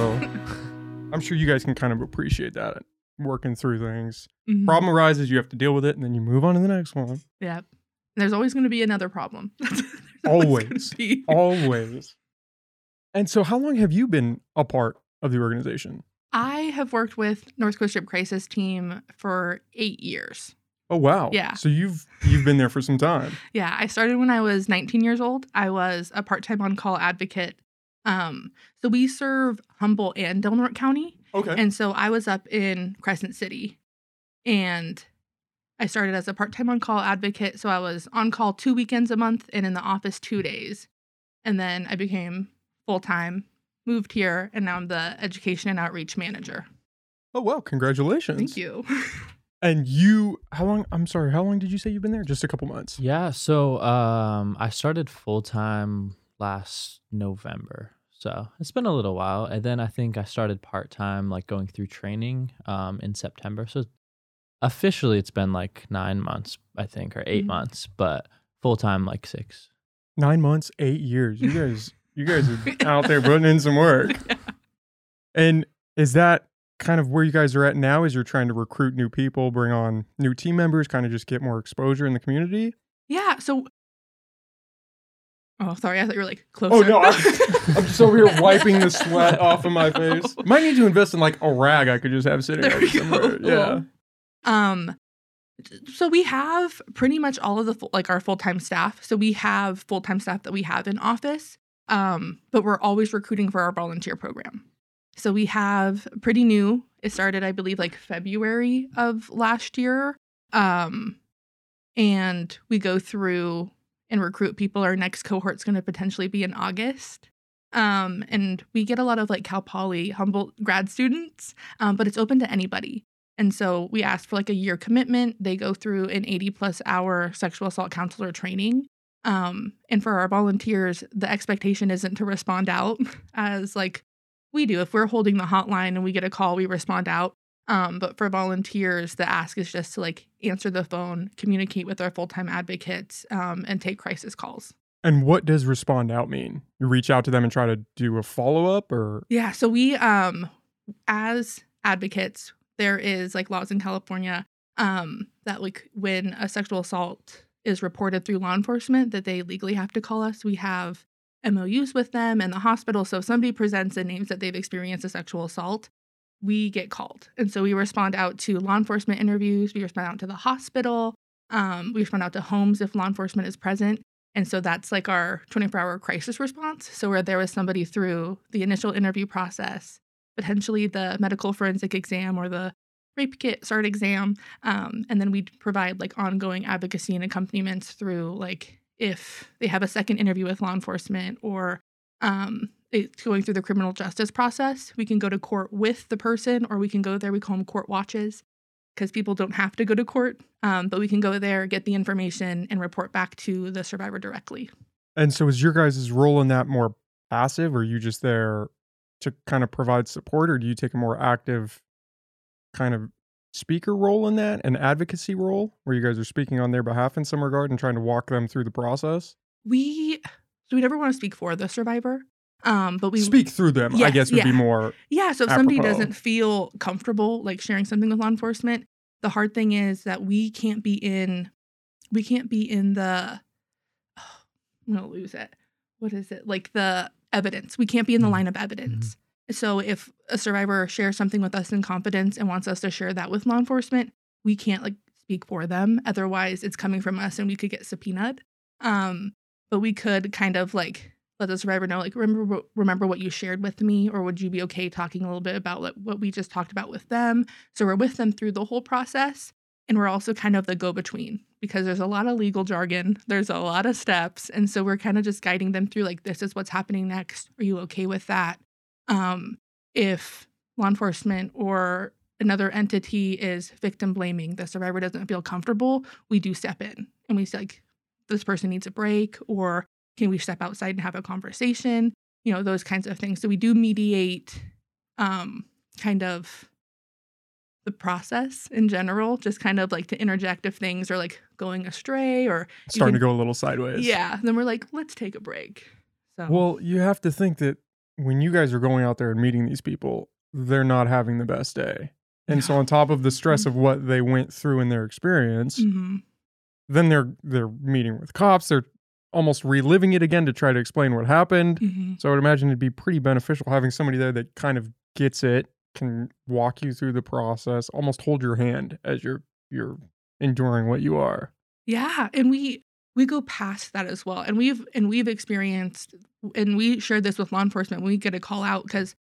So I'm sure you guys can kind of appreciate that working through things. Mhm. Problem arises, you have to deal with it, and then you move on to the next one. Yep. There's always going to be another problem. Always. be. Always. And so, how long have you been a part of the organization? I have worked with North Coast Ship Crisis Team for eight years. Oh wow! Yeah. So you've you've been there for some time. Yeah, I started when I was 19 years old. I was a part-time on-call advocate. Um, so we serve Humboldt and Del Norte County, Okay. and so I was up in Crescent City, and I started as a part-time on-call advocate. So I was on call two weekends a month and in the office two days, and then I became full-time, moved here, and now I'm the education and outreach manager. oh well, Congratulations. Thank you. And you, how long? I'm sorry. How long did you say you've been there? Just a couple months. Yeah, so um I started full time last November. So it's been a little while. And then I think I started part time like going through training um in September. So officially it's been like nine months, I think, or 8 Mhm. months, but full time like six. Nine months, eight years. You guys, you guys are out there putting in some work. And is that kind of where you guys are at now? Is you're trying to recruit new people, bring on new team members, kind of just get more exposure in the community? Yeah. So. Oh, sorry. I thought you were like closer. Oh no, I'm, I'm just over here wiping the sweat off of my face. Might need to invest in like a rag I could just have sitting There somewhere. Yeah. Um. So we have pretty much all of the like our full time staff. So we have full time staff that we have in office. Um, but we're always recruiting for our volunteer program. So we have pretty new. It started, I believe, like February of last year. Um, and we go through and recruit people. Our next cohort's going to potentially be in August. Um, and we get a lot of like Cal Poly Humboldt grad students, um, but it's open to anybody. And so we ask for like a year commitment. They go through an 80 plus hour sexual assault counselor training. Um, and for our volunteers, the expectation isn't to respond out as like we do. If we're holding the hotline and we get a call, we respond out. Um, but for volunteers, the ask is just to like answer the phone, communicate with our full time advocates, um, and take crisis calls. And what does respond out mean? You reach out to them and try to do a follow up, or Yeah. So we, um, as advocates, there is like laws in California um, that like when a sexual assault is reported through law enforcement, that they legally have to call us. We have MOUs with them and the hospital. So if somebody presents and names that they've experienced a sexual assault, we get called. And so we respond out to law enforcement interviews. We respond out to the hospital. Um, we respond out to homes if law enforcement is present. And so that's like our 24 hour crisis response. So where there was somebody through the initial interview process, potentially the medical forensic exam or the rape kit SART exam. Um, and then we provide like ongoing advocacy and accompaniments through like if they have a second interview with law enforcement or um, it's going through the criminal justice process. We can go to court with the person or we can go there. We call them court watches because people don't have to go to court, um, but we can go there, get the information, and report back to the survivor directly. and so is your guys' role in that more passive, or are you just there to kind of provide support, or do you take a more active kind of speaker role in that, an advocacy role, where you guys are speaking on their behalf in some regard and trying to walk them through the process? We so we never want to speak for the survivor, um, but we Speak through them, I Yes, guess, would yeah. be more. Yeah, so if somebody doesn't feel comfortable like sharing something with law enforcement, the hard thing is that we can't be in we can't be in the I'm gonna lose it. What is it? Like the evidence. We can't be in the Mhm. line of evidence. So if a survivor shares something with us in confidence and wants us to share that with law enforcement, we can't like speak for them. Otherwise it's coming from us and we could get subpoenaed. Um, but we could kind of like let the survivor know like remember remember what you shared with me or would you be okay talking a little bit about like, what we just talked about with them? So we're with them through the whole process and we're also kind of the go between because there's a lot of legal jargon there's a lot of steps and so we're kind of just guiding them through like this is what's happening next. Are you okay with that? Um if law enforcement or another entity is victim blaming the survivor doesn't feel comfortable we do step in. And we say like this person needs a break or can we step outside and have a conversation? You know those kinds of things. So we do mediate um kind of the process in general just kind of like to interject if things are like going astray or Starting can- to go a little sideways. yeah. Then we're like let's take a break. So Well, you have to think that when you guys are going out there and meeting these people, they're not having the best day. And so on top of the stress of what they went through in their experience, hmm then they're they're meeting with cops, they're almost reliving it again to try to explain what happened. hmm So I would imagine it'd be pretty beneficial having somebody there that kind of gets it, can walk you through the process, almost hold your hand as you're you're enduring what you are. Yeah, and we we go past that as well. And we've and we've experienced and we shared this with law enforcement when we get a call out because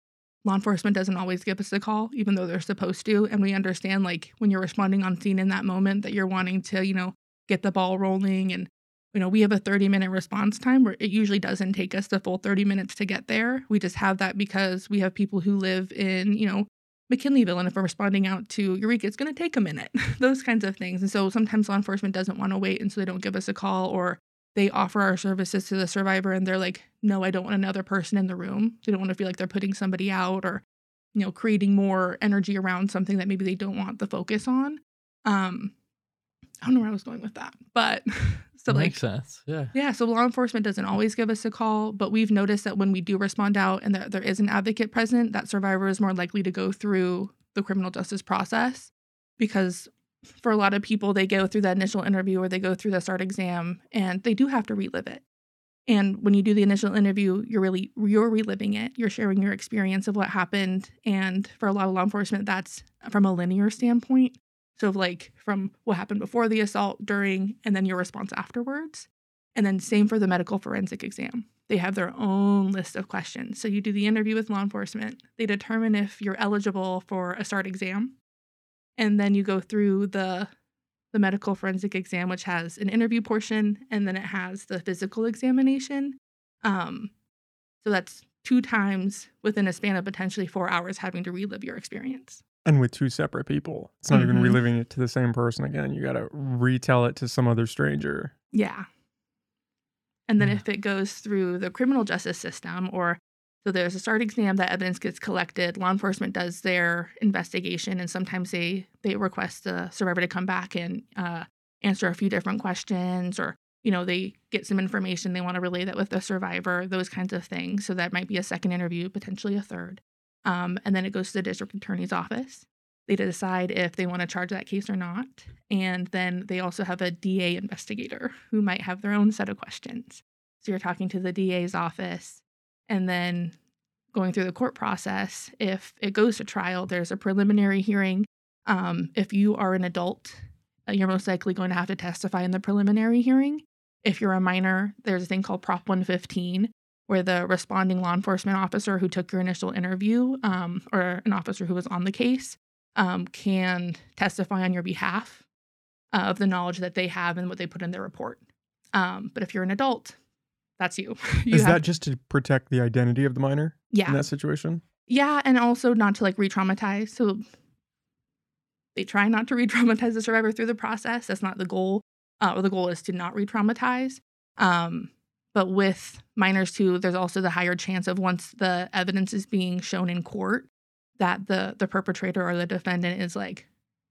law enforcement doesn't always give us a call, even though they're supposed to. And we understand like when you're responding on scene in that moment that you're wanting to, you know, get the ball rolling and you know, we have a 30 minute response time where it usually doesn't take us the full 30 minutes to get there. We just have that because we have people who live in, you know, McKinleyville. And if we're responding out to Eureka, it's going to take a minute, those kinds of things. And so sometimes law enforcement doesn't want to wait. And so they don't give us a call or they offer our services to the survivor and they're like, no, I don't want another person in the room. They don't want to feel like they're putting somebody out or, you know, creating more energy around something that maybe they don't want the focus on. Um, I don't know where I was going with that, but so like Makes sense. Yeah. yeah, so law enforcement doesn't always give us a call, but we've noticed that when we do respond out and that there is an advocate present, that survivor is more likely to go through the criminal justice process because for a lot of people, they go through that initial interview or they go through the SART exam and they do have to relive it. And when you do the initial interview, you're really you're reliving it. You're sharing your experience of what happened. And for a lot of law enforcement, that's from a linear standpoint. So like from what happened before the assault, during, and then your response afterwards. And then same for the medical forensic exam. They have their own list of questions. So you do the interview with law enforcement. They determine if you're eligible for a SART exam. And then you go through the the medical forensic exam, which has an interview portion, and then it has the physical examination. Um, so that's two times within a span of potentially four hours having to relive your experience. And with two separate people. It's not even Mhm. reliving it to the same person again. You got to retell it to some other stranger. Yeah. And then Yeah. if it goes through the criminal justice system or so there's a SART exam, that evidence gets collected, law enforcement does their investigation and sometimes they they request the survivor to come back and uh, answer a few different questions or you know they get some information they want to relay that with the survivor those kinds of things so that might be a second interview potentially a third um, and then it goes to the district attorney's office they decide if they want to charge that case or not. And then they also have a DA investigator who might have their own set of questions. So you're talking to the DA's office and then going through the court process. If it goes to trial, there's a preliminary hearing. Um, if you are an adult, uh, you're most likely going to have to testify in the preliminary hearing. If you're a minor, there's a thing called Prop 115, where the responding law enforcement officer who took your initial interview um, or an officer who was on the case um, can testify on your behalf uh, of the knowledge that they have and what they put in their report. Um, but if you're an adult, that's you. you Is have- that just to protect the identity of the minor yeah, in that situation? yeah, and also not to like re-traumatize. So they try not to re-traumatize the survivor through the process. That's not the goal. Uh, or the goal is to not re-traumatize. Um, but with minors too, there's also the higher chance of once the evidence is being shown in court that the the perpetrator or the defendant is like,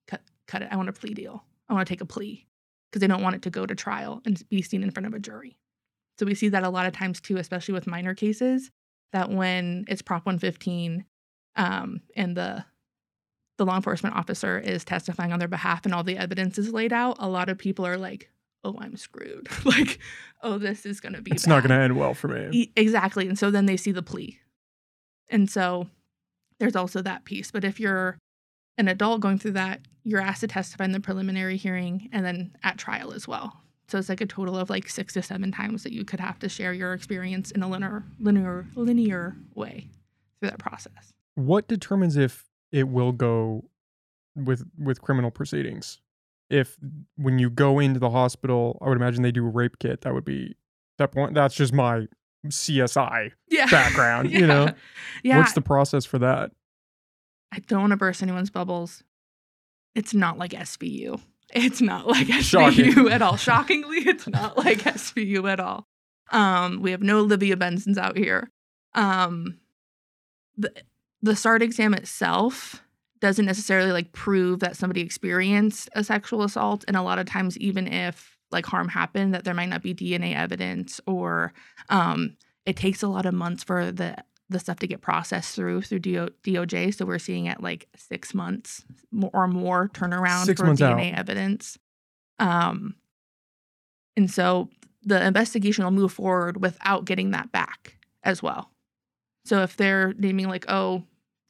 cut cut it. I want a plea deal. I want to take a plea because they don't want it to go to trial and be seen in front of a jury. So we see that a lot of times too, especially with minor cases, that when it's Prop 115 um, and the the law enforcement officer is testifying on their behalf and all the evidence is laid out, a lot of people are like, "Oh, I'm screwed." like, "Oh, this is going to be It's not going to end well for me. Exactly. And so then they see the plea. And so there's also that piece. But if you're an adult going through that, you're asked to testify in the preliminary hearing and then at trial as well. So it's like a total of like six to seven times that you could have to share your experience in a linear, linear, linear way through that process. What determines if it will go with with criminal proceedings? If when you go into the hospital, I would imagine they do a rape kit. That would be that point. That's just my CSI Yeah. background. You know, Yeah. what's the process for that? I don't want to burst anyone's bubbles. It's not like SVU. It's not like Shocking. SVU at all. Shockingly, it's not like SVU at all. Um, we have no Olivia Bensons out here. Um, the the SART exam itself doesn't necessarily like prove that somebody experienced a sexual assault, and a lot of times, even if like harm happened, that there might not be DNA evidence, or um, it takes a lot of months for the the stuff to get processed through through DO, DOJ. So we're seeing at like six months more or more turnaround Six for DNA out. evidence. Um, and so the investigation will move forward without getting that back as well. So if they're naming like, oh,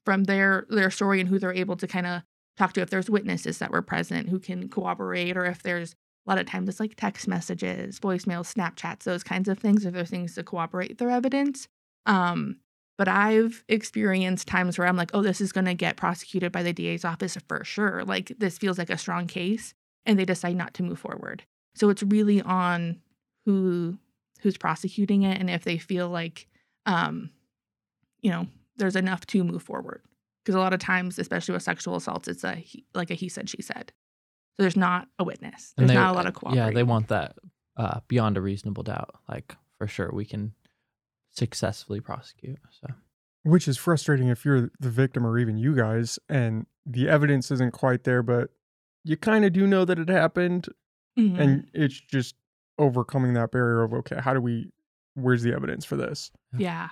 from their their story and who they're able to kind of talk to, if there's witnesses that were present who can cooperate, or if there's a lot of times it's like text messages, voicemails, Snapchats, those kinds of things, if there are things to cooperate their evidence. Um, but I've experienced times where I'm like, oh, this is going to get prosecuted by the DA's office for sure. Like, this feels like a strong case. And they decide not to move forward. So it's really on who who's prosecuting it and if they feel like, um, you know, there's enough to move forward. Because a lot of times, especially with sexual assaults, it's a he, like a he said, she said. So there's not a witness. There's And they- not a lot of cooperation. Yeah, they want that uh, beyond a reasonable doubt. Like for sure, we can successfully prosecute. So Which is frustrating if you're the victim or even you guys, and the evidence isn't quite there, but you kind of do know that it happened, Mhm. and it's just overcoming that barrier of okay, how do we? Where's the evidence for this? Yeah.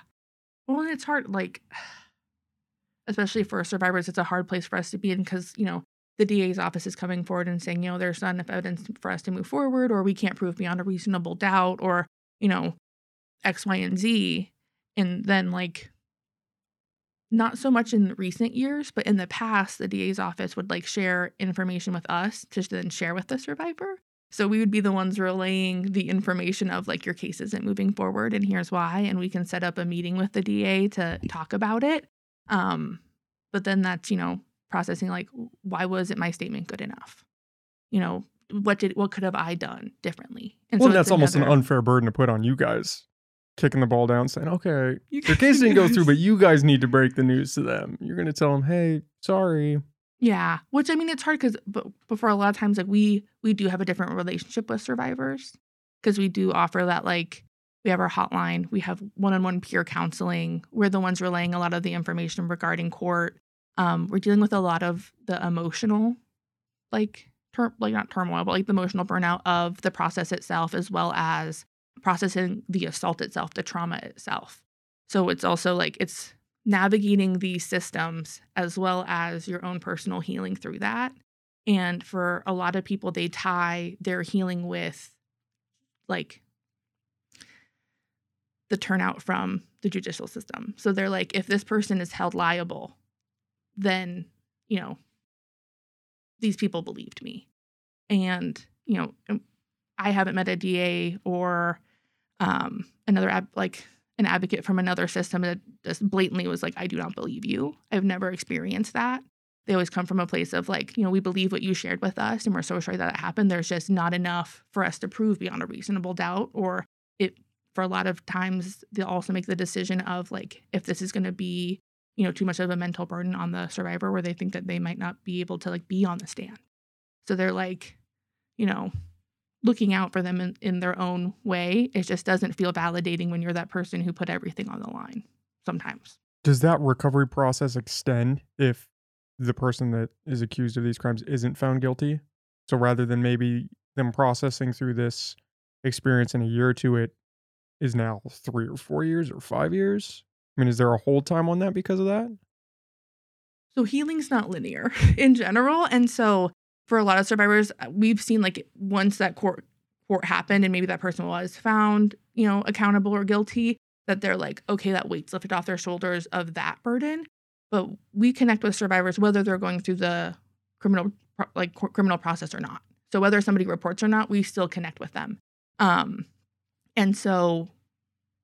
Well, and it's hard, like, especially for survivors, it's a hard place for us to be in because, you know, the DA's office is coming forward and saying, you know, there's not enough evidence for us to move forward, or we can't prove beyond a reasonable doubt, or, you know, X, Y, and Z. And then, like, not so much in recent years, but in the past, the DA's office would like share information with us to then share with the survivor. So we would be the ones relaying the information of like your case isn't moving forward and here's why and we can set up a meeting with the DA to talk about it. Um but then that's, you know, processing like why wasn't my statement good enough? You know, what did what could have I done differently? And well, it's that's almost an unfair burden to put on you guys, kicking the ball down, saying, "Okay, your case didn't go through, but you guys need to break the news to them. You're going to tell them, hey, sorry." Yeah, which I mean, it's hard because, for a lot of times, like we we do have a different relationship with survivors because we do offer that like we have our hotline, we have one-on-one peer counseling. We're the ones relaying a lot of the information regarding court. Um, we're dealing with a lot of the emotional, like ter- like not turmoil, but like the emotional burnout of the process itself, as well as processing the assault itself, the trauma itself. So it's also like it's navigating these systems as well as your own personal healing through that. And for a lot of people, they tie their healing with like the turnout from the judicial system. So they're like, if this person is held liable, then, you know, these people believed me. And, you know, I haven't met a DA or um, another like an advocate from another system that just blatantly was like, I do not believe you. I've never experienced that. They always come from a place of like, you know, we believe what you shared with us and we're so sorry that it happened. There's just not enough for us to prove beyond a reasonable doubt. Or it, for a lot of times, they'll also make the decision of like, if this is going to be, you know, too much of a mental burden on the survivor where they think that they might not be able to like be on the stand. So they're like, you know, looking out for them in, in their own way. It just doesn't feel validating when you're that person who put everything on the line sometimes. Does that recovery process extend if the person that is accused of these crimes isn't found guilty? So rather than maybe them processing through this experience in a year or two, it is now three or four years or five years? I mean, is there a hold time on that because of that? So healing's not linear in general. And so for a lot of survivors, uh, we've seen like once that court court happened and maybe that person was found, you know, accountable or guilty, that they're like, okay, that weight's lifted off their shoulders of that burden. But we connect with survivors whether they're going through the criminal like criminal process or not. So whether somebody reports or not, we still connect with them. Um, and so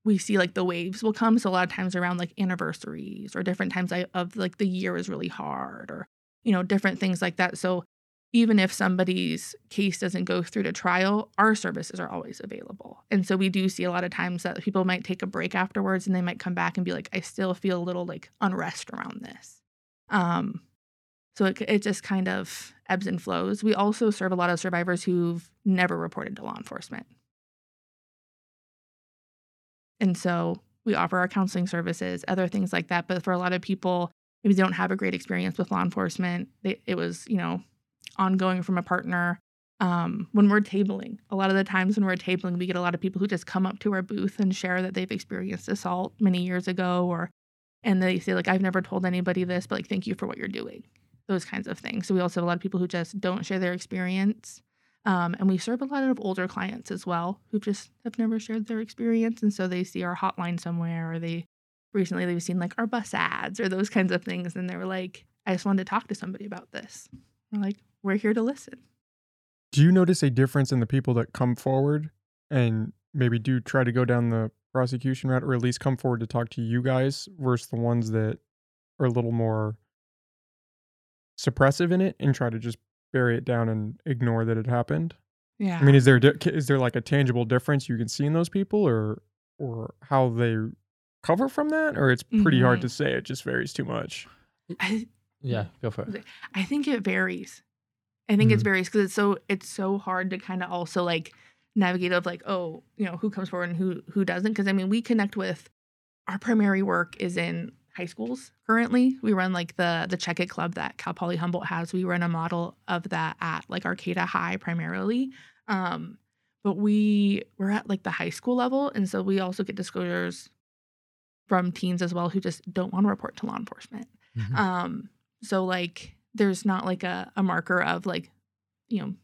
we see like the waves will come. So a lot of times around like anniversaries or different times of like the year is really hard or you know different things like that. So even if somebody's case doesn't go through to trial, our services are always available. And so we do see a lot of times that people might take a break afterwards and they might come back and be like, I still feel a little like unrest around this. Um, so it, it just kind of ebbs and flows. We also serve a lot of survivors who've never reported to law enforcement. And so we offer our counseling services, other things like that. But for a lot of people, maybe they don't have a great experience with law enforcement. They, it was, you know, ongoing from a partner. Um, when we're tabling, a lot of the times when we're tabling, we get a lot of people who just come up to our booth and share that they've experienced assault many years ago or and they say like I've never told anybody this, but like thank you for what you're doing. Those kinds of things. So we also have a lot of people who just don't share their experience. Um, and we serve a lot of older clients as well who just have never shared their experience. And so they see our hotline somewhere or they recently they've seen like our bus ads or those kinds of things. And they were like, I just wanted to talk to somebody about this. We're like, we're here to listen. Do you notice a difference in the people that come forward and maybe do try to go down the prosecution route or at least come forward to talk to you guys versus the ones that are a little more suppressive in it and try to just bury it down and ignore that it happened? Yeah. I mean, is there di- is there like a tangible difference you can see in those people, or or how they cover from that, or it's pretty hard Mhm. to say? It just varies too much. I, Yeah, go for it. I think it varies. I think it's Mhm. varies because it's so it's so hard to kind of also like navigate of like oh you know who comes forward and who who doesn't because I mean we connect with our primary work is in high schools currently we run like the the check it club that cal poly humboldt has we run a model of that at like arcata high primarily um but we we're at like the high school level and so we also get disclosures from teens as well who just don't want to report to law enforcement Mhm. um, so like there's not like a, a marker of like, you know,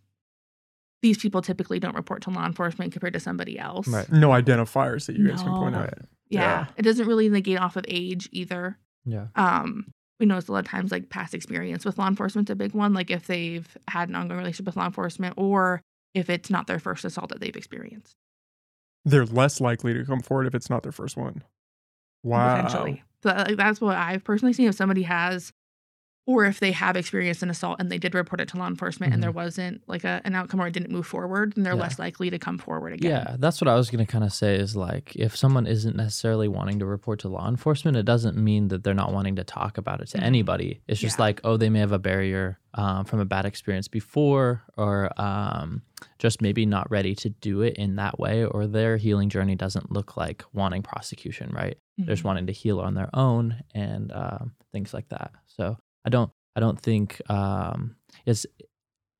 these people typically don't report to law enforcement compared to somebody else. Right. No identifiers that you guys can point No. out. Yeah. Yeah. It doesn't really negate off of age either. yeah. Um, we notice a lot of times like past experience with law enforcement's a big one. Like if they've had an ongoing relationship with law enforcement or if it's not their first assault that they've experienced. They're less likely to come forward if it's not their first one. Wow. Potentially. So like, that's what I've personally seen. If somebody has or if they have experienced an assault and they did report it to law enforcement and there wasn't like a, an outcome or it didn't move forward, then they're Yeah. less likely to come forward again. Yeah, that's what I was going to kind of say is like if someone isn't necessarily wanting to report to law enforcement, it doesn't mean that they're not wanting to talk about it to Mhm. anybody. It's just Yeah. like, oh, they may have a barrier um, from a bad experience before, or um, just maybe not ready to do it in that way, or their healing journey doesn't look like wanting prosecution, right? They're just Mhm. wanting to heal on their own and um, things like that. So I don't, I don't think um, it's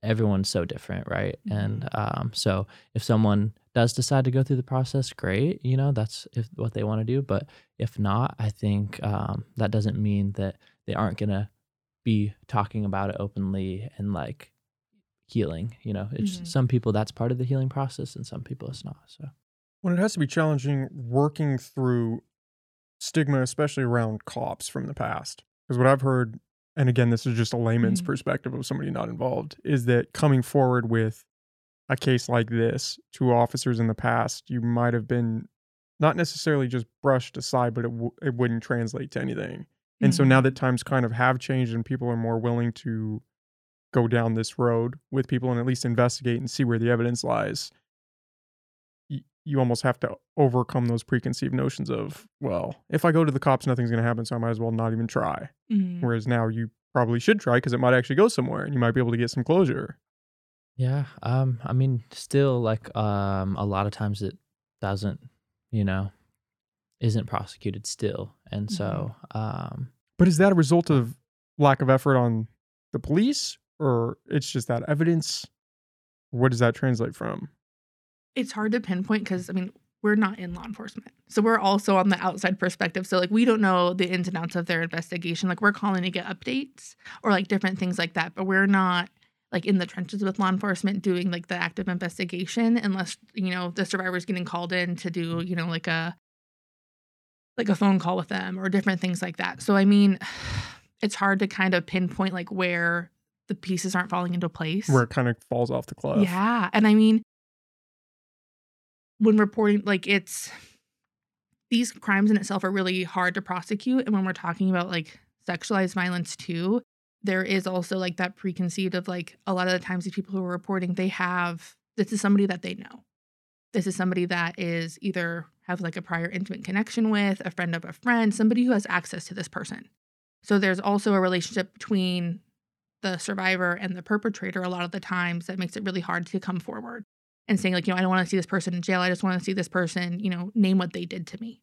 everyone's so different, right? And um, so if someone does decide to go through the process, great, you know, that's if what they want to do. But if not, I think um, that doesn't mean that they aren't gonna be talking about it openly and like healing. You know, it's Mhm. some people that's part of the healing process, and some people it's not. So Well, it has to be challenging working through stigma, especially around cops from the past. Because what I've heard, and again, this is just a layman's Mhm. perspective of somebody not involved, is that coming forward with a case like this to officers in the past, you might have been not necessarily just brushed aside, but it, w- it wouldn't translate to anything. And so now that times kind of have changed and people are more willing to go down this road with people and at least investigate and see where the evidence lies, you almost have to overcome those preconceived notions of, well, if I go to the cops, nothing's going to happen, so I might as well not even try. Mhm. Whereas now you probably should try because it might actually go somewhere and you might be able to get some closure. yeah, um, I mean, still like um, a lot of times it doesn't, you know, isn't prosecuted still, and so um, But is that a result of lack of effort on the police or it's just that evidence? What does that translate from? It's hard to pinpoint because I mean we're not in law enforcement, so we're also on the outside perspective. So like we don't know the ins and outs of their investigation. Like we're calling to get updates or like different things like that, but we're not like in the trenches with law enforcement doing like the active investigation unless you know the survivor's getting called in to do you know like a like a phone call with them or different things like that. So I mean, it's hard to kind of pinpoint like where the pieces aren't falling into place. Where it kind of falls off the cliff. Yeah. And I mean, when reporting, like, it's these crimes in itself are really hard to prosecute. And when we're talking about like sexualized violence too, there is also like that preconceived of like a lot of the times these people who are reporting, they have this is somebody that they know. This is somebody that is either have like a prior intimate connection with, a friend of a friend, somebody who has access to this person. So there's also a relationship between the survivor and the perpetrator a lot of the times that makes it really hard to come forward and saying like you know i don't want to see this person in jail i just want to see this person you know name what they did to me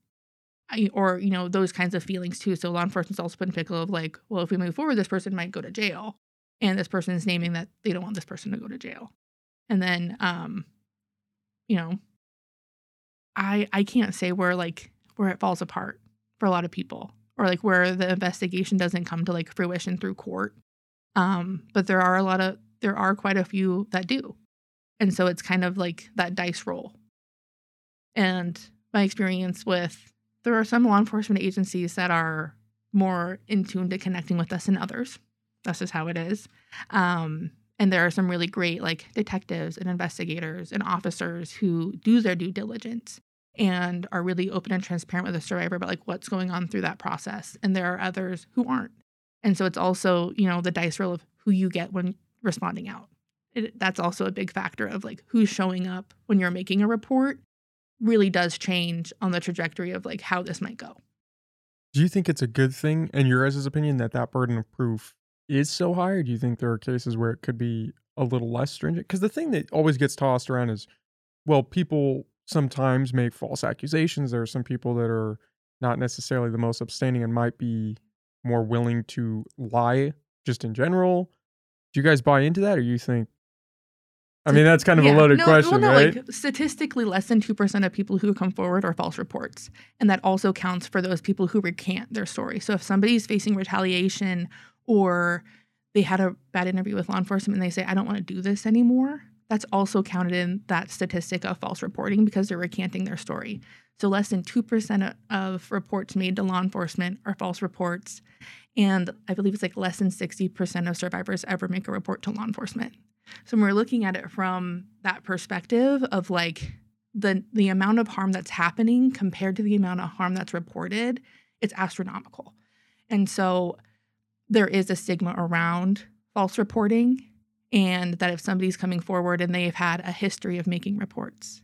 I, or you know those kinds of feelings too so law enforcement's also put in pickle of like well if we move forward this person might go to jail and this person is naming that they don't want this person to go to jail and then um you know i i can't say where like where it falls apart for a lot of people or like where the investigation doesn't come to like fruition through court. Um, but there are a lot of there are quite a few that do. And so it's kind of like that dice roll. And my experience with there are some law enforcement agencies that are more in tune to connecting with us than others. That's just how it is. Um, and there are some really great like detectives and investigators and officers who do their due diligence and are really open and transparent with the survivor about like what's going on through that process. And there are others who aren't. And so it's also, you know, the dice roll of who you get when responding out. It, that's also a big factor of like who's showing up when you're making a report really does change on the trajectory of like how this might go. Do you think it's a good thing, in your guys' opinion, that that burden of proof is so high, or do you think there are cases where it could be a little less stringent? Because the thing that always gets tossed around is, well, people sometimes make false accusations. There are some people that are not necessarily the most upstanding and might be more willing to lie just in general. Do you guys buy into that, or you think? I mean, that's kind of Yeah. a loaded no, question, well, no, right? Like statistically, less than two percent of people who come forward are false reports, and that also counts for those people who recant their story. So if somebody's facing retaliation or they had a bad interview with law enforcement and they say, "I don't want to do this anymore," that's also counted in that statistic of false reporting because they're recanting their story. So less than two percent of reports made to law enforcement are false reports, and I believe it's like less than sixty percent of survivors ever make a report to law enforcement. So when we're looking at it from that perspective of like the the amount of harm that's happening compared to the amount of harm that's reported, it's astronomical. And so there is a stigma around false reporting and that if somebody's coming forward and they've had a history of making reports,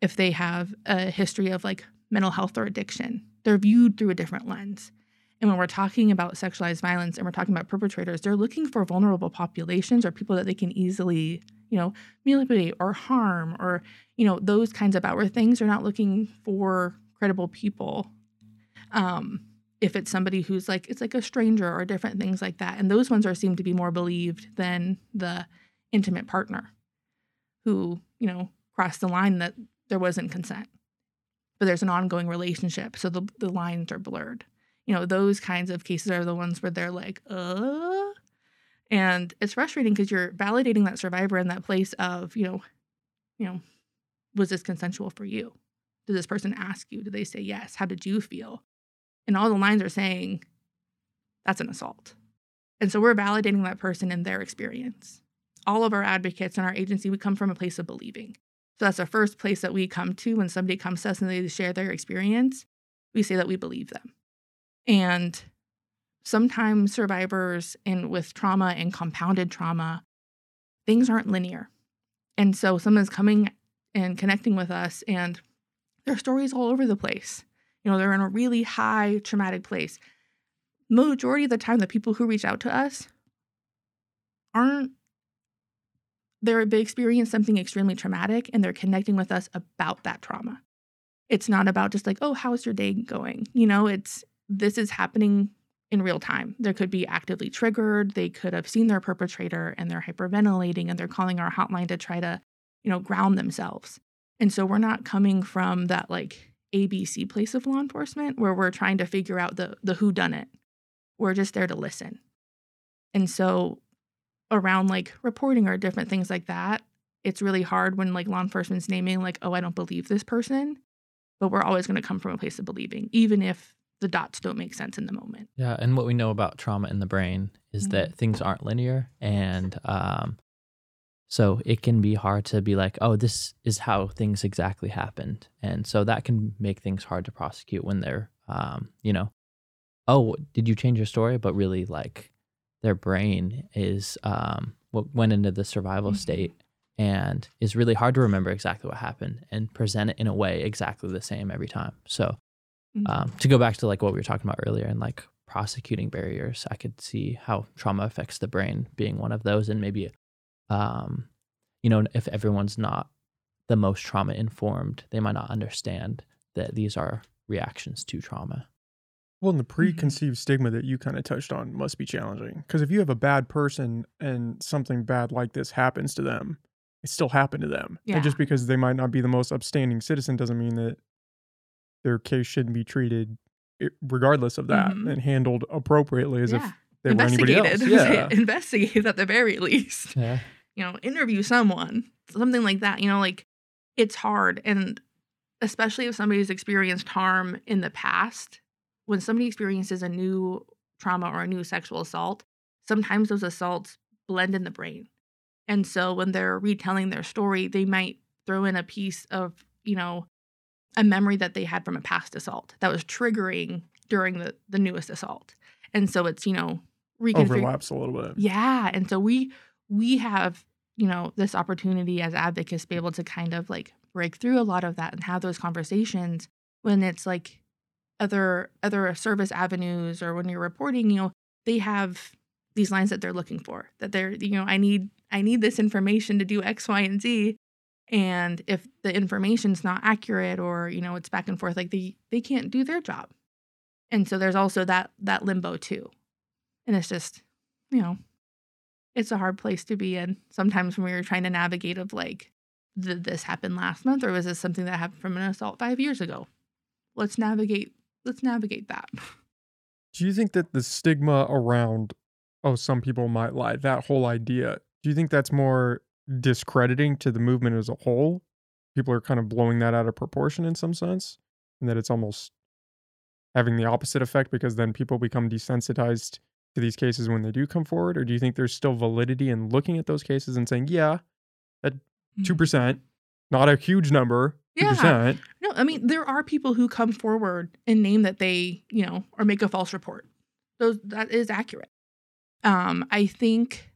if they have a history of like mental health or addiction, they're viewed through a different lens. And when we're talking about sexualized violence and we're talking about perpetrators, they're looking for vulnerable populations or people that they can easily, you know, manipulate or harm or, you know, those kinds of outward things. They're not looking for credible people. Um, if it's somebody who's like, it's like a stranger or different things like that. And those ones are seem to be more believed than the intimate partner who, you know, crossed the line that there wasn't consent. But there's an ongoing relationship. So the, the lines are blurred you know those kinds of cases are the ones where they're like uh? And it's frustrating because you're validating that survivor in that place of you know you know was this consensual for you? Did this person ask you? Did they say yes? How did you feel? And all the lines are saying that's an assault. And so we're validating that person in their experience. All of our advocates in our agency we come from a place of believing. So that's the first place that we come to when somebody comes to us and they share their experience. We say that we believe them and sometimes survivors and with trauma and compounded trauma, things aren't linear. And so someone's coming and connecting with us and their stories all over the place. You know, they're in a really high traumatic place. Majority of the time, the people who reach out to us aren't they're they experience something extremely traumatic and they're connecting with us about that trauma. It's not about just like, oh, how's your day going? You know, it's this is happening in real time. There could be actively triggered. They could have seen their perpetrator and they're hyperventilating and they're calling our hotline to try to, you know, ground themselves. And so we're not coming from that like ABC place of law enforcement where we're trying to figure out the the who done it. We're just there to listen. And so around like reporting or different things like that, it's really hard when like law enforcement's naming like, oh, I don't believe this person. But we're always going to come from a place of believing, even if the dots don't make sense in the moment. Yeah, and what we know about trauma in the brain is Mhm. that things aren't linear, and um, so it can be hard to be like, oh, this is how things exactly happened, and so that can make things hard to prosecute when they're, um, you know, oh, did you change your story? But really, like, their brain is um, what went into the survival Mhm. state. And is really hard to remember exactly what happened and present it in a way exactly the same every time. So, Mhm. um, to go back to like what we were talking about earlier and like prosecuting barriers i could see how trauma affects the brain being one of those and maybe um, you know if everyone's not the most trauma informed they might not understand that these are reactions to trauma Well, and the preconceived stigma that you kind of touched on must be challenging. Because if you have a bad person and something bad like this happens to them, it still happened to them. Yeah. And just because they might not be the most upstanding citizen doesn't mean that their case shouldn't be treated regardless of that Mhm. and handled appropriately as if yeah. they were anybody else. Investigated. Yeah. Investigate at the very least. Yeah. you know, interview someone, something like that. You know, like it's hard. And especially if somebody's experienced harm in the past, when somebody experiences a new trauma or a new sexual assault, sometimes those assaults blend in the brain. And so when they're retelling their story, they might throw in a piece of, you know, a memory that they had from a past assault that was triggering during the, the newest assault. And so it's, you know, reconfig- Overlaps a little bit. yeah. And so we we have, you know, this opportunity as advocates to be able to kind of like break through a lot of that and have those conversations when it's like other other service avenues or when you're reporting, you know, they have these lines that they're looking for. That they're, you know, I need I need this information to do X, Y, and Z. And if the information's not accurate or, you know, it's back and forth, like they they can't do their job. And so there's also that that limbo too. And it's just, you know, it's a hard place to be in sometimes when we were trying to navigate of like did this happen last month or was this something that happened from an assault five years ago let's navigate let's navigate that Do you think that the stigma around, oh, some people might lie, that whole idea, do you think that's more discrediting to the movement as a whole? People are kind of blowing that out of proportion in some sense, and that it's almost having the opposite effect because then people become desensitized to these cases when they do come forward? Or do you think there's still validity in looking at those cases and saying, yeah, that 2%, not a huge number, 2%. yeah no i mean there are people who come forward and name that they you know or make a false report those that is accurate um i think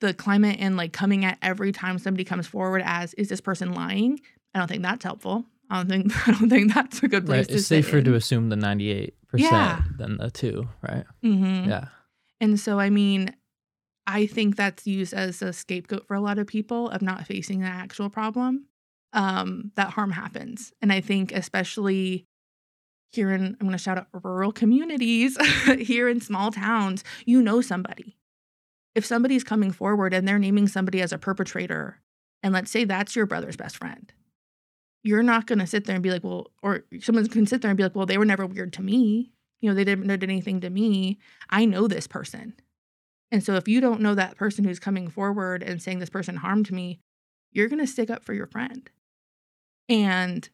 the climate and like coming at every time somebody comes forward as is this person lying i don't think that's helpful i don't think i don't think that's a good place Right. to It's safer to assume the 98% Yeah. than the two, right? Mm-hmm. Yeah. And so, I mean, I think that's used as a scapegoat for a lot of people of not facing the actual problem um, that harm happens. And I think, especially here in, I'm going to shout out rural communities, here in small towns, you know somebody. If somebody's coming forward and they're naming somebody as a perpetrator, and let's say that's your brother's best friend, you're not going to sit there and be like, well, or someone can sit there and be like, well, they were never weird to me. You know, they didn't did anything to me. I know this person. And so if you don't know that person who's coming forward and saying this person harmed me, you're going to stick up for your friend. And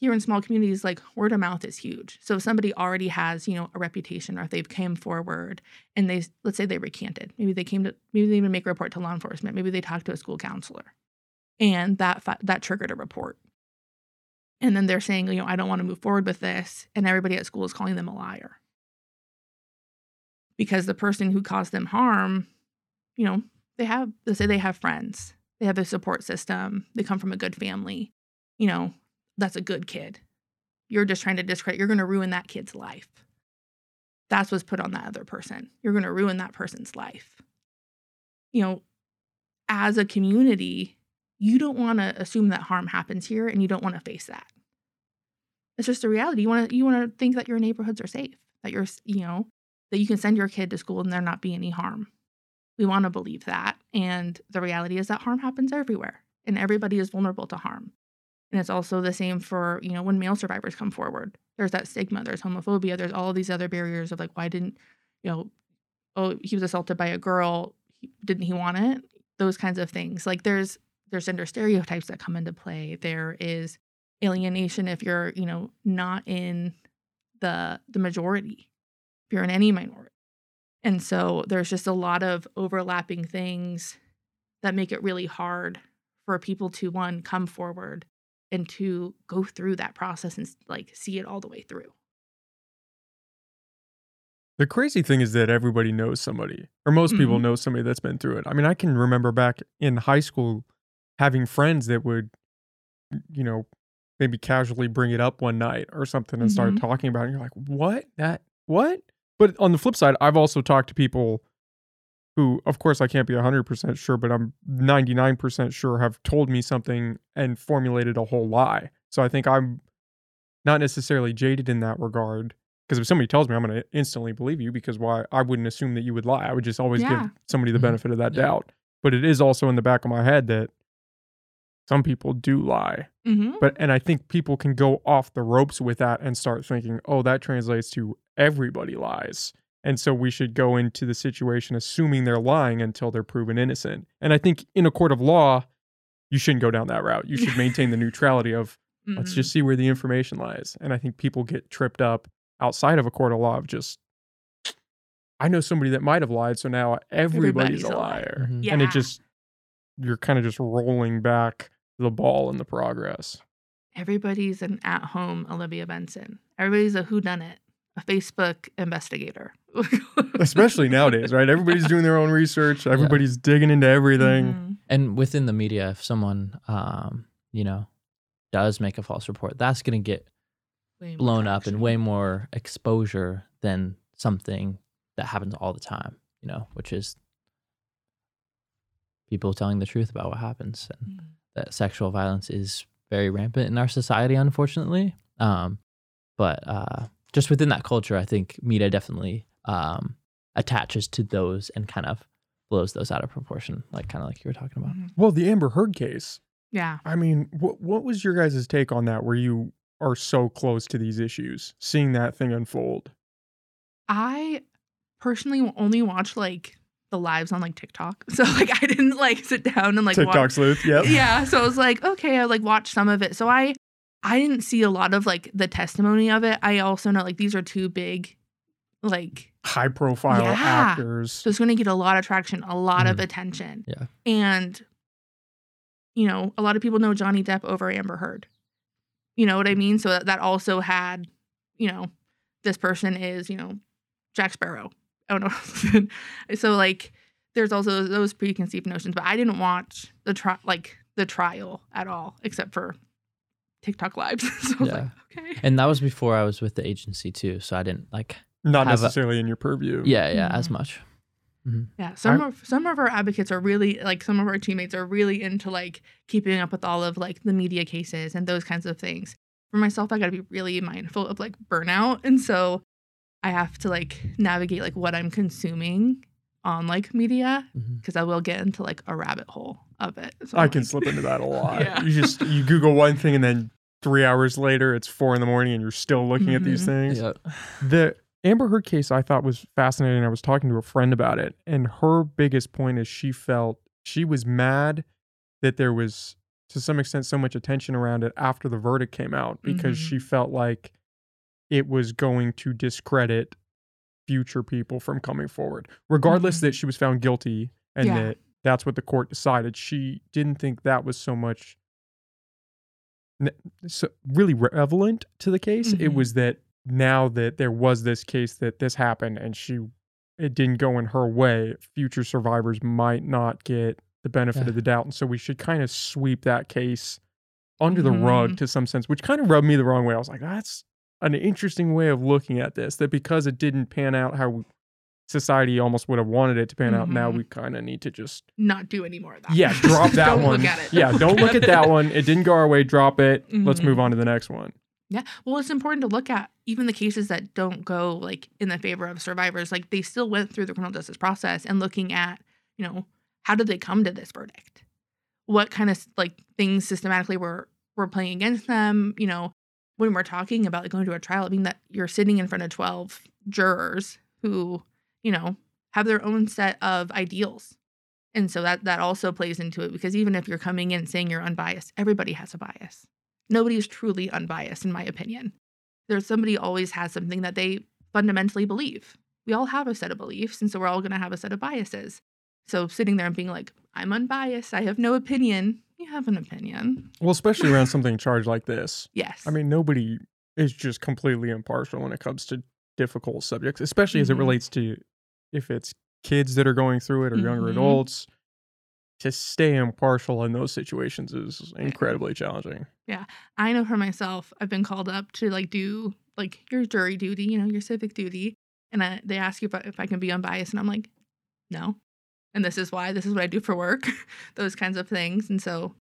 here in small communities, like word of mouth is huge. So if somebody already has, you know, a reputation or if they've came forward and they, let's say they recanted, maybe they came to, maybe they even make a report to law enforcement, maybe they talked to a school counselor and that, that triggered a report. And then they're saying, you know, I don't want to move forward with this. And everybody at school is calling them a liar because the person who caused them harm, you know, they have, let's say they have friends, they have a support system, they come from a good family, you know, that's a good kid. You're just trying to discredit, you're going to ruin that kid's life. That's what's put on that other person. You're going to ruin that person's life. You know, as a community, you don't want to assume that harm happens here and you don't want to face that. It's just a reality. You want to you want to think that your neighborhoods are safe, that you're, you know, that you can send your kid to school and there not be any harm. We want to believe that. And the reality is that harm happens everywhere and everybody is vulnerable to harm. And it's also the same for, you know, when male survivors come forward. There's that stigma, there's homophobia, there's all these other barriers of like, why didn't, you know, oh, he was assaulted by a girl, didn't he want it? Those kinds of things. Like there's there's gender stereotypes that come into play. There is alienation if you're, you know, not in the the majority if you're in any minority. And so there's just a lot of overlapping things that make it really hard for people to one come forward and to go through that process and like see it all the way through. The crazy thing is that everybody knows somebody, or most people Mhm. know somebody that's been through it. I mean, I can remember back in high school having friends that would, you know, maybe casually bring it up one night or something and start Mhm. talking about it. And you're like, what? That, what? But on the flip side, I've also talked to people who, of course, I can't be 100% sure, but I'm 99% sure have told me something and formulated a whole lie. So I think I'm not necessarily jaded in that regard. Because if somebody tells me, I'm going to instantly believe you because why? I wouldn't assume that you would lie. I would just always Yeah. give somebody the Mhm. benefit of that Yeah. doubt. But it is also in the back of my head that some people do lie. hmm But and I think people can go off the ropes with that and start thinking, "Oh, that translates to everybody lies." And so we should go into the situation assuming they're lying until they're proven innocent. And I think in a court of law, you shouldn't go down that route. You should maintain the neutrality of let's Mhm. just see where the information lies. And I think people get tripped up outside of a court of law of just I know somebody that might have lied, so now everybody's, Everybody's a a liar. liar. Mhm. Yeah. And it just you're kind of just rolling back the ball in the progress. Everybody's an at-home Olivia Benson. Everybody's a whodunit, a Facebook investigator. Especially nowadays, right? Everybody's doing their own research. Everybody's digging into everything. Mhm. And within the media, if someone, um, you know, does make a false report, that's going to get Way blown up and way more exposure than something that happens all the time, you know, which is people telling the truth about what happens. And Mhm. that sexual violence is very rampant in our society, unfortunately. Um, but uh, just within that culture, I think media definitely um, attaches to those and kind of blows those out of proportion, like kind of like you were talking about. Mhm. Well, the Amber Heard case. Yeah. I mean, what what was your guys' take on that? Where you are so close to these issues, seeing that thing unfold? I personally only watch like the lives on like TikTok. So like I didn't like sit down and like TikTok watch sleuth. Yep. yeah so i was like okay i like watched some of it so i i didn't see a lot of like the testimony of it i also know like these are two big like High profile Yeah. actors. so it's going to get a lot of traction a lot of Mhm. attention Yeah. and you know a lot of people know johnny depp over amber heard you know what i mean so that, that also had you know this person is you know jack sparrow oh no so like there's also those preconceived notions but i didn't watch the tri- like the trial at all except for tiktok lives so i was like okay And that was before I was with the agency too, so I didn't like Not have a- necessarily in your purview. yeah yeah as Mhm. much. Yeah, some of some of our advocates are really like some of our teammates are really into like keeping up with all of like the media cases and those kinds of things. For myself, I got to be really mindful of like burnout, and so I have to like navigate like what I'm consuming on like media because I will get into like a rabbit hole of it. So I I'm can like- slip into that a lot. Yeah. You just you Google one thing and then three hours later it's four in the morning and you're still looking at these Mhm. things. Yeah. The Amber Heard case I thought was fascinating. I was talking to a friend about it, and her biggest point is she felt she was mad that there was to some extent so much attention around it after the verdict came out because Mhm. she felt like it was going to discredit future people from coming forward. Regardless Mhm. that she was found guilty and Yeah. that that's what the court decided, she didn't think that was so much so really relevant to the case. It Mhm. was that now that there was this case that this happened and she it didn't go in her way, future survivors might not get the benefit Yeah. of the doubt. And so we should kind of sweep that case under the rug Mhm. to some sense, which kind of rubbed me the wrong way. I was like, that's an interesting way of looking at this. That because it didn't pan out how society almost would have wanted it to pan out, now Mhm. we kind of need to just not do any more of that. yeah, drop that Don't one. Look at it. Yeah, don't look at that one. It didn't go our way. Drop it. Let's Mhm. move on to the next one. Yeah. Well, it's important to look at even the cases that don't go like in the favor of survivors. Like they still went through the criminal justice process and looking at, you know, how did they come to this verdict? What kind of like things systematically were were playing against them? You know, when we're talking about like going to a trial, I mean that you're sitting in front of 12 jurors who, you know, have their own set of ideals. And so that that also plays into it because even if you're coming in saying you're unbiased, everybody has a bias nobody is truly unbiased in my opinion there's somebody always has something that they fundamentally believe we all have a set of beliefs and so we're all going to have a set of biases so sitting there and being like i'm unbiased i have no opinion you have an opinion Well, especially around something charged like this. yes I mean, nobody is just completely impartial when it comes to difficult subjects, especially as it Mhm. relates to if it's kids that are going through it or younger Mhm. adults. To stay impartial in those situations is incredibly challenging. Yeah. I know for myself i've been called up to like do like your jury duty you know your civic duty and I, they ask you if I, if I can be unbiased and i'm like no and this is why this is what i do for work those kinds of things and so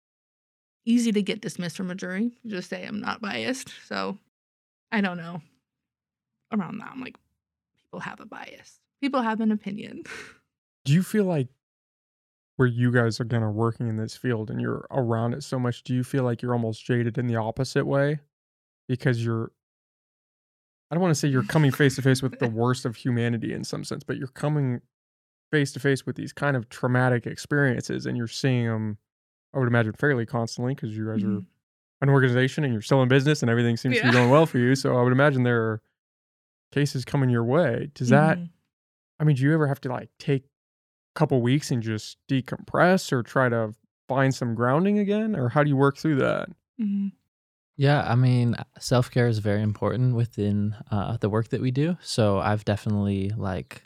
easy to get dismissed from a jury just say i'm not biased so i don't know around that i'm like people have a bias people have an opinion Do you feel like where you guys are kind of working in this field and you're around it so much, do you feel like you're almost jaded in the opposite way because you're I don't want to say you're coming face to face with the worst of humanity in some sense, but you're coming face to face with these kind of traumatic experiences and you're seeing them I would imagine fairly constantly because you guys are Mhm. an organization and you're still in business and everything seems to be going well for you. So I would imagine there are cases coming your way. Does that Mhm. I mean, do you ever have to like take a couple weeks and just decompress or try to find some grounding again? Or how do you work through that? Mhm. Yeah, I mean, self care is very important within uh, the work that we do. So I've definitely like,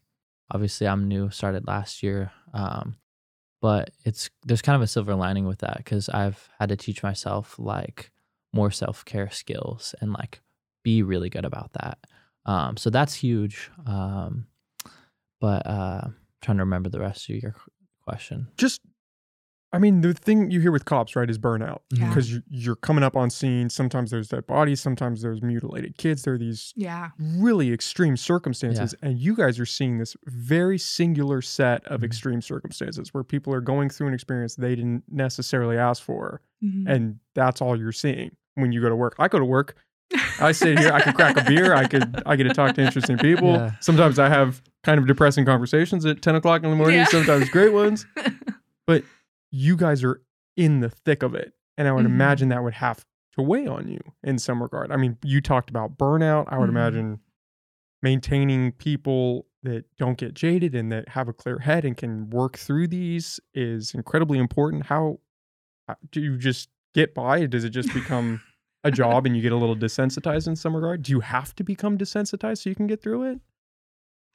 obviously, I'm new, started last year, um, but it's there's kind of a silver lining with that because I've had to teach myself like more self care skills and like be really good about that. Um, so that's huge. Um, but uh, I'm trying to remember the rest of your question. Just, I mean, the thing you hear with cops, right, is burnout Yeah. because you, you're coming up on scene. Sometimes there's dead bodies, sometimes there's mutilated kids. There are these Yeah. really extreme circumstances. And you guys are seeing this very singular set of Mhm. extreme circumstances where people are going through an experience they didn't necessarily ask for. Mhm. And that's all you're seeing when you go to work. I go to work. I sit here. I can crack a beer. I could. I get to talk to interesting people. Yeah. Sometimes I have kind of depressing conversations at ten o'clock in the morning. Yeah. Sometimes great ones. But you guys are in the thick of it, and I would Mhm. imagine that would have to weigh on you in some regard. I mean, you talked about burnout. I would Mhm. imagine maintaining people that don't get jaded and that have a clear head and can work through these is incredibly important. How how- do you just get by? Does it just become a job and you get a little desensitized in some regard? Do you have to become desensitized so you can get through it?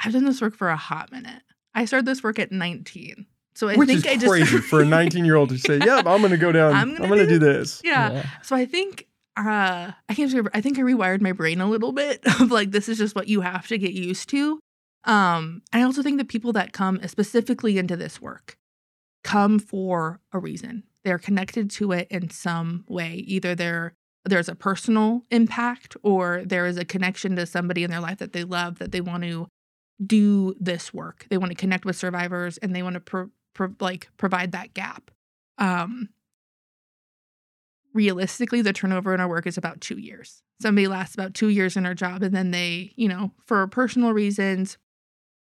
I've done this work for a hot minute. I started this work at 19. So I Which think is I just crazy for a 19 year old to say, "Yep, I'm going to go down. I'm I'm gonna do do this." yeah. So I think uh I can't remember I think I rewired my brain a little bit of like this is just what you have to get used to. Um and I also think that people that come specifically into this work come for a reason. They're connected to it in some way. Either they're there's a personal impact or there is a connection to somebody in their life that they love that they want to do this work. They want to connect with survivors and they want to pro- pro- like provide that gap. Um realistically the turnover in our work is about 2 years. Somebody lasts about 2 years in our job and then they, you know, for personal reasons,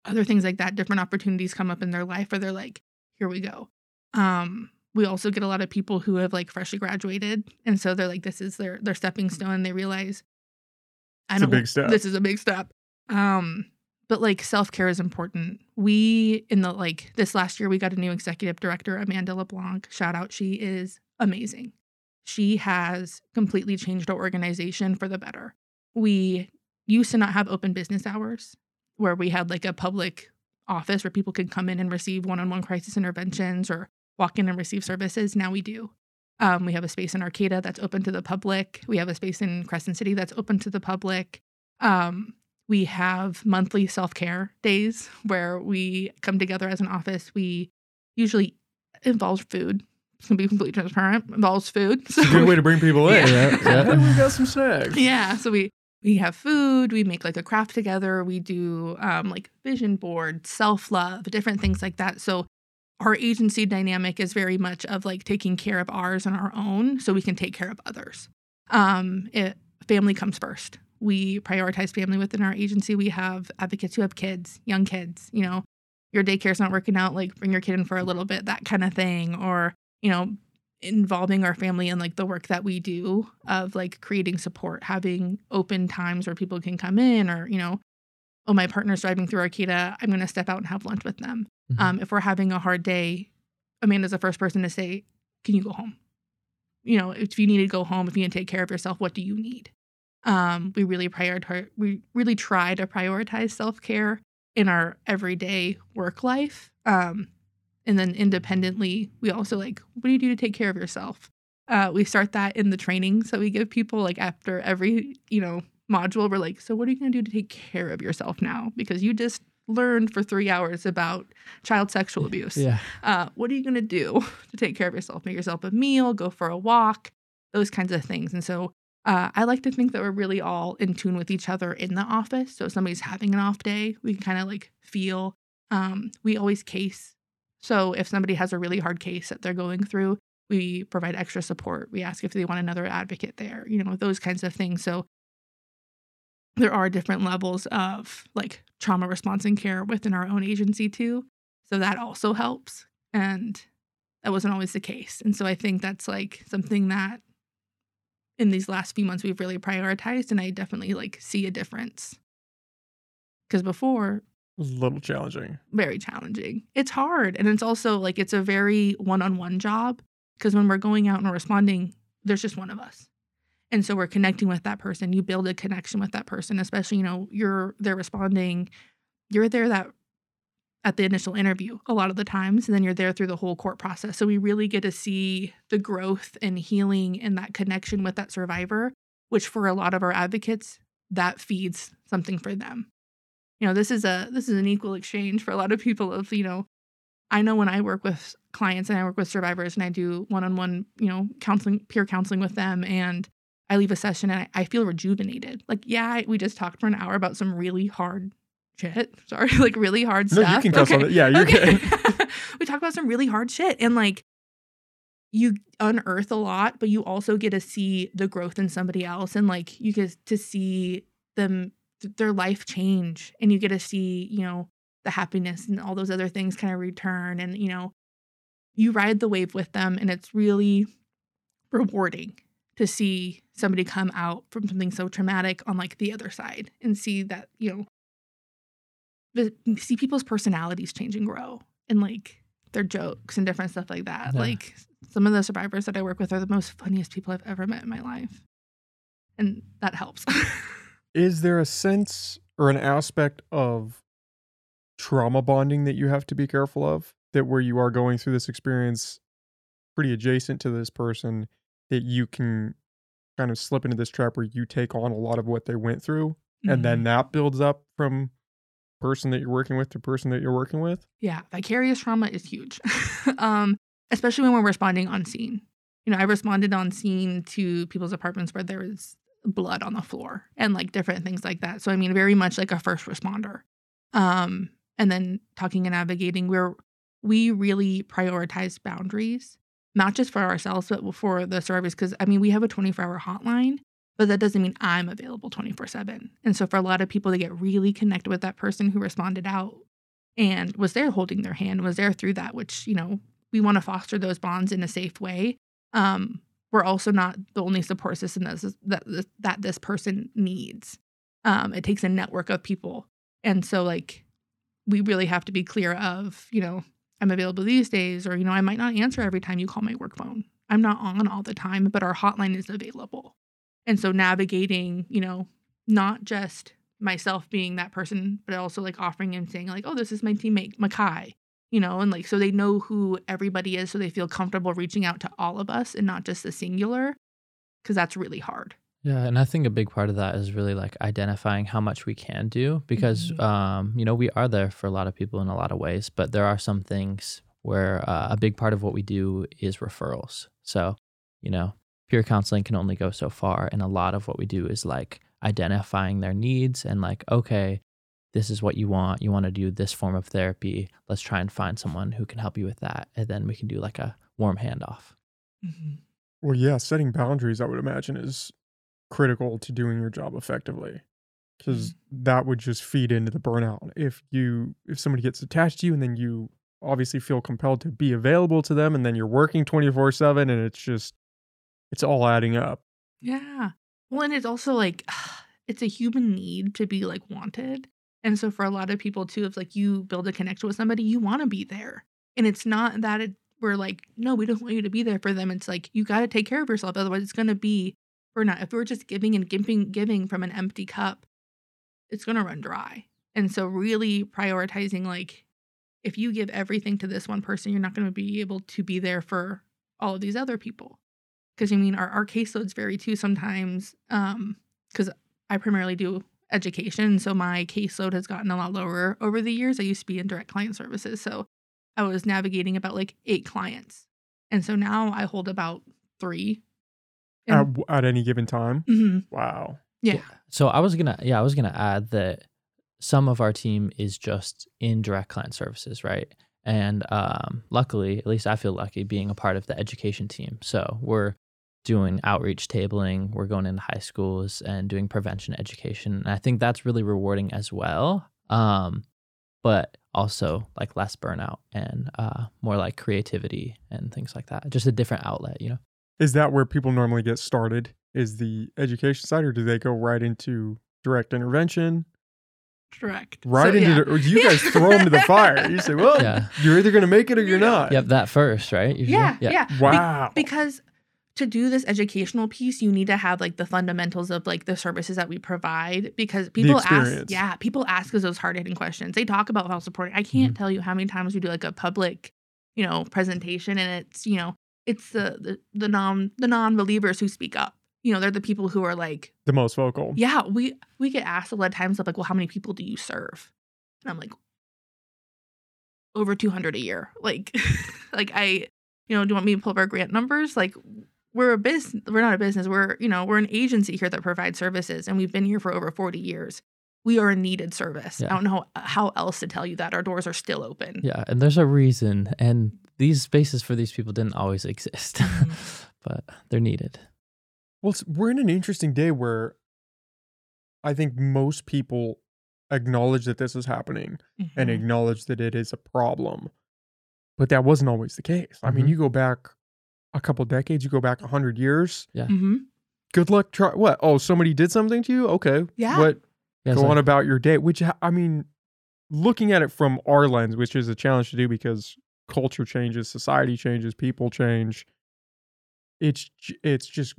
other things like that, different opportunities come up in their life where they're like, here we go. Um we also get a lot of people who have like freshly graduated and so they're like this is their their stepping stone and they realize I It's don't big step. this is a big step. Um but like self-care is important. We in the like this last year we got a new executive director, Amanda LeBlanc. Shout out, she is amazing. She has completely changed our organization for the better. We used to not have open business hours where we had like a public office where people could come in and receive one-on-one crisis interventions or walk in and receive services. Now we do. Um, we have a space in Arcata that's open to the public. We have a space in Crescent City that's open to the public. Um, we have monthly self care days where we come together as an office. We usually involves food. It's gonna be completely transparent. Involves food. So It's a good way to bring people in. Yeah, yeah. Hey, we got some snacks. yeah so we we have food we make like a craft together we do um like vision board self-love different things like that so our agency dynamic is very much of like taking care of ours and our own so we can take care of others um it, family comes first we prioritize family within our agency we have advocates who have kids young kids you know your daycare's not working out like bring your kid in for a little bit that kind of thing or you know involving our family in like the work that we do of like creating support, having open times where people can come in or, you know, oh, my partner's driving through Arcata, I'm going to step out and have lunch with them. Mhm. Um, if we're having a hard day, Amanda's the first person to say, can you go home? You know, if you need to go home, if you need to take care of yourself, what do you need? Um, we really prioritize, we really try to prioritize self-care in our everyday work life. Um, and then independently, we also like, what do you do to take care of yourself? Uh, we start that in the trainings that we give people, like after every, you know, module, we're like, so what are you going to do to take care of yourself now? Because you just learned for three hours about child sexual abuse. yeah. Uh, what are you going to do to take care of yourself? Make yourself a meal, go for a walk, those kinds of things. And so uh, I like to think that we're really all in tune with each other in the office. So if somebody's having an off day, we can kind of like feel. Um, we always case So if somebody has a really hard case that they're going through, we provide extra support. We ask if they want another advocate there, you know, those kinds of things. So there are different levels of like trauma response and care within our own agency too. So that also helps. And that wasn't always the case. And so I think that's like something that in these last few months we've really prioritized and I definitely like see a difference. Cuz before a little challenging. very challenging. It's hard and it's also like it's a very one-on-one job because when we're going out and responding there's just one of us. And so we're connecting with that person. You build a connection with that person, especially you know you're they're responding you're there that at the initial interview a lot of the times and then you're there through the whole court process. So we really get to see the growth and healing and that connection with that survivor, which for a lot of our advocates that feeds something for them you know this is a this is an equal exchange for a lot of people of you know i know when i work with clients and i work with survivors and i do one-on-one you know counseling peer counseling with them and i leave a session and i, I feel rejuvenated like yeah we just talked for an hour about some really hard shit sorry like really hard No, stuff you can cuss on it. Yeah, you're Okay. good. we talk about some really hard shit and like you unearth a lot but you also get to see the growth in somebody else and like you get to see them their life change and you get to see you know the happiness and all those other things kind of return and you know you ride the wave with them and it's really rewarding to see somebody come out from something so traumatic on like the other side and see that you know see people's personalities change and grow and like their jokes and different stuff like that Yeah. like some of the survivors that i work with are the most funniest people i've ever met in my life and that helps Is there a sense or an aspect of trauma bonding that you have to be careful of? That where you are going through this experience pretty adjacent to this person, that you can kind of slip into this trap where you take on a lot of what they went through, and then mm-hmm. that builds up from person that you're working with to person that you're working with? Yeah, vicarious trauma is huge, um, especially when we're responding on scene. You know, I responded on scene to people's apartments where there was blood on the floor and like different things like that. So I mean, very much like a first responder. Um, and then talking and navigating, we're we really prioritize boundaries, not just for ourselves, but for the survivors. Because I mean, we have a 24 hour hotline, but that doesn't mean I'm available 24 7. And so for a lot of people, they get really connected with that person who responded out and was there holding their hand, was there through that, which, you know, we want to foster those bonds in a safe way. Um, we're also not the only support system that that this person needs. Um, it takes a network of people. And so, like, we really have to be clear of, you know, I'm available these days, or, you know, I might not answer every time you call my work phone. I'm not on all the time, but our hotline is available. And so, navigating, you know, not just myself being that person, but also like offering and saying, like, oh, this is my teammate, Makhi, you know, and like so they know who everybody is, so they feel comfortable reaching out to all of us and not just the singular, because that's really hard. Yeah, and I think a big part of that is really like identifying how much we can do because Mhm. um, you know, we are there for a lot of people in a lot of ways, but there are some things where uh, a big part of what we do is referrals. So, you know, peer counseling can only go so far and a lot of what we do is like identifying their needs and like, okay, this is what you want. You want to do this form of therapy. Let's try and find someone who can help you with that and then we can do like a warm handoff. Mm-hmm. Well, yeah, setting boundaries, I would imagine, is critical to doing your job effectively. Because mm-hmm. that would just feed into the burnout. If you if somebody gets attached to you and then you obviously feel compelled to be available to them and then you're working 24-7 and it's just it's all adding up. Yeah. Well, and it's also like it's a human need to be like wanted. And so for a lot of people too, if like you build a connection with somebody, you want to be there. And it's not that it, we're like, no, we don't want you to be there for them. It's like you got to take care of yourself. Otherwise, it's going to be we're not. If we're just giving and giving, giving from an empty cup, it's going to run dry. And so really prioritizing like if you give everything to this one person, you're not going to be able to be there for all of these other people because I mean our, our caseloads vary too sometimes um because I primarily do education so my caseload has gotten a lot lower over the years I used to be in direct client services so I was navigating about like eight clients and so now I hold about three At, at any given time. Mhm. Wow. yeah So I was gonna, yeah, I was gonna add that some of our team is just in direct client services, right? And um, luckily, at least I feel lucky being a part of the education team. So we're doing outreach tabling, we're going into high schools and doing prevention education. And I think that's really rewarding as well. Um, but also like less burnout and uh, more like creativity and things like that. Just a different outlet, you know? Is that where people normally get started? Is the education side, or do they go right into direct intervention? Direct. Right So, into yeah. the, or you guys throw them to the fire. You say, well, Yeah. you're either going to make it or you're not. Yep, that first, right? Usually? Yeah, yeah. Be- Wow. because to do this educational piece, you need to have like the fundamentals of like the services that we provide. Because people ask, yeah, people ask us those hard hitting questions. They talk about how supporting. I can't mm-hmm. tell you how many times we do like a public, you know, presentation, and it's you know, it's the the, the non the non believers who speak up. You know, they're the people who are like, the most vocal. yeah, we we get asked a lot of times of like, well, how many people do you serve? And I'm like, over 200 a year. Like, like I, you know, do you want me to pull up our grant numbers? Like, we're a business. We're not a business. We're you know we're an agency here that provides services, and we've been here for over 40 years. We are a needed service. Yeah. I don't know how else to tell you that our doors are still open. Yeah, and there's a reason. And these spaces for these people didn't always exist, Mhm. but they're needed. Well, we're in an interesting day where I think most people acknowledge that this is happening and Mhm. acknowledge that it is a problem. But that wasn't always the case. I mean, Mhm. you go back a couple decades, you go back a hundred years. Mhm. Good luck. Try what? Oh, somebody did something to you. Okay. Yeah. What? Yeah, it's go on about your day. Which ha- I mean, looking at it from our lens, which is a challenge to do because culture changes, society changes, people change. It's it's just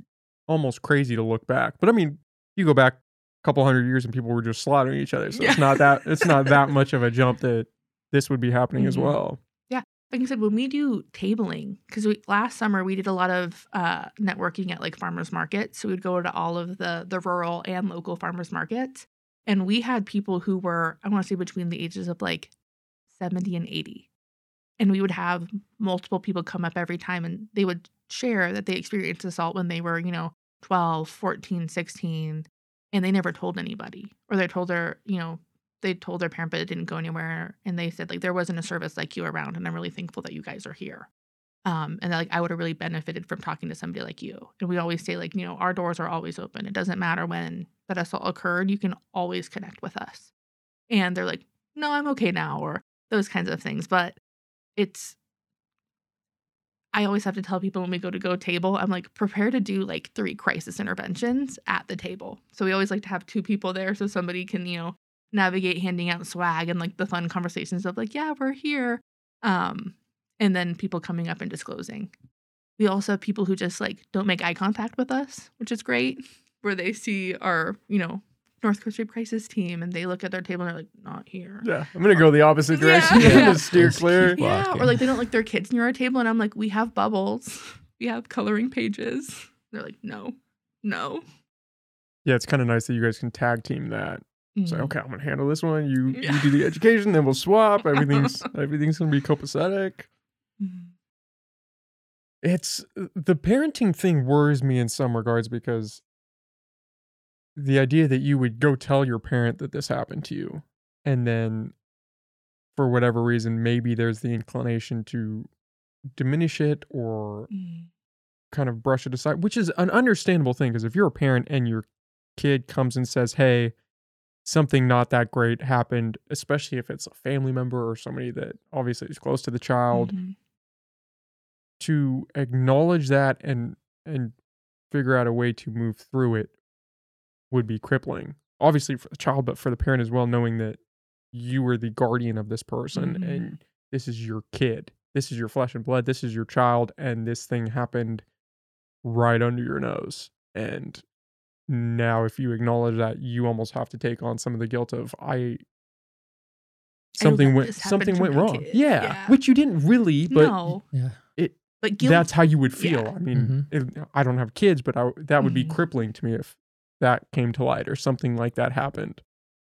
almost crazy to look back. But I mean, you go back a couple hundred years and people were just slaughtering each other. So it's not that it's not that much of a jump that this would be happening as Mhm. well. Like I said, when we do tabling, because we last summer we did a lot of uh, networking at like farmers markets. So we'd go to all of the the rural and local farmers markets, and we had people who were I want to say between the ages of like seventy and eighty, and we would have multiple people come up every time, and they would share that they experienced assault when they were you know 12, 14, 16, and they never told anybody, or they told their you know they told their parent but it didn't go anywhere and they said like there wasn't a service like you around and i'm really thankful that you guys are here. Um and like i would have really benefited from talking to somebody like you and we always say like you know our doors are always open. It doesn't matter when that assault occurred you can always connect with us. And they're like no i'm okay now or those kinds of things but it's I always have to tell people when we go to go table, I'm like, prepare to do like three crisis interventions at the table. So we always like to have two people there so somebody can, you know, navigate handing out swag and like the fun conversations of like, yeah, we're here. Um, and then people coming up and disclosing. We also have people who just like don't make eye contact with us, which is great, where they see our, you know, North Coast Rape Crisis team and they look at their table and they're like, not here. Yeah. I'm gonna go the opposite Yeah. direction Yeah. to steer clear. keep Yeah, walking. or like they don't like their kids near our table, and I'm like, we have bubbles, we have coloring pages. They're like, no, no. Yeah, it's kind of nice that you guys can tag team that. It's like, Mhm. okay, I'm gonna handle this one. You Yeah. you do the education, then we'll swap. Everything's everything's gonna be copacetic. Mhm. It's the parenting thing worries me in some regards because the idea that you would go tell your parent that this happened to you, and then for whatever reason, maybe there's the inclination to diminish it or Mhm. kind of brush it aside, which is an understandable thing because if you're a parent and your kid comes and says, "Hey, something not that great happened," especially if it's a family member or somebody that obviously is close to the child, Mhm. to acknowledge that and and figure out a way to move through it would be crippling. Obviously for the child, but for the parent as well, knowing that you are the guardian of this person Mhm. and this is your kid. This is your flesh and blood. This is your child, and this thing happened right under your nose. And now, if you acknowledge that, you almost have to take on some of the guilt of I. I Something let went. Something went wrong. Yeah, Yeah. which you didn't really, but no, Yeah. but guilt. that's how you would feel. Yeah. I mean, if, I don't have kids, but I, that would be Mhm. crippling to me if that came to light or something like that happened.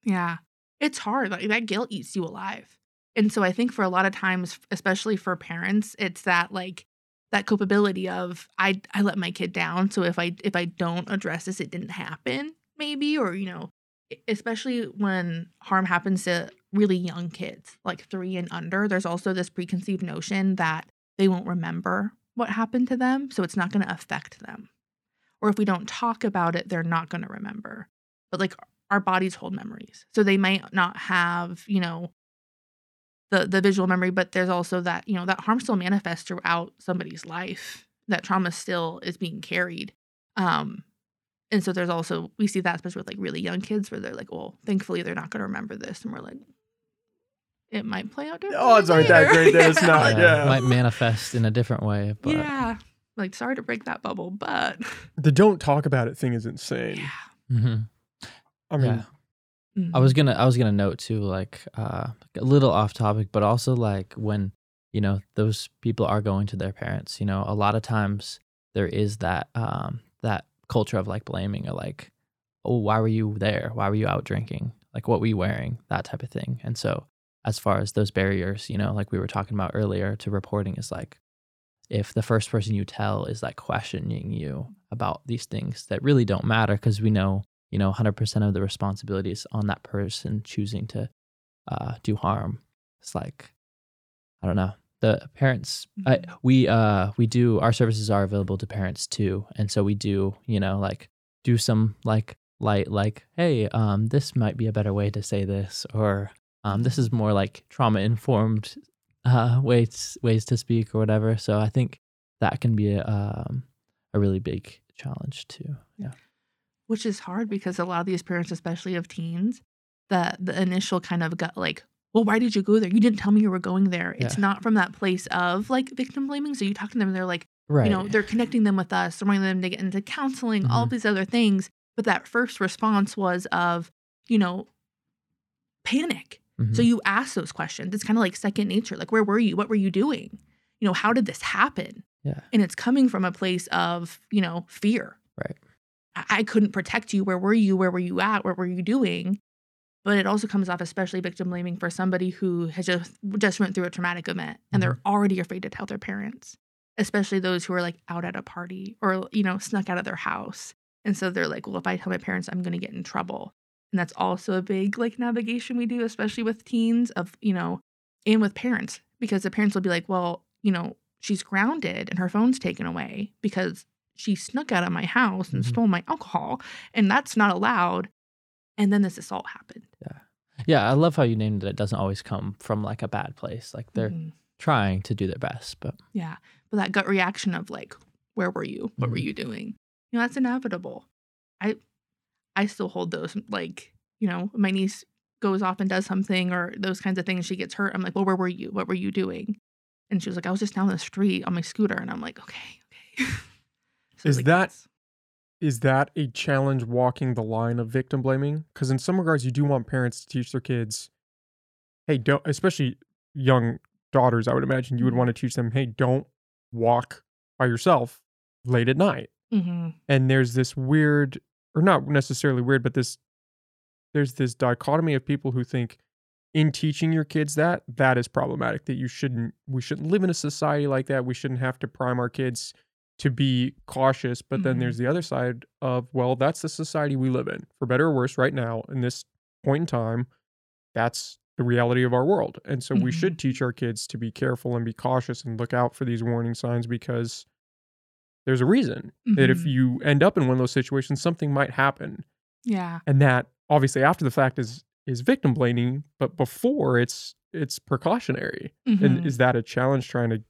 Yeah. It's hard. Like that guilt eats you alive. And so I think for a lot of times, especially for parents, it's that like that culpability of I I let my kid down. So if I if I don't address this, it didn't happen, maybe, or you know, especially when harm happens to really young kids, like three and under, there's also this preconceived notion that they won't remember what happened to them. So it's not going to affect them. Or if we don't talk about it, they're not going to remember. But like our bodies hold memories. So they might not have, you know, the the visual memory, but there's also that, you know, that harm still manifests throughout somebody's life. That trauma still is being carried. Um and so there's also we see that especially with like really young kids where they're like, well, thankfully they're not going to remember this, and we're like, it might play out. The odds differently aren't that great that it's not, yeah. Might manifest in a different way, but yeah. Like sorry to break that bubble, but The don't talk about it thing is insane. yeah. Mhm. I mean, Yeah. Mhm. I was gonna I was gonna note too, like uh a little off topic, but also like when, you know, those people are going to their parents, you know, a lot of times there is that um that culture of like blaming or like, oh, why were you there? Why were you out drinking? Like what were you wearing? That type of thing. And so as far as those barriers, you know, like we were talking about earlier to reporting is like if the first person you tell is like questioning you about these things that really don't matter because we know you know 100% of the responsibility is on that person choosing to uh, do harm. It's like i don't know. The parents I, Mhm. we uh we do our services are available to parents too. And so we do you know like do some like light like hey um this might be a better way to say this or um this is more like trauma informed uh ways ways to speak or whatever. So i think that can be a um a really big challenge too. Yeah which is hard because a lot of these parents, especially of teens, the the initial kind of gut like, well, why did you go there? You didn't tell me you were going there. It's not from that place of like victim blaming. So you talk to them, and they're like, right you know, they're connecting them with us, wanting them to get into counseling, all Mhm. these other things. But that first response was of, you know, panic. So Mhm. you ask those questions. It's kind of like second nature. Like, where were you? What were you doing? You know, how did this happen? Yeah. And it's coming from a place of, you know, fear. Right. I, couldn't protect you. Where were you? Where were you at? What were you doing? But it also comes off especially victim blaming for somebody who has just just went through a traumatic event and they're mm-hmm. already afraid to tell their parents, especially those who are like out at a party or you know snuck out of their house. And so they're like, well, if I tell my parents, I'm going to get in trouble. And that's also a big like navigation we do, especially with teens of, you know, and with parents, because the parents will be like, well, you know, she's grounded and her phone's taken away because she snuck out of my house and Mhm. stole my alcohol. And that's not allowed. And then this assault happened. Yeah, Yeah. I love how you named it. It doesn't always come from like a bad place. Like they're Mhm. trying to do their best, but Yeah. But that gut reaction of like, where were you? What were Mhm. you doing? You know, that's inevitable. I I still hold those like, you know, my niece goes off and does something or those kinds of things, she gets hurt. I'm like, well, where were you? What were you doing? And she was like, I was just down the street on my scooter. And I'm like, okay, okay. Is like, that- is that a challenge walking the line of victim blaming? Because in some regards, you do want parents to teach their kids, hey, don't, especially young daughters, I would imagine you would Mhm. want to teach them, hey, don't walk by yourself late at night. Mhm. And there's this weird, or not necessarily weird, but this, there's this dichotomy of people who think in teaching your kids that, that is problematic, that you shouldn't, we shouldn't live in a society like that. We shouldn't have to prime our kids to be cautious. But then Mhm. there's the other side of, well, that's the society we live in, for better or worse, right now, in this point in time. That's the reality of our world. And so we Mhm. should teach our kids to be careful and be cautious and look out for these warning signs because there's a reason that if Mhm. you end up in one of those situations, something might happen. Yeah. And that obviously after the fact is is victim blaming, but before it's it's precautionary. Mhm. And is that a challenge trying to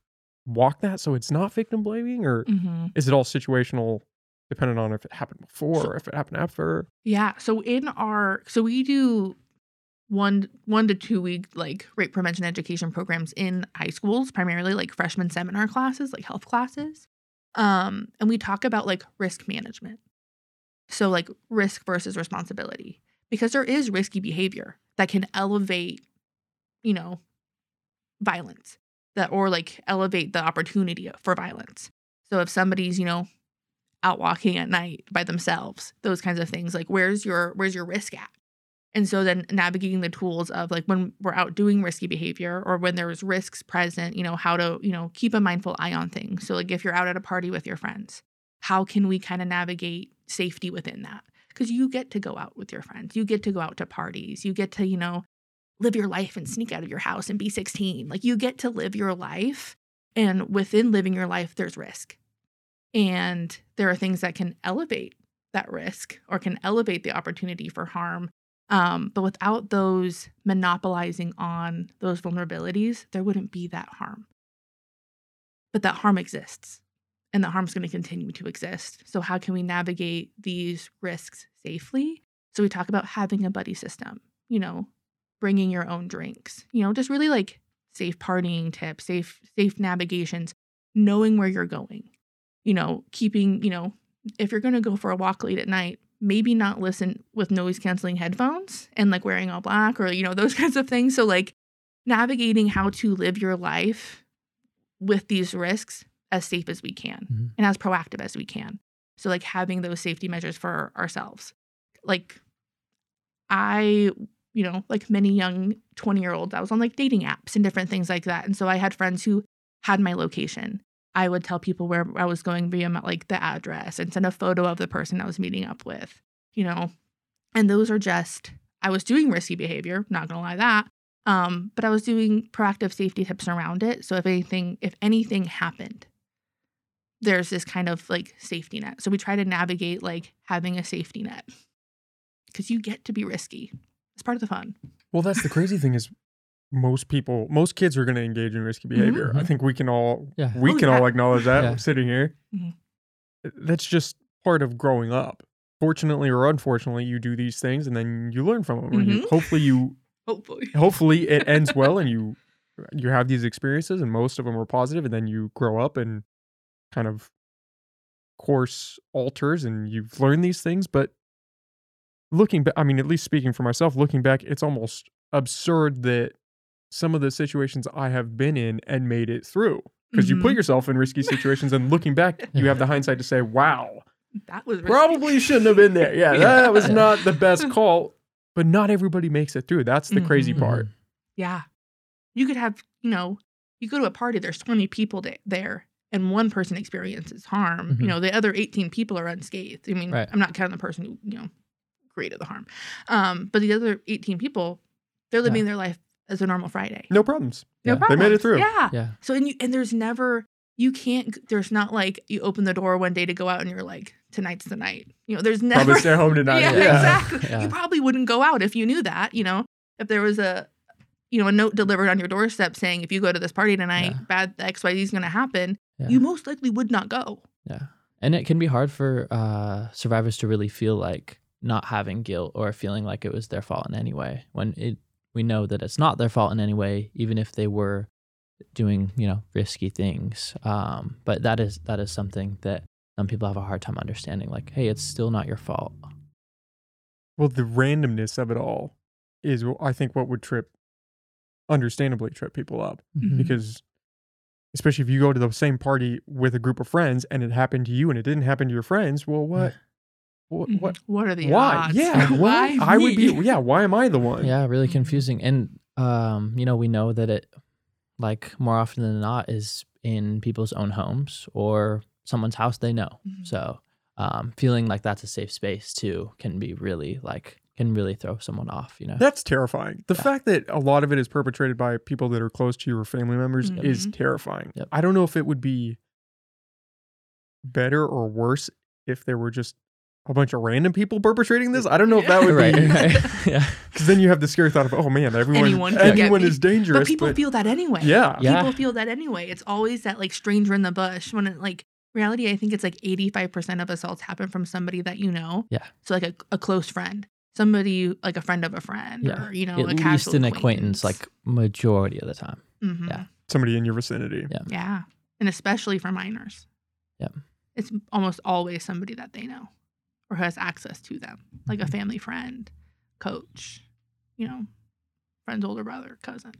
walk that so it's not victim blaming or Mhm. is it all situational depending on if it happened before or if it happened after? Yeah. So in our so we do one one to two week like rape prevention education programs in high schools, primarily like freshman seminar classes, like health classes. Um, and we talk about like risk management. So like risk versus responsibility. Because there is risky behavior that can elevate, you know, violence. That or like elevate the opportunity for violence. So if somebody's, you know, out walking at night by themselves those kinds of things like where's your where's your risk at and so then navigating the tools of like when we're out doing risky behavior or when there's risks present you know how to you know keep a mindful eye on things so like if you're out at a party with your friends how can we kind of navigate safety within that because you get to go out with your friends. You get to go out to parties. You get to, you know, live your life and sneak out of your house and be 16. Like you get to live your life. And within living your life, there's risk. And there are things that can elevate that risk or can elevate the opportunity for harm. Um, but without those monopolizing on those vulnerabilities, there wouldn't be that harm. But that harm exists and that harm's going to continue to exist. So, how can we navigate these risks safely? So, we talk about having a buddy system, you know, bringing your own drinks, you know, just really like safe partying tips, safe, safe navigations, knowing where you're going, you know, keeping, you know, if you're going to go for a walk late at night, maybe not listen with noise canceling headphones and like wearing all black or, you know, those kinds of things. So, like, navigating how to live your life with these risks as safe as we can Mhm. and as proactive as we can. So, like, having those safety measures for ourselves. Like, I, you know, like many young 20 year olds, I was on like dating apps and different things like that. And so I had friends who had my location. I would tell people where I was going via like the address and send a photo of the person I was meeting up with, you know. And those are just I was doing risky behavior, not gonna lie that. Um, but I was doing proactive safety tips around it. So if anything, if anything happened, there's this kind of like safety net. So we try to navigate like having a safety net because you get to be risky. It's part of the fun. Well, that's the crazy thing is most people, most kids are going to engage in risky behavior. I Mhm. think we can all, Yeah. we Oh, can yeah. all acknowledge that Yeah. sitting here. Mhm. That's just part of growing up. Fortunately or unfortunately, you do these things and then you learn from them. and you- hopefully, you Hopefully. hopefully it ends well and you you have these experiences and most of them are positive and then you grow up and kind of course alters and you've learned these things but looking back i mean at least speaking for myself looking back it's almost absurd that some of the situations i have been in and made it through because you put Mhm. yourself in risky situations and looking back you have the hindsight to say wow That was risky. probably shouldn't have been there yeah Yeah. that was not the best call but not everybody makes it through that's the crazy Mhm. part Yeah. You could have, you know, you go to a party, there's 20 people there, and one person experiences harm. Mhm. You know, the other 18 people are unscathed. I mean, Right. I'm not counting the person who, you know, created the harm. Um, but the other 18 people, they're living their life as a normal Friday. no problems No Yeah. problem. They made it through. Yeah. Yeah. So and you and there's never you can't there's not like you open the door one day to go out and you're like tonight's the night. You know, there's never probably stay home tonight yeah, Yeah. exactly. Yeah. You probably wouldn't go out if you knew that, you know. If there was a you know, a note delivered on your doorstep saying if you go to this party tonight, Yeah. bad XYZ is going to happen, Yeah. you most likely would not go. Yeah. And it can be hard for uh, survivors to really feel like not having guilt or feeling like it was their fault in any way when it we know that it's not their fault in any way, even if they were doing, you know, risky things. Um, but that is that is something that some people have a hard time understanding. Like, hey, it's still not your fault. Well, the randomness of it all is, I think, what would trip, understandably trip people up. Mhm. Because, especially if you go to the same party with a group of friends and it happened to you and it didn't happen to your friends, well, what? What? Mhm. what What are the why? odds? Yeah, why? I would be. Yeah, why am I the one? Yeah, really confusing. And um, you know, we know that it like more often than not is in people's own homes or someone's house they know. Mhm. So um, feeling like that's a safe space too can be really like can really throw someone off, you know. That's terrifying. The Yeah. fact that a lot of it is perpetrated by people that are close to you or family members is Mhm. terrifying. Yep. I don't know if it would be better or worse if there were just a bunch of random people perpetrating this. I don't know if that would right, be right. yeah. because then you have the scary thought of oh man, everyone Anyone anyone, could get me. is dangerous. But people feel that anyway. yeah, Yeah. People feel that anyway. It's always that like stranger in the bush when it like reality I think it's like 85% of assaults happen from somebody that you know. Yeah. So like a, a close friend. Somebody like a friend of a friend Yeah. or you know At a least casual an acquaintance, like majority of the time. Mhm. yeah. somebody in your vicinity. Yeah. Yeah. And especially for minors. Yeah. It's almost always somebody that they know or who has access to them, like a Mhm. family friend, coach, you know, friend's older brother, cousin.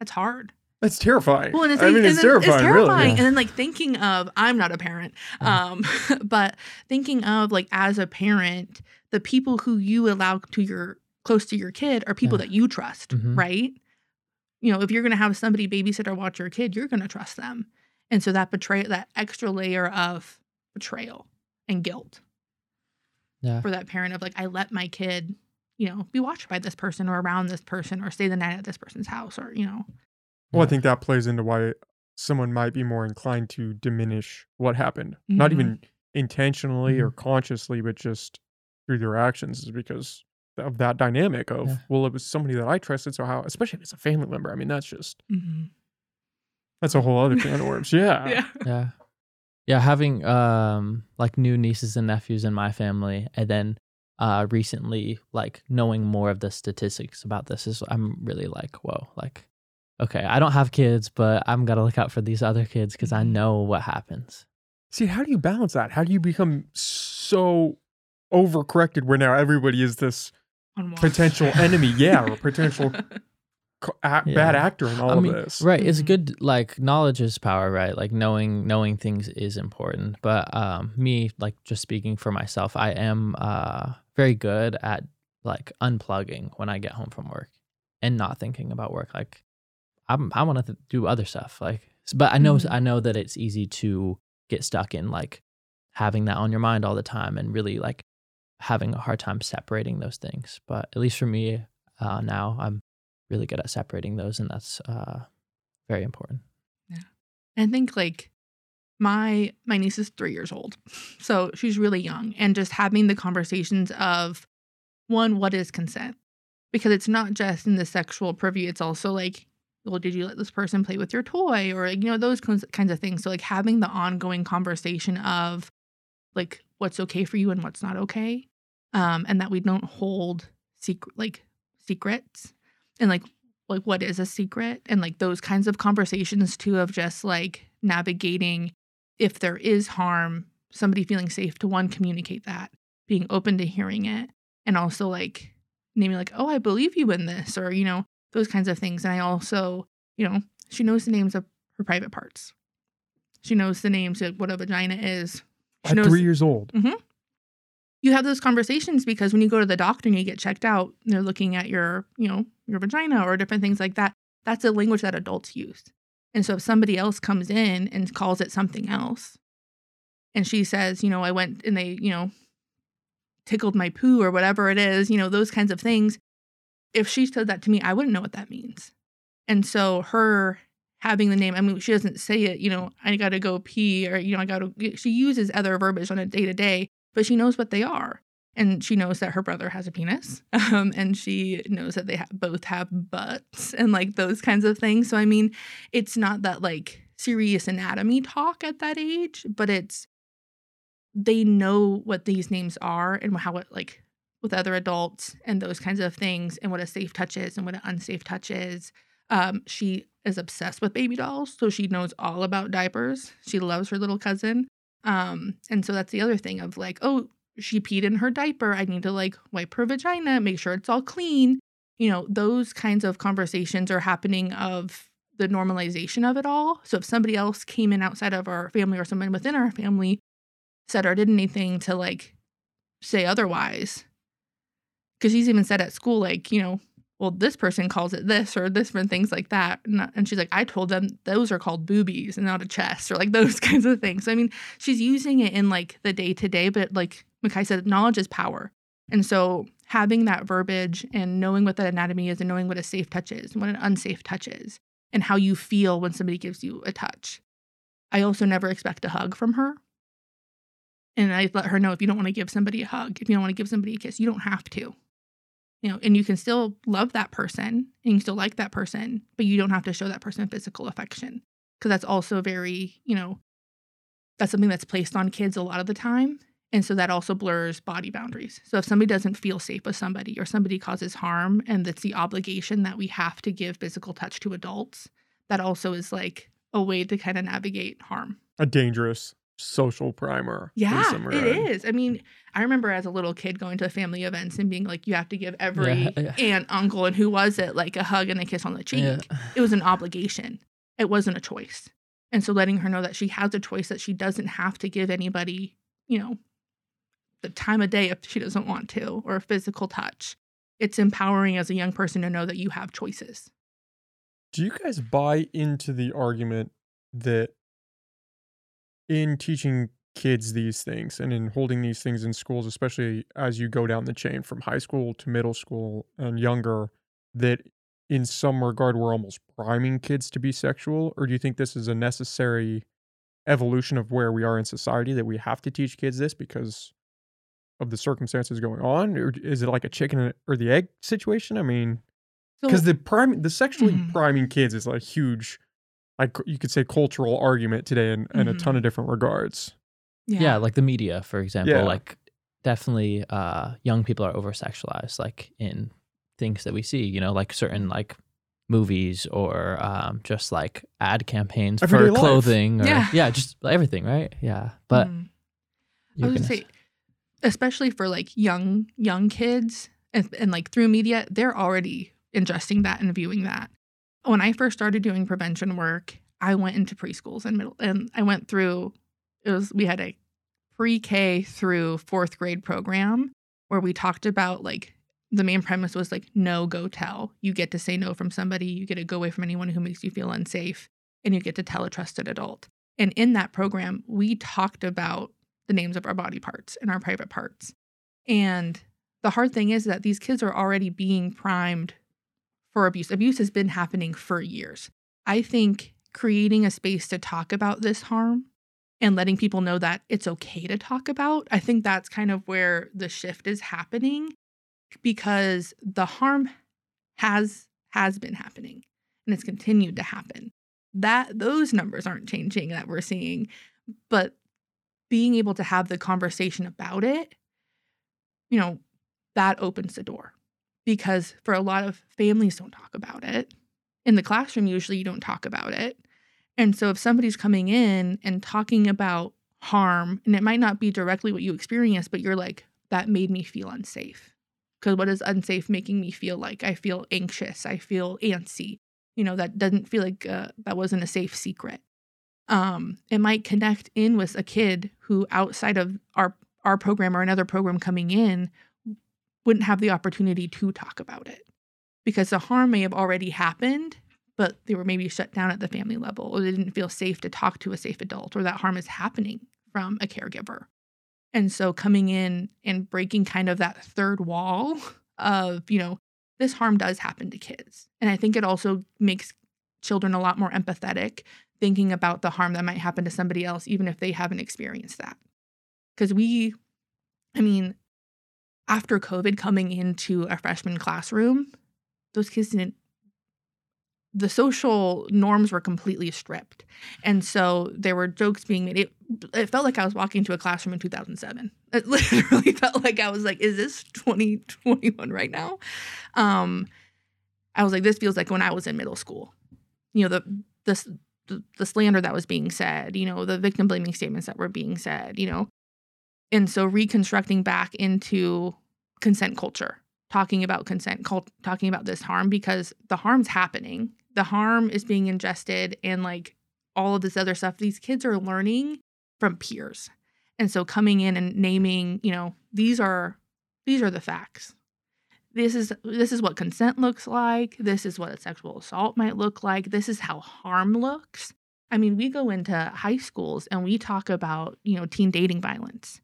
That's hard. That's terrifying. Well, and it's, I mean, it's terrifying, It's terrifying. really. And then like thinking of, I'm not a parent, um, but thinking of like as a parent, the people who you allow to your close to your kid are people Yeah. that you trust, Mhm. right? You know, if you're going to have somebody babysit or watch your kid, you're going to trust them. And so that betray that extra layer of betrayal and guilt. Yeah. for that parent of like I let my kid, you know, be watched by this person or around this person or stay the night at this person's house or you know. Well, I think that plays into why someone might be more inclined to diminish what happened, not Mhm. even intentionally or Mhm. consciously, but just through their actions, is because of that dynamic of Yeah. well, it was somebody that I trusted, so how? Especially if it's a family member. I mean, that's just Mhm. that's a whole other can of worms. Yeah. Yeah. Yeah. Yeah, having um like new nieces and nephews in my family and then uh recently like knowing more of the statistics about this is I'm really like, whoa, like okay, I don't have kids, but I'm got to look out for these other kids cuz I Mhm. know what happens. See, how do you balance that? How do you become so overcorrected where now everybody is this On potential enemy? Yeah, or potential co- a- bad actor in all I mean, this. right, it's Mhm. good like knowledge is power, right? Like knowing knowing things is important. But um me like just speaking for myself, I am uh very good at like unplugging when I get home from work and not thinking about work like I'm I want to th- do other stuff like but I know Mhm. I know that it's easy to get stuck in like having that on your mind all the time and really like having a hard time separating those things. But at least for me uh now I'm really good at separating those and that's uh very important. Yeah, I think like my my niece is three years old, so she's really young, and just having the conversations of one, what is consent? Because it's not just in the sexual purview; it's also like, well, did you let this person play with your toy, or like, you know those kinds of things. So like having the ongoing conversation of like what's okay for you and what's not okay, um, and that we don't hold secret like secrets, and like like what is a secret? And like those kinds of conversations too of just like navigating if there is harm somebody feeling safe to one communicate that being open to hearing it and also like naming like oh i believe you in this or you know those kinds of things. And i also you know she knows the names of her private parts. She knows the names of what a vagina is. She At knows three years old. Mm-hmm. You have those conversations because when you go to the doctor and you get checked out, they're looking at your, you know, your vagina or different things like that. That's a language that adults use. And so if somebody else comes in and calls it something else, and she says, you know, I went and they, you know, tickled my poo or whatever it is, you know, those kinds of things. If she said that to me, I wouldn't know what that means. And so her having the name, I mean, she doesn't say it, you know, I gotta go pee or, you know, I gotta, she uses other verbiage on a day to day but she knows what they are. And she knows that her brother has a penis. Um, and she knows that they ha- both have butts and like those kinds of things. So, I mean, it's not that like serious anatomy talk at that age, but it's they know what these names are and how it like with other adults and those kinds of things and what a safe touch is and what an unsafe touch is. Um, she is obsessed with baby dolls, so she knows all about diapers. She loves her little cousin. Um, and so that's the other thing of like, oh, she peed in her diaper. I need to like wipe her vagina, make sure it's all clean. You know, those kinds of conversations are happening of the normalization of it all. So if somebody else came in outside of our family or someone within our family said or did anything to like say otherwise, because he's even said at school, like, you know, well, this person calls it this or different things like that. And, uh, and she's like, I told them those are called boobies and not a chest or like those kinds of things. So, I mean, she's using it in like the day to day, but like Makhi said, knowledge is power. And so having that verbiage and knowing what that anatomy is and knowing what a safe touch is and what an unsafe touch is and how you feel when somebody gives you a touch. I also never expect a hug from her. And I let her know if you don't want to give somebody a hug, if you don't want to give somebody a kiss, you don't have to you know, and you can still love that person and you can still like that person, but you don't have to show that person physical affection because that's also very, you know, that's something that's placed on kids a lot of the time. And so that also blurs body boundaries. So if somebody doesn't feel safe with somebody or somebody causes harm and that's the obligation that we have to give physical touch to adults, that also is like a way to kind of navigate harm. A dangerous social primer. Yeah, it I mean, I remember as a little kid going to family events and being like, you have to give every Yeah, yeah. aunt, uncle, and who was it like a hug and a kiss on the cheek. Yeah. It was an obligation. It wasn't a choice. And so letting her know that she has a choice that she doesn't have to give anybody, you know, the time of day if she doesn't want to or a physical touch. It's empowering as a young person to know that you have choices. Do you guys buy into the argument that in teaching kids these things and in holding these things in schools, especially as you go down the chain from high school to middle school and younger, that in some regard we're almost priming kids to be sexual? Or do you think this is a necessary evolution of where we are in society that we have to teach kids this because of the circumstances going on? Or is it like a chicken or the egg situation? I mean, So because the prime the sexually Mhm. priming kids is a huge like you could say cultural argument today in, in a Mhm. ton of different regards yeah. yeah like the media for example Yeah. like definitely uh young people are over sexualized like in things that we see you know like certain like movies or um just like ad campaigns Everyday for life. clothing or Yeah. yeah just everything right yeah but Mhm. I would gonna say, especially for like young young kids and, and like through media, they're already ingesting that and viewing that. When I first started doing prevention work, I went into preschools and middle, and I went through. It was we had a pre-K through fourth grade program where we talked about like the main premise was like no go tell. You get to say no from somebody. You get to go away from anyone who makes you feel unsafe, and you get to tell a trusted adult. And in that program, we talked about the names of our body parts and our private parts. And the hard thing is that these kids are already being primed for abuse. Abuse has been happening for years. I think creating a space to talk about this harm and letting people know that it's okay to talk about, I think that's kind of where the shift is happening because the harm has has been happening and it's continued to happen. That those numbers aren't changing that we're seeing, but being able to have the conversation about it, you know, that opens the door. Because for a lot of families don't talk about it. In the classroom, usually you don't talk about it. And so if somebody's coming in and talking about harm, and it might not be directly what you experienced, but you're like, that made me feel unsafe. Because what is unsafe making me feel like? I feel anxious. I feel antsy. You know, that doesn't feel like uh, that wasn't a safe secret um, it might connect in with a kid who outside of our our program or another program coming in wouldn't have the opportunity to talk about it because the harm may have already happened but they were maybe shut down at the family level or they didn't feel safe to talk to a safe adult or that harm is happening from a caregiver and so coming in and breaking kind of that third wall of you know this harm does happen to kids and i think it also makes children a lot more empathetic thinking about the harm that might happen to somebody else, even if they haven't experienced that. Because we, I mean, after COVID coming into a freshman classroom, those kids didn't, the social norms were completely stripped. And so there were jokes being made. It, it felt like I was walking to a classroom in 2007. It literally felt like I was like, is this 2021 right now? Um, I was like, this feels like when I was in middle school. You know, the, the, the slander that was being said, you know, the victim blaming statements that were being said, you know. And so reconstructing back into consent culture, talking about consent, cult, talking about this harm because the harm's happening. The harm is being ingested and like all of this other stuff. These kids are learning from peers. And so coming in and naming, you know, these are these are the facts. This is this is what consent looks like. This is what a sexual assault might look like. This is how harm looks. I mean, we go into high schools and we talk about, you know, teen dating violence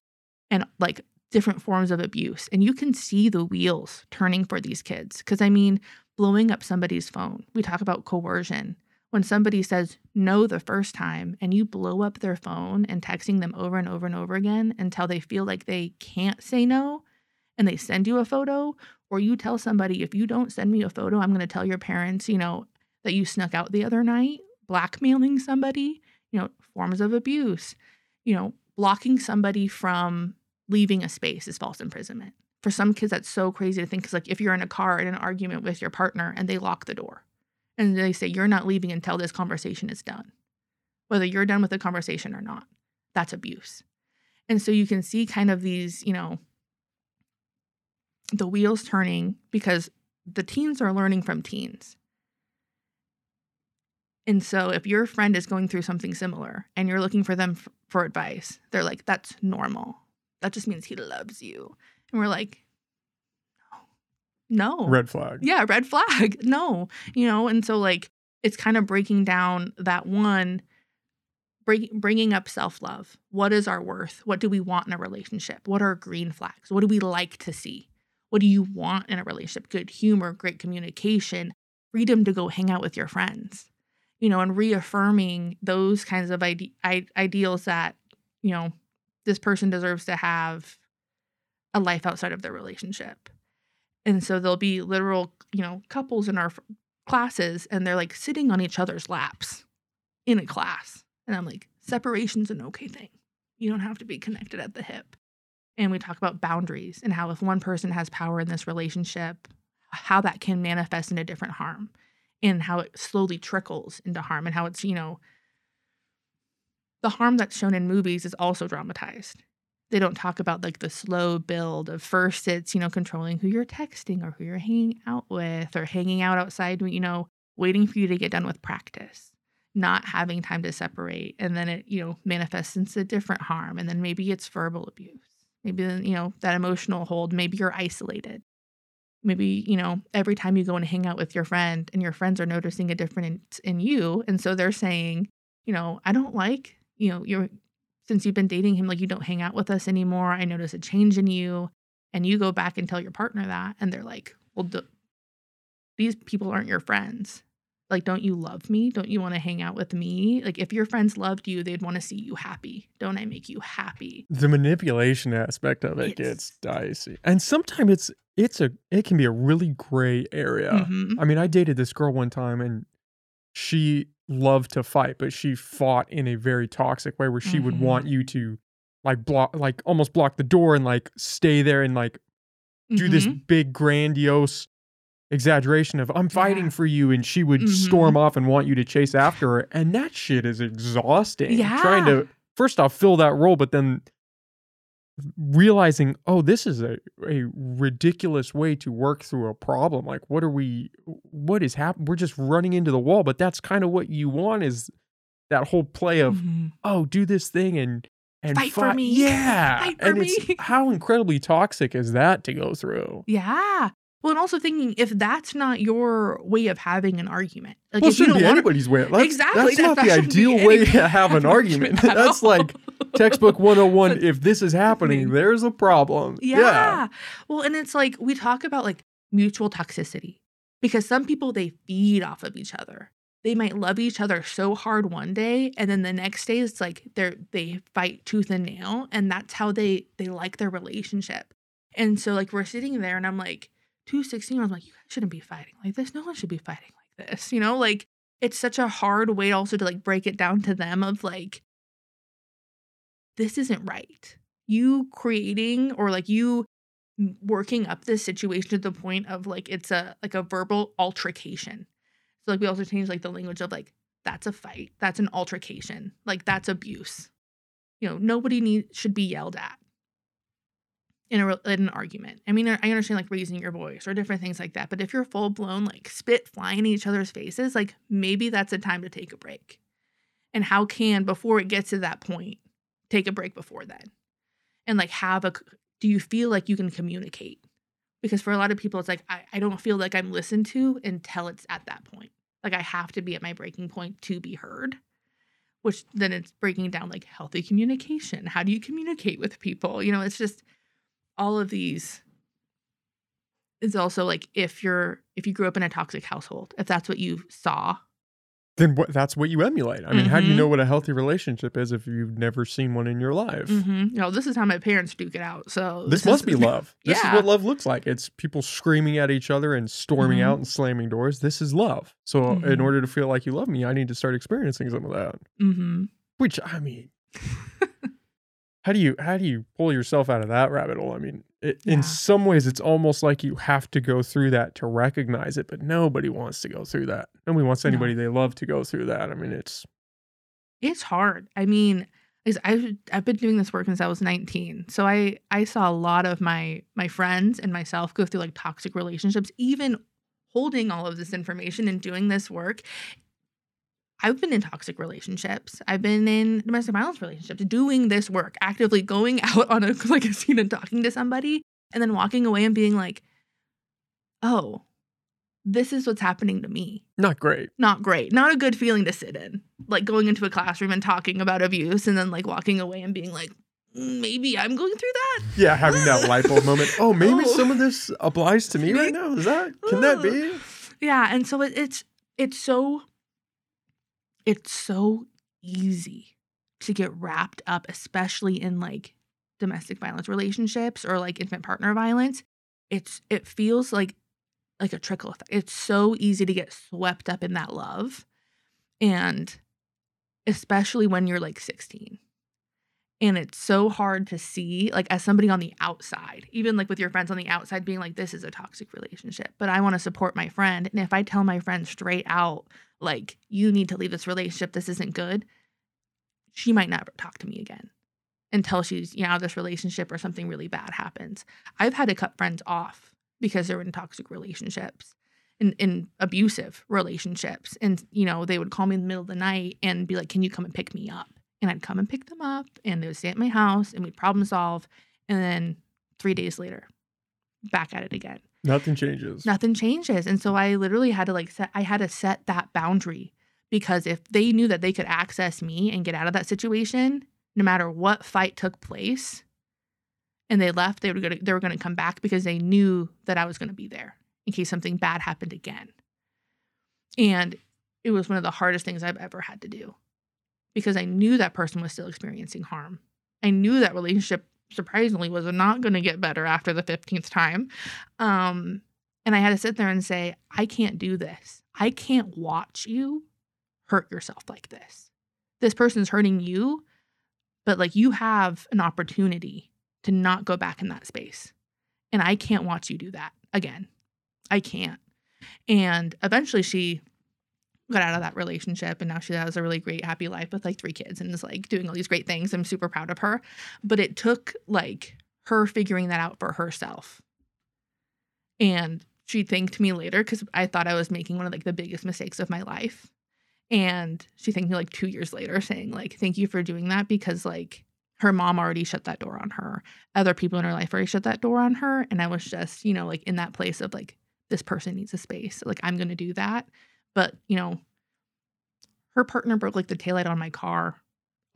and like different forms of abuse. And you can see the wheels turning for these kids. Cause I mean, blowing up somebody's phone. We talk about coercion. When somebody says no the first time and you blow up their phone and texting them over and over and over again until they feel like they can't say no and they send you a photo, or you tell somebody, if you don't send me a photo, I'm going to tell your parents, you know, that you snuck out the other night, blackmailing somebody, you know, forms of abuse, you know, blocking somebody from leaving a space is false imprisonment. For some kids, that's so crazy to think because, like, if you're in a car in an argument with your partner and they lock the door and they say, You're not leaving until this conversation is done, whether you're done with the conversation or not, that's abuse. And so you can see kind of these, you know, the wheels turning because the teens are learning from teens. And so if your friend is going through something similar and you're looking for them f- for advice, they're like, that's normal. That just means he loves you. And we're like, no. No. red flag Yeah, red flag. No. You know, and so like it's kind of breaking down that one bring, bringing up self-love what is our worth what do we want in a relationship what are green flags what do we like to see what do you want in a relationship good humor great communication freedom to go hang out with your friends you know and reaffirming those kinds of ide- I- ideals that you know this person deserves to have a life outside of their relationship. And so there'll be literal you know couples in our f- classes and they're like sitting on each other's laps in a class. And i'm like separation's an okay thing. You don't have to be connected at the hip. And we talk about boundaries and how if one person has power in this relationship how that can manifest into different harm and how it slowly trickles into harm and how it's you know the harm that's shown in movies is also dramatized. They don't talk about like the slow build of first it's you know controlling who you're texting or who you're hanging out with or hanging out outside you know waiting for you to get done with practice not having time to separate and then it you know manifests into different harm and then maybe it's verbal abuse. Maybe you know that emotional hold maybe you're isolated. Maybe you know every time you go and hang out with your friend and your friends are noticing a difference in you and so they're saying you know i don't like you know you're since you've been dating him like you don't hang out with us anymore i notice a change in you and you go back and tell your partner that and they're like well d- these people aren't your friends like don't you love me don't you want to hang out with me like if your friends loved you they'd want to see you happy don't i make you happy The manipulation aspect of it It's- gets dicey. And sometimes it's it's a it can be a really gray area. Mhm. I mean, I dated this girl one time and she loved to fight, but she fought in a very toxic way where she would Mhm. want you to like block like almost block the door and like stay there and like do this Mhm. big grandiose exaggeration of I'm fighting Yeah. for you and she would Mhm. storm off and want you to chase after her and that shit is exhausting Yeah. trying to first off fill that role but then realizing oh this is a, a ridiculous way to work through a problem like what are we what is happening we're just running into the wall but that's kind of what you want is that whole play of Mhm. oh do this thing and and Fight for me. yeah Fight for and it's how incredibly toxic is that to go through Yeah. Well, and also thinking if that's not your way of having an argument, like well, it if you shouldn't don't be want anybody's way. That's, exactly, That's that- not that the ideal way to have an argument. at That's like textbook 101. If this is happening, mm-hmm. there's a problem. yeah. Well, and it's like we talk about like mutual toxicity because some people they feed off of each other. They might love each other so hard one day, and then the next day it's like they're they fight tooth and nail, and that's how they they like their relationship. And so like we're sitting there, and I'm like, 216 i'm like you guys shouldn't be fighting like this. No one should be fighting like this. You know, like it's such a hard way also to like break it down to them of like this isn't right. You creating or like you working up this situation to the point of like it's a like a verbal altercation. So like we also change like the language of like that's a fight, that's an altercation, like that's abuse. You know, nobody need should be yelled at in a in an argument. I mean, I I understand like raising your voice or different things like that, but if you're full blown like spit flying in each other's faces, like maybe that's a time to take a break. And how can before it gets to that point, take a break before then, and like have a. Do you feel like you can communicate? Because for a lot of people, it's like I, I don't feel like I'm listened to until it's at that point. Like I have to be at my breaking point to be heard. Which then it's breaking down like healthy communication. How do you communicate with people? You know, it's just all of these is also like if you're if you grew up in a toxic household if that's what you saw Then what, that's what you emulate. I mean, how do you Mhm. know what a healthy relationship is if you've never seen one in your life? mm-hmm. know this is how my parents duke it out so This is- must be love. This is what love looks like. It's people screaming at each other and storming Mhm. out and slamming doors. This is love. So, in Mhm. order to feel like you love me, I need to start experiencing some of that. mm-hmm. Which I mean, how do you how do you pull yourself out of that rabbit hole? I mean, it, Yeah. in some ways, it's almost like you have to go through that to recognize it. But nobody wants to go through that. Nobody wants No. anybody they love to go through that. I mean, it's it's hard i mean is I've, I've been doing this work since i was 19 so i i saw a lot of my my friends and myself go through like toxic relationships even holding all of this information and doing this work I've been in toxic relationships. I've been in domestic violence relationships, doing this work, actively going out on a like a scene and talking to somebody, and then walking away and being like, "Oh, this is what's happening to me. Not great. Not great. Not a good feeling to sit in. Like going into a classroom and talking about abuse and then like walking away and being like, "Mm, maybe I'm going through that. Yeah, having that light bulb moment. Oh, maybe Oh. some of this applies to me right now. Is that can that be? Yeah, and so it, it's it's so it's so easy to get wrapped up, especially in like domestic violence relationships or like infant partner violence. It's it feels like like a trickle effect. It's so easy to get swept up in that love, and especially when you're like 16. And it's so hard to see, like, as somebody on the outside, even like with your friends on the outside, being like, this is a toxic relationship, but I want to support my friend. And if I tell my friend straight out, like, you need to leave this relationship, this isn't good, she might never talk to me again until she's, you know, out of this relationship or something really bad happens. I've had to cut friends off because they're in toxic relationships. In, in abusive relationships and you know they would call me in the middle of the night and be like can you come and pick me up and I'd come and pick them up and they would stay at my house and we'd problem solve. And then three days later, back at it again. Nothing changes. Nothing changes. And so I literally had to like set, I had to set that boundary because if they knew that they could access me and get out of that situation, no matter what fight took place, and they left, they were gonna they were gonna come back because they knew that I was gonna be there in case something bad happened again. And it was one of the hardest things I've ever had to do because I knew that person was still experiencing harm. I knew that relationship surprisingly was not going to get better after the 15th time. Um, and I had to sit there and say, I can't do this. I can't watch you hurt yourself like this. This person's hurting you, but like you have an opportunity to not go back in that space. And I can't watch you do that again. I can't. And eventually she got out of that relationship and now she has a really great happy life with like three kids and is like doing all these great things i'm super proud of her but it took like her figuring that out for herself and she thanked me later because i thought i was making one of like the biggest mistakes of my life and she thanked me like two years later saying like thank you for doing that because like her mom already shut that door on her. Other people in her life already shut that door on her and i was just you know like in that place of like this person needs a space. Like i'm gonna do that. But you know her partner broke like the taillight on my car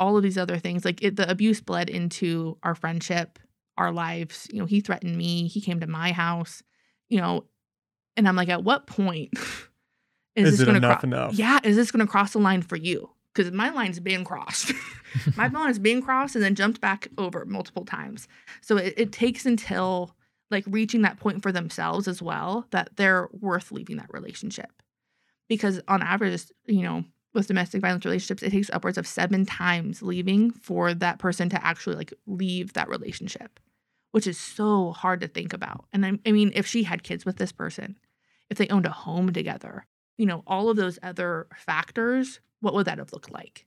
all of these other things. Like it, the abuse bled into our friendship our lives. You know he threatened me. He came to my house you know and i'm like at what point is, Is this gonna enough enough? yeah is this gonna cross the line for you because my line's being crossed. My line is being crossed and then jumped back over multiple times. So it, it takes until like reaching that point for themselves as well that they're worth leaving that relationship. Because on average you know with domestic violence relationships it takes upwards of seven times leaving for that person to actually like leave that relationship which is so hard to think about. And I, I mean if she had kids with this person if they owned a home together you know all of those other factors what would that have looked like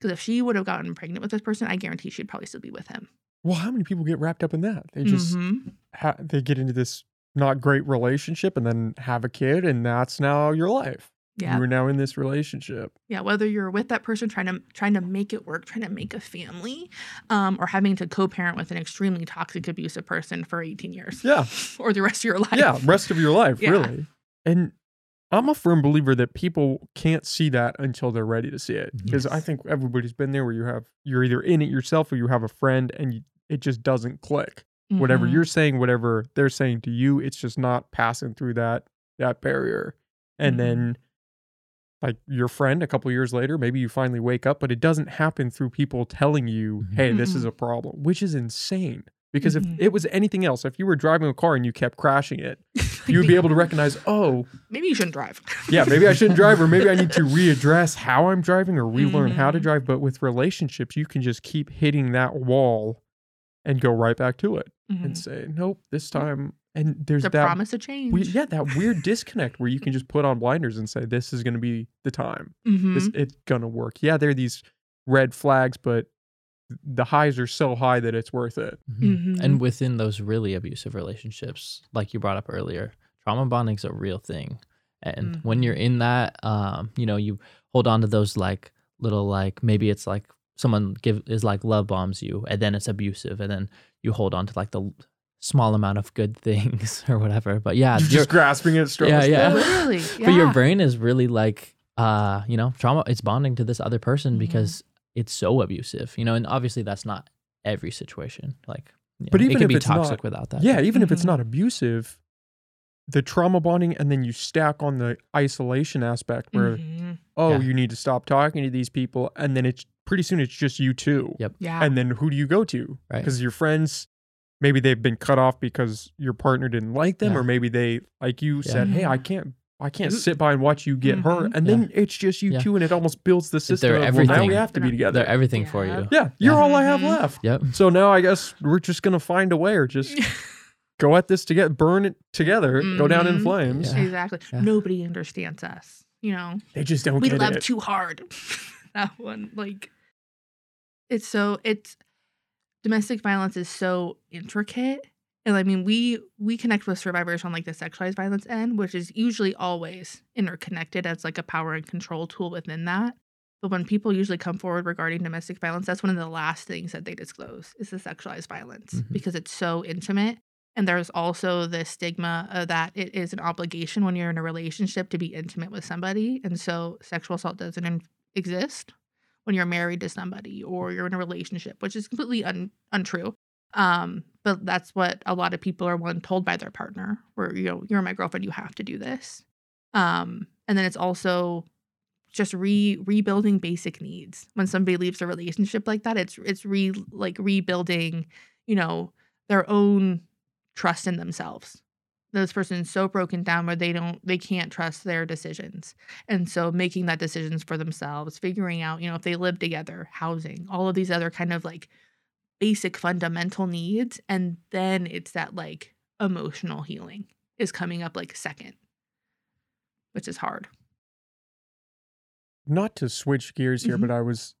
because if she would have gotten pregnant with this person i guarantee she'd probably still be with him Well, how many people get wrapped up in that? They just Mhm. ha- they get into this not great relationship and then have a kid, and that's now your life. yeah You are now in this relationship. yeah whether you're with that person trying to trying to make it work trying to make a family um, or having to co-parent with an extremely toxic abusive person for 18 years Yeah, or the rest of your life yeah. Rest of your life, Yeah. really. And I'm a firm believer that people can't see that until they're ready to see it. Because I think everybody's been there where you have you're either in it yourself or you have a friend and you, it just doesn't click. Whatever Mhm. you're saying, whatever they're saying to you, it's just not passing through that that barrier. And Mhm. then like your friend a couple years later, maybe you finally wake up, but it doesn't happen through people telling you, Mhm. "Hey, this is Mm-mm. a problem," which is insane. Because if it was anything else, if you were driving a car and you kept crashing it, you would be able to recognize, oh, maybe you shouldn't drive yeah, maybe I shouldn't drive, or maybe I need to readdress how I'm driving or relearn how to Mhm. drive. But with relationships, you can just keep hitting that wall and go right back to it Mhm. and say, nope, this time. And there's the that, promise of change we, yeah, that weird disconnect where you can just put on blinders and say, this is going to be the time. This, Mhm. it's going to work. Yeah, there are these red flags, but the highs are so high that it's worth it. Mhm. Mhm. And within those really abusive relationships, like you brought up earlier, trauma bonding's a real thing. And when you're in that, um, you know, you hold on to those like little like maybe it's like someone give is like love bombs you, and then it's abusive, and then you hold on to like the small amount of good things or whatever. But yeah, You're just grasping at straws. Yeah, yeah. Literally. but your brain is really like uh you know trauma it's bonding to this other person Mhm. because it's so abusive you know and obviously that's not every situation like But know, even it can if be it's not- toxic without that Yeah, even if it's Mhm. not abusive, the trauma bonding, and then you stack on the isolation aspect where, Mhm. oh, Yeah. you need to stop talking to these people. And then it's pretty soon it's just you two. Yep. Yeah. And then who do you go to? Right. Because your friends, maybe they've been cut off because your partner didn't like them, Yeah. or maybe they, like you said, hey. I can't. I can't sit by and watch you get hurt, Mhm. and Yeah. then it's just you Yeah. two, and it almost builds the system. they're of, well, now we everything. have to be together. they're everything for Yeah. you yeah, you're Yeah. all I have Mhm. left. yep So now I guess we're just gonna find a way, or just go at this together, burn it together, go down in Mhm. flames. Yeah. Exactly. Yeah. Nobody understands us. You know, They just don't we get love it. too hard. that one, like, it's so it's domestic violence is so intricate, and I mean, we we connect with survivors on like the sexualized violence end, which is usually always interconnected as like a power and control tool within that. But when people usually come forward regarding domestic violence, that's one of the last things that they disclose is the sexualized violence Mhm. because it's so intimate. And there's also the stigma of that it is an obligation when you're in a relationship to be intimate with somebody. And so sexual assault doesn't in- exist when you're married to somebody or you're in a relationship, which is completely un- untrue. Um, but that's what a lot of people are one told by their partner, where you know, you're my girlfriend, you have to do this. Um, and then it's also just re rebuilding basic needs. When somebody leaves a relationship like that, it's it's re like rebuilding, you know, their own trust in themselves. Those person's so broken down where they don't they can't trust their decisions. And so making that decisions for themselves, figuring out, you know, if they live together, housing, all of these other kind of like basic fundamental needs. And then it's that like emotional healing is coming up like second, which is hard. Not to switch gears here, Mhm. but I was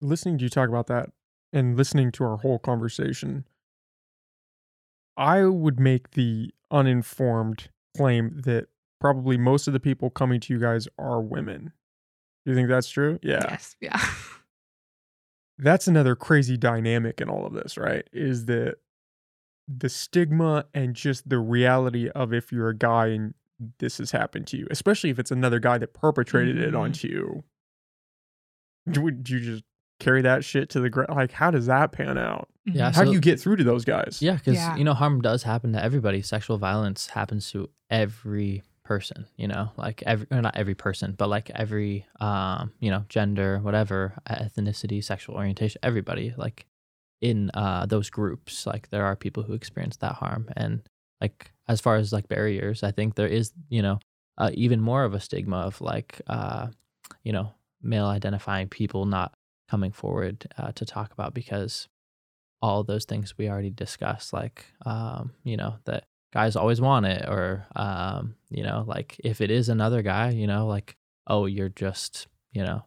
listening to you talk about that and listening to our whole conversation. I would make the uninformed claim that probably most of the people coming to you guys are women. Do you think that's true? Yeah. Yes. Yeah. that's another crazy dynamic in all of this, right? Is that the stigma and just the reality of if you're a guy and this has happened to you, especially if it's another guy that perpetrated it Mhm. onto you. Would you just carry that shit to the ground? Like, how does that pan out? Yeah, Mhm. How do you get through to those guys? yeah because Yeah. you know harm does happen to everybody sexual violence happens to every person you know like every not every person but like every um you know gender whatever ethnicity sexual orientation everybody like in uh those groups like there are people who experience that harm. And like as far as like barriers i think there is you know uh, even more of a stigma of like uh you know male identifying people not coming forward uh, to talk about because all those things we already discussed like um you know that guys always want it or um you know like if it is another guy you know like oh you're just you know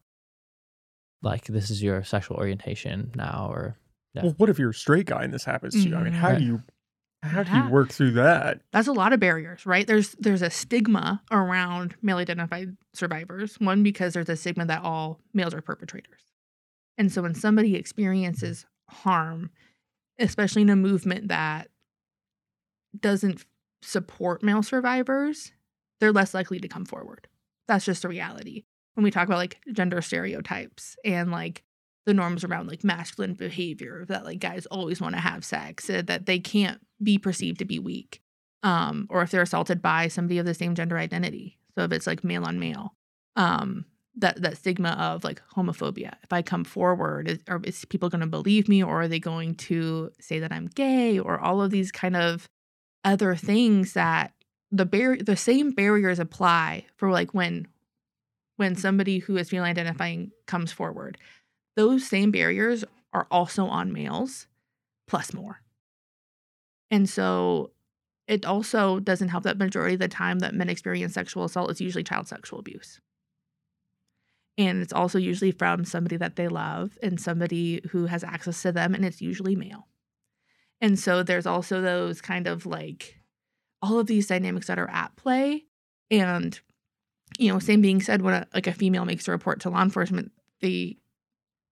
like this is your sexual orientation now or Yeah. Well, what if you're a straight guy and this happens to you? I mean, how Right. do you how do you work through that? that's a lot of barriers, right? There's there's a stigma around male identified survivors. One because there's a stigma that all males are perpetrators. And so when somebody experiences harm, especially in a movement that doesn't support male survivors, they're less likely to come forward. That's just a reality. When we talk about like gender stereotypes and like the norms around like masculine behavior that like guys always want to have sex, uh, that they can't be perceived to be weak um, or if they're assaulted by somebody of the same gender identity. So if it's like male on male, um, that that stigma of like homophobia. If I come forward, is, are is people going to believe me, or are they going to say that I'm gay, or all of these kind of other things that the bar- the same barriers apply for like when when mm-hmm. somebody who is female identifying comes forward. Those same barriers are also on males, plus more. And so it also doesn't help that majority of the time that men experience sexual assault is usually child sexual abuse. And it's also usually from somebody that they love and somebody who has access to them, and it's usually male. And so there's also those kind of like all of these dynamics that are at play. And, you know, same being said, when a, like a female makes a report to law enforcement, the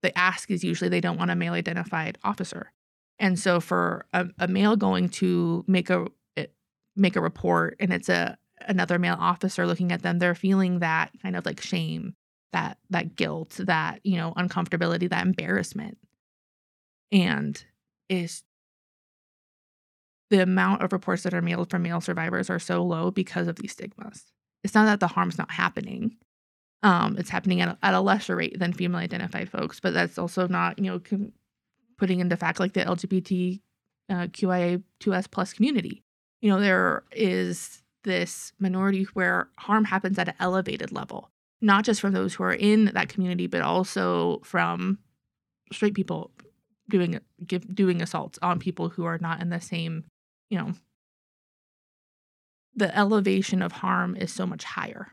the ask is usually they don't want a male identified officer. And so for a, a male going to make a eh, make a report and it's a another male officer looking at them, they're feeling that kind of like shame, that that guilt, that, you know, uncomfortability, that embarrassment. And is the amount of reports that are mailed from male survivors are so low because of these stigmas. It's not that the harm's not happening. Um, it's happening at a, at a lesser rate than female identified folks, but that's also not, you know, com- putting into fact like the LGBT uh, QIA2S plus community. You know, there is this minority where harm happens at an elevated level, not just from those who are in that community, but also from straight people doing give, doing assaults on people who are not in the same, you know, the elevation of harm is so much higher,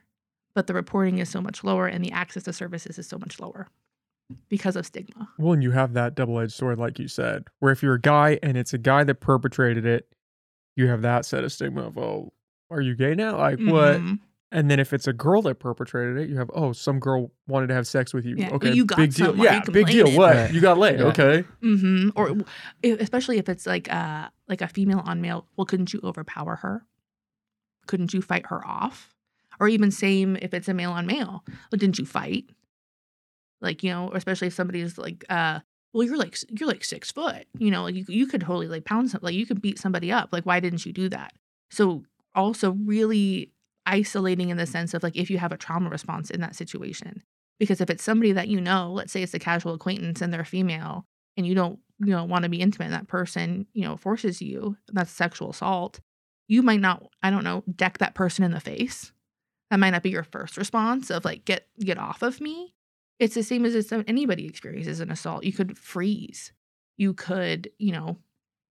but the reporting is so much lower and the access to services is so much lower because of stigma. Well, and you have that double edged sword, like you said, where if you're a guy and it's a guy that perpetrated it, you have that set of stigma of, oh, are you gay now? Like what? Mm-hmm. And then if it's a girl that perpetrated it, you have, oh, some girl wanted to have sex with you. Yeah, okay, you got big deal. some, why are Yeah, you big deal. What? Right. You got laid. Yeah. Okay. hmm Or w- especially if it's like a like a female on male. Well, couldn't you overpower her? Couldn't you fight her off? Or even same if it's a male on male. Well, didn't you fight? Like you know, especially if somebody's like, uh, well, you're like you're like six foot. You know, like you you could totally like pound some, like you could beat somebody up. Like why didn't you do that? So also really isolating in the sense of like if you have a trauma response in that situation. Because if it's somebody that you know, let's say it's a casual acquaintance and they're female, and you don't you know want to be intimate and that person you know forces you that's sexual assault you might not i don't know deck that person in the face. That might not be your first response of like get get off of me. It's the same as if anybody experiences an assault. You could freeze. You could you know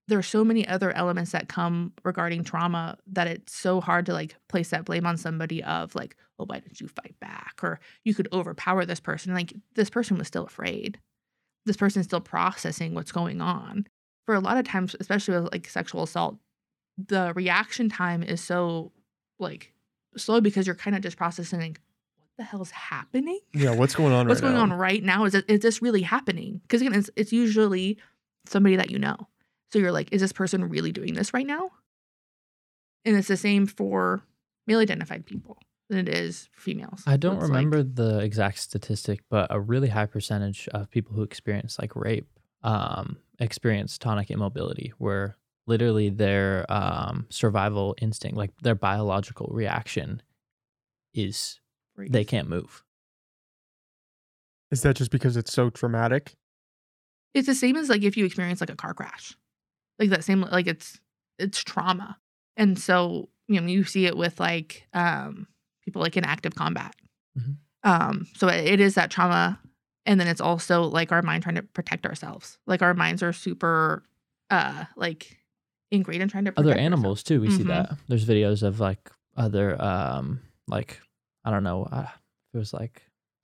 there's so many other elements that come regarding trauma that it's so hard to like place that blame on somebody of like well why didn't you fight back or you could overpower this person like this person was still afraid this person's still processing what's going on. For a lot of times, especially with like sexual assault, the reaction time is so like slow because you're kind of just processing like, what the hell's happening? Yeah. What's going on What's right going now? on right now? Is it is this really happening? Because again, it's, it's usually somebody that you know. So you're like, is this person really doing this right now? And it's the same for male identified people than it is for females. I don't It's like- remember the exact statistic, but a really high percentage of people who experience like rape um, experience tonic immobility, where literally their um, survival instinct, like their biological reaction, is they can't move. Is that just because it's so traumatic? it's the same as like if you experience like a car crash like that same like it's it's trauma and so you know you see it with like um people like in active combat Mhm. um so it, it is that trauma and then it's also like our mind trying to protect ourselves like our minds are super uh like ingrained in trying to protect Other ourselves. animals too, we see Mhm. that. There's videos of like other um like I don't know, uh, it was like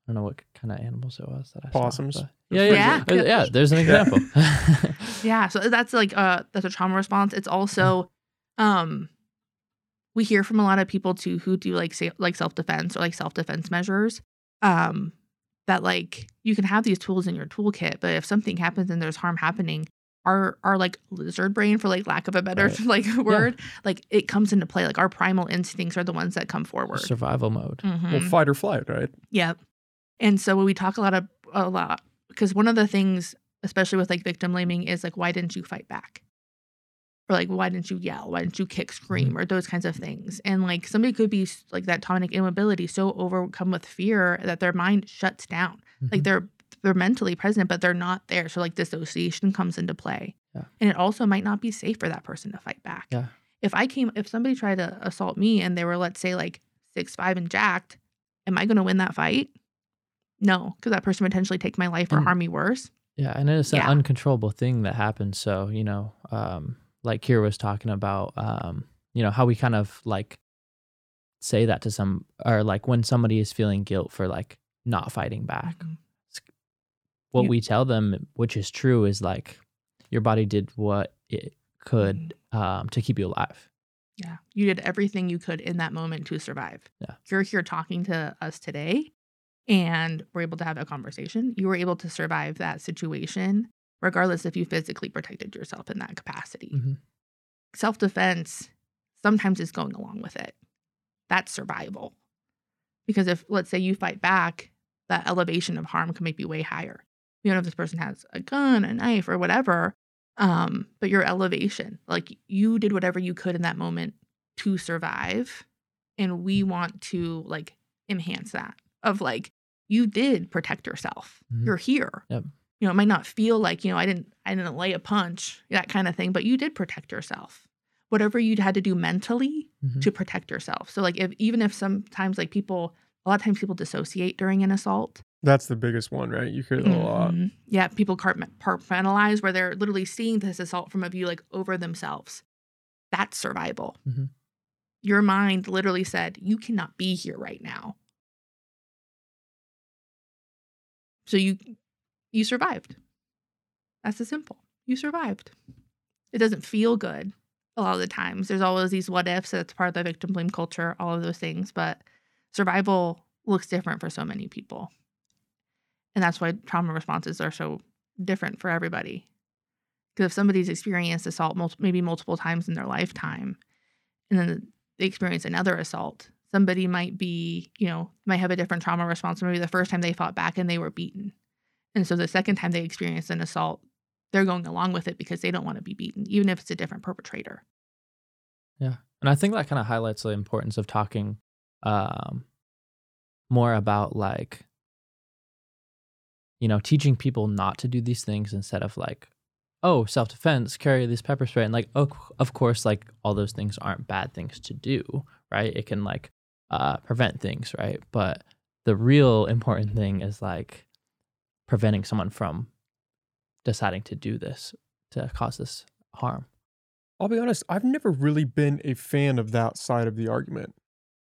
I don't know what kind of animals it was that I Possums? saw. but- Yeah, yeah, Yeah. yeah. yeah, there's an example. yeah so that's like uh that's a trauma response it's also um we hear from a lot of people too who do like say like self-defense or like self-defense measures um that like you can have these tools in your toolkit but if something happens and there's harm happening our our like lizard brain for like lack of a better Right. like word like it comes into play like our primal instincts are the ones that come forward Survival mode. Mhm. Well, fight or flight, right? Yep. And so when we talk a lot of a lot because one of the things, especially with like victim blaming, is like why didn't you fight back? Or like why didn't you yell? Why didn't you kick, scream, or those kinds of things? And like somebody could be like that tonic immobility, so overcome with fear that their mind shuts down. Like Mhm. they're they're mentally present, but they're not there. So like dissociation comes into play. Yeah. And it also might not be safe for that person to fight back. Yeah. If I came if somebody tried to assault me and they were, let's say, like six five and jacked, am I gonna win that fight? No, because that person would potentially take my life or And- harm me worse. Yeah, and it's an Yeah. uncontrollable thing that happens. So, you know, um, like Kira was talking about, um, you know, how we kind of like say that to some, or like when somebody is feeling guilt for like not fighting back, Mhm. what You- we tell them, which is true, is like your body did what it could um, to keep you alive. Yeah. You did everything you could in that moment to survive. Yeah. You're here talking to us today and we're able to have a conversation. You were able to survive that situation regardless if you physically protected yourself in that capacity. Mhm. Self defense sometimes is going along with it. That's survival. Because if, let's say, you fight back, that elevation of harm can make you way higher. You don't know, if this person has a gun, a knife, or whatever, um, but your elevation, like you did whatever you could in that moment to survive. And we want to like enhance that of like, you did protect yourself. Mhm. You're here. Yep. You know, it might not feel like, you know, I didn't I didn't lay a punch, that kind of thing, but you did protect yourself. Whatever you had to do mentally Mhm. to protect yourself. So like if even if sometimes like people a lot of times people dissociate during an assault. That's the biggest one, right? You hear that a lot. Mhm. Yeah, people compartmentalize where they're literally seeing this assault from a view like over themselves. That's survival. Mhm. Your mind literally said, "You cannot be here right now." So you you survived. That's the simple. You survived. It doesn't feel good a lot of the times. There's always these what ifs. That's part of the victim blame culture. All of those things, but survival looks different for so many people. And that's why trauma responses are so different for everybody. Because if somebody's experienced assault mul- maybe multiple times in their lifetime, and then they experience another assault, somebody might be, you know, might have a different trauma response. Maybe the first time they fought back and they were beaten. And so the second time they experience an assault, they're going along with it because they don't want to be beaten, even if it's a different perpetrator. Yeah. And I think that kind of highlights the importance of talking um, more about like, you know, teaching people not to do these things instead of like, oh, self defense, carry this pepper spray. And like, oh, of course, like all those things aren't bad things to do, right? It can like uh, prevent things, right? But the real important thing is like preventing someone from deciding to do this to cause this harm. I'll be honest, I've never really been a fan of that side of the argument.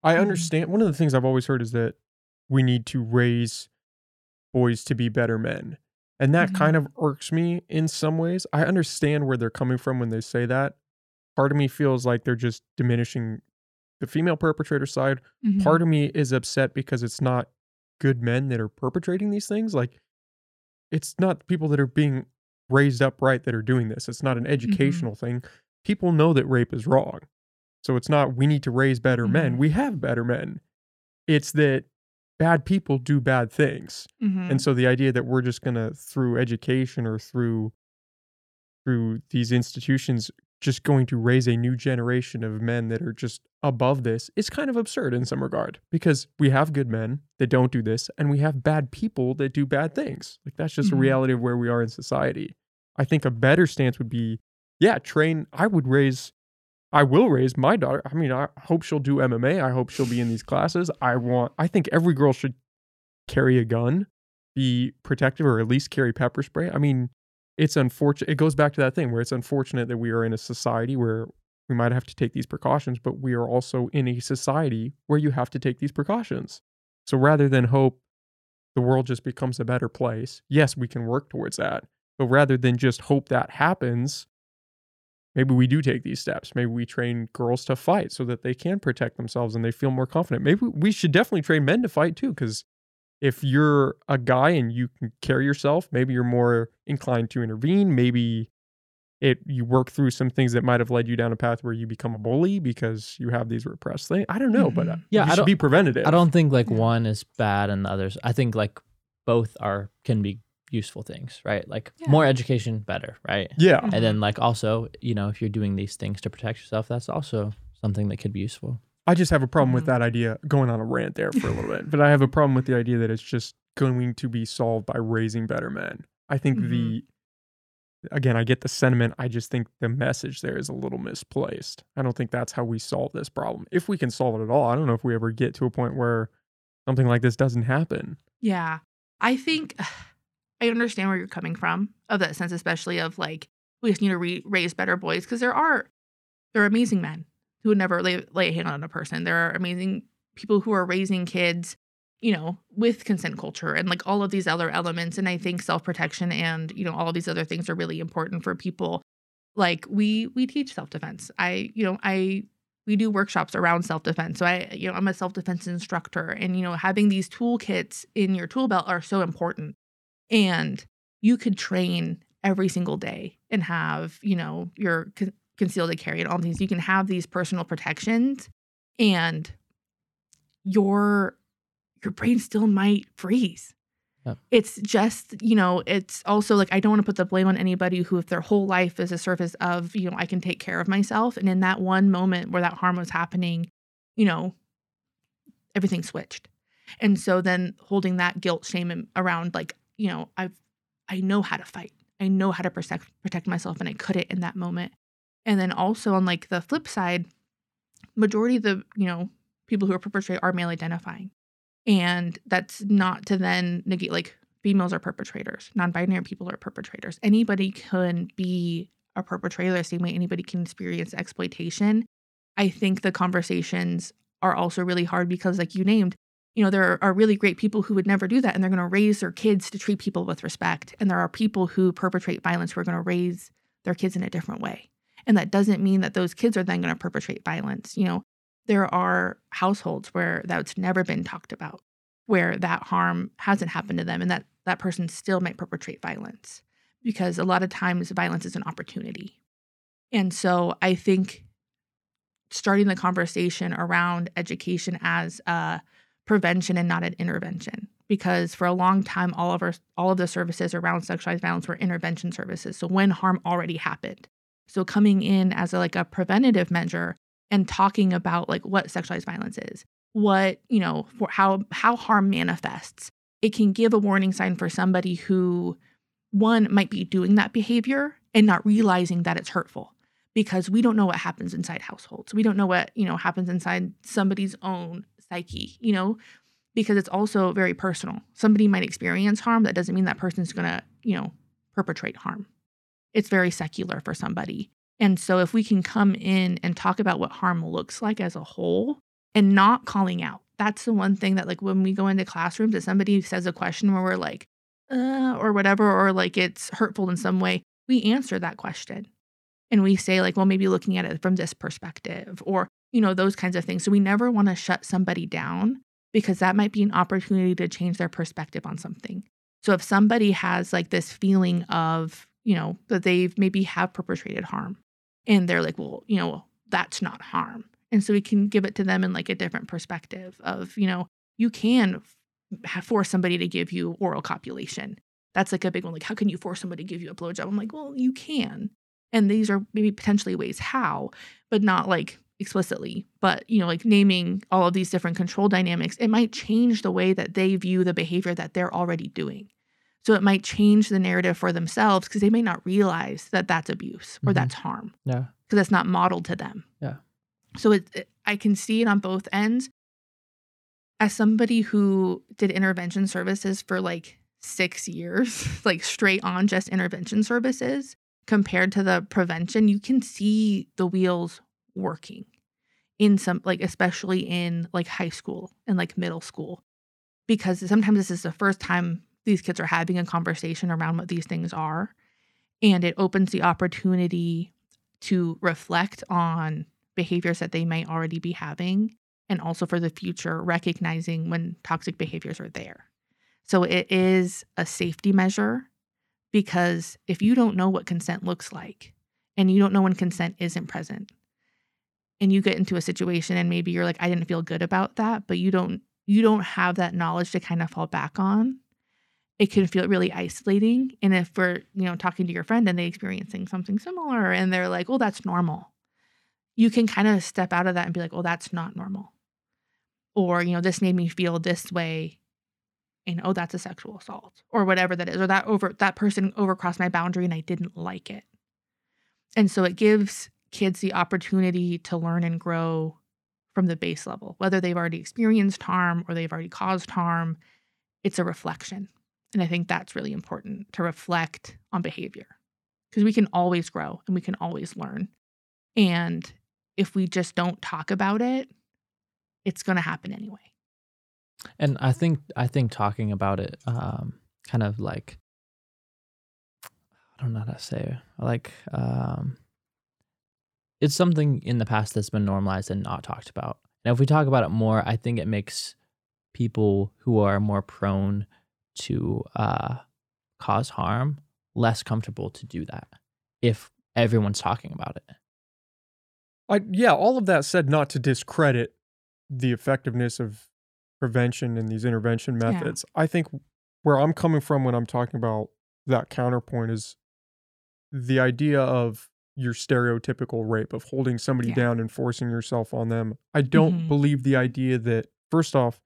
I Mhm. understand one of the things I've always heard is that we need to raise boys to be better men. And that Mhm. kind of irks me in some ways. I understand where they're coming from when they say that. Part of me feels like they're just diminishing the female perpetrator side. Mm-hmm. Part of me is upset because it's not good men that are perpetrating these things. Like, it's not people that are being raised upright that are doing this. It's not an educational thing. People know that rape is wrong. So it's not we need to raise better men. Mhm. We have better men. It's that bad people do bad things. Mhm. And so the idea that we're just going to through education or through through these institutions just going to raise a new generation of men that are just above this is kind of absurd in some regard because we have good men that don't do this and we have bad people that do bad things. Like that's just a Mhm. reality of where we are in society. I think a better stance would be yeah, train I would raise I will raise my daughter. I mean, I hope she'll do MMA. I hope she'll be in these classes. I want I think every girl should carry a gun, be protective or at least carry pepper spray. I mean, it's unfortunate. It goes back to that thing where it's unfortunate that we are in a society where we might have to take these precautions, but we are also in a society where you have to take these precautions. So rather than hope the world just becomes a better place, yes, we can work towards that. But rather than just hope that happens, maybe we do take these steps. Maybe we train girls to fight so that they can protect themselves and they feel more confident. Maybe we should definitely train men to fight too, because if you're a guy and you can carry yourself, maybe you're more inclined to intervene. Maybe it you work through some things that might have led you down a path where you become a bully because you have these repressed things. I don't know, but uh, Mhm. Yeah, you I should be preventative. I don't think like Yeah. one is bad and the others. I think like both are can be useful things, right? Like Yeah. more education, better, right? Yeah, Mhm. And then like also, you know, if you're doing these things to protect yourself, that's also something that could be useful. I just have a problem with Mhm. that idea. Going on a rant there for a little bit, but I have a problem with the idea that it's just going to be solved by raising better men. I think the again, I get the sentiment. I just think the message there is a little misplaced. I don't think that's how we solve this problem. If we can solve it at all, I don't know if we ever get to a point where something like this doesn't happen. Yeah. I think I understand where you're coming from of that sense, especially of like, we just need to re- raise better boys because there are, there are amazing men who would never lay, lay a hand on a person. There are amazing people who are raising kids, you know, with consent culture and like all of these other elements. And I think self protection and, you know, all these other things are really important for people. Like we, we teach self defense. I, you know, I, we do workshops around self defense. So I, you know, I'm a self defense instructor, and you know, having these toolkits in your tool belt are so important. And you could train every single day and have, you know, your con- concealed carry and all these. You can have these personal protections and your your brain still might freeze. Yep. It's just, you know, it's also like I don't want to put the blame on anybody who if their whole life is a surface of, you know, I can take care of myself. And in that one moment where that harm was happening, you know, everything switched. And so then holding that guilt, shame around like, you know, I've I know how to fight. I know how to protect protect myself and I couldn't in that moment. And then also on like the flip side, majority of the, you know, people who are perpetrated are male identifying. And that's not to then negate like females are perpetrators, non-binary people are perpetrators. Anybody can be a perpetrator same way anybody can experience exploitation. I think the conversations are also really hard because like you named, you know, there are really great people who would never do that and they're going to raise their kids to treat people with respect. And there are people who perpetrate violence who are going to raise their kids in a different way. And that doesn't mean that those kids are then going to perpetrate violence. You know, there are households where that's never been talked about, where that harm hasn't happened to them and that that person still might perpetrate violence because a lot of times violence is an opportunity. And so I think starting the conversation around education as a prevention and not an intervention because for a long time all of our all of the services around sexualized violence were intervention services so when harm already happened so coming in as a, like a preventative measure and talking about like what sexualized violence is what you know for how how harm manifests it can give a warning sign for somebody who one might be doing that behavior and not realizing that it's hurtful because we don't know what happens inside households. We don't know what you know happens inside somebody's own psyche you know because it's also very personal. Somebody might experience harm that doesn't mean that person's going to you know perpetrate harm. It's very secular for somebody and so if we can come in and talk about what harm looks like as a whole and not calling out that's the one thing that like when we go into classrooms if somebody says a question where we're like uh, or whatever or like it's hurtful in some way we answer that question. And we say like well maybe looking at it from this perspective or you know those kinds of things. So we never want to shut somebody down because that might be an opportunity to change their perspective on something. So if somebody has like this feeling of you know that they've maybe have perpetrated harm and they're like well you know that's not harm. And so we can give it to them in like a different perspective of you know you can f- force somebody to give you oral copulation. That's like a big one like how can you force somebody to give you a blowjob? I'm like well you can. And these are maybe potentially ways how but not like explicitly. But you know like naming all of these different control dynamics it might change the way that they view the behavior that they're already doing so it might change the narrative for themselves because they may not realize that that's abuse or Mhm. that's harm Yeah. because that's not modeled to them Yeah. so it, it- i can see it on both ends as somebody who did intervention services for like six years like straight on just intervention services compared to the prevention you can see the wheels working in some like especially in like high school and like middle school because sometimes this is the first time these kids are having a conversation around what these things are. And it opens the opportunity to reflect on behaviors that they might already be having and also for the future recognizing when toxic behaviors are there. So it is a safety measure because if you don't know what consent looks like and you don't know when consent isn't present and you get into a situation and maybe you're like I didn't feel good about that but you don't you don't have that knowledge to kind of fall back on it can feel really isolating. And if we're you know talking to your friend and they're experiencing something similar and they're like well that's normal you can kind of step out of that and be like oh that's not normal. Or you know this made me feel this way and oh that's a sexual assault or whatever that is or that over that person overcrossed my boundary and i didn't like it. And so it gives kids the opportunity to learn and grow from the base level whether they've already experienced harm or they've already caused harm it's a reflection and i think that's really important to reflect on behavior because we can always grow and we can always learn and if we just don't talk about it it's going to happen anyway And I think I think talking about it, um, kind of like I don't know how to say it. Like um it's something in the past that's been normalized and not talked about. And if we talk about it more, I think it makes people who are more prone to uh cause harm less comfortable to do that if everyone's talking about it. I yeah, all of that said not to discredit the effectiveness of prevention and these intervention Yeah. methods. I think where I'm coming from when I'm talking about that counterpoint is the idea of your stereotypical rape of holding somebody Yeah. down and forcing yourself on them. I don't Mhm. believe the idea that first off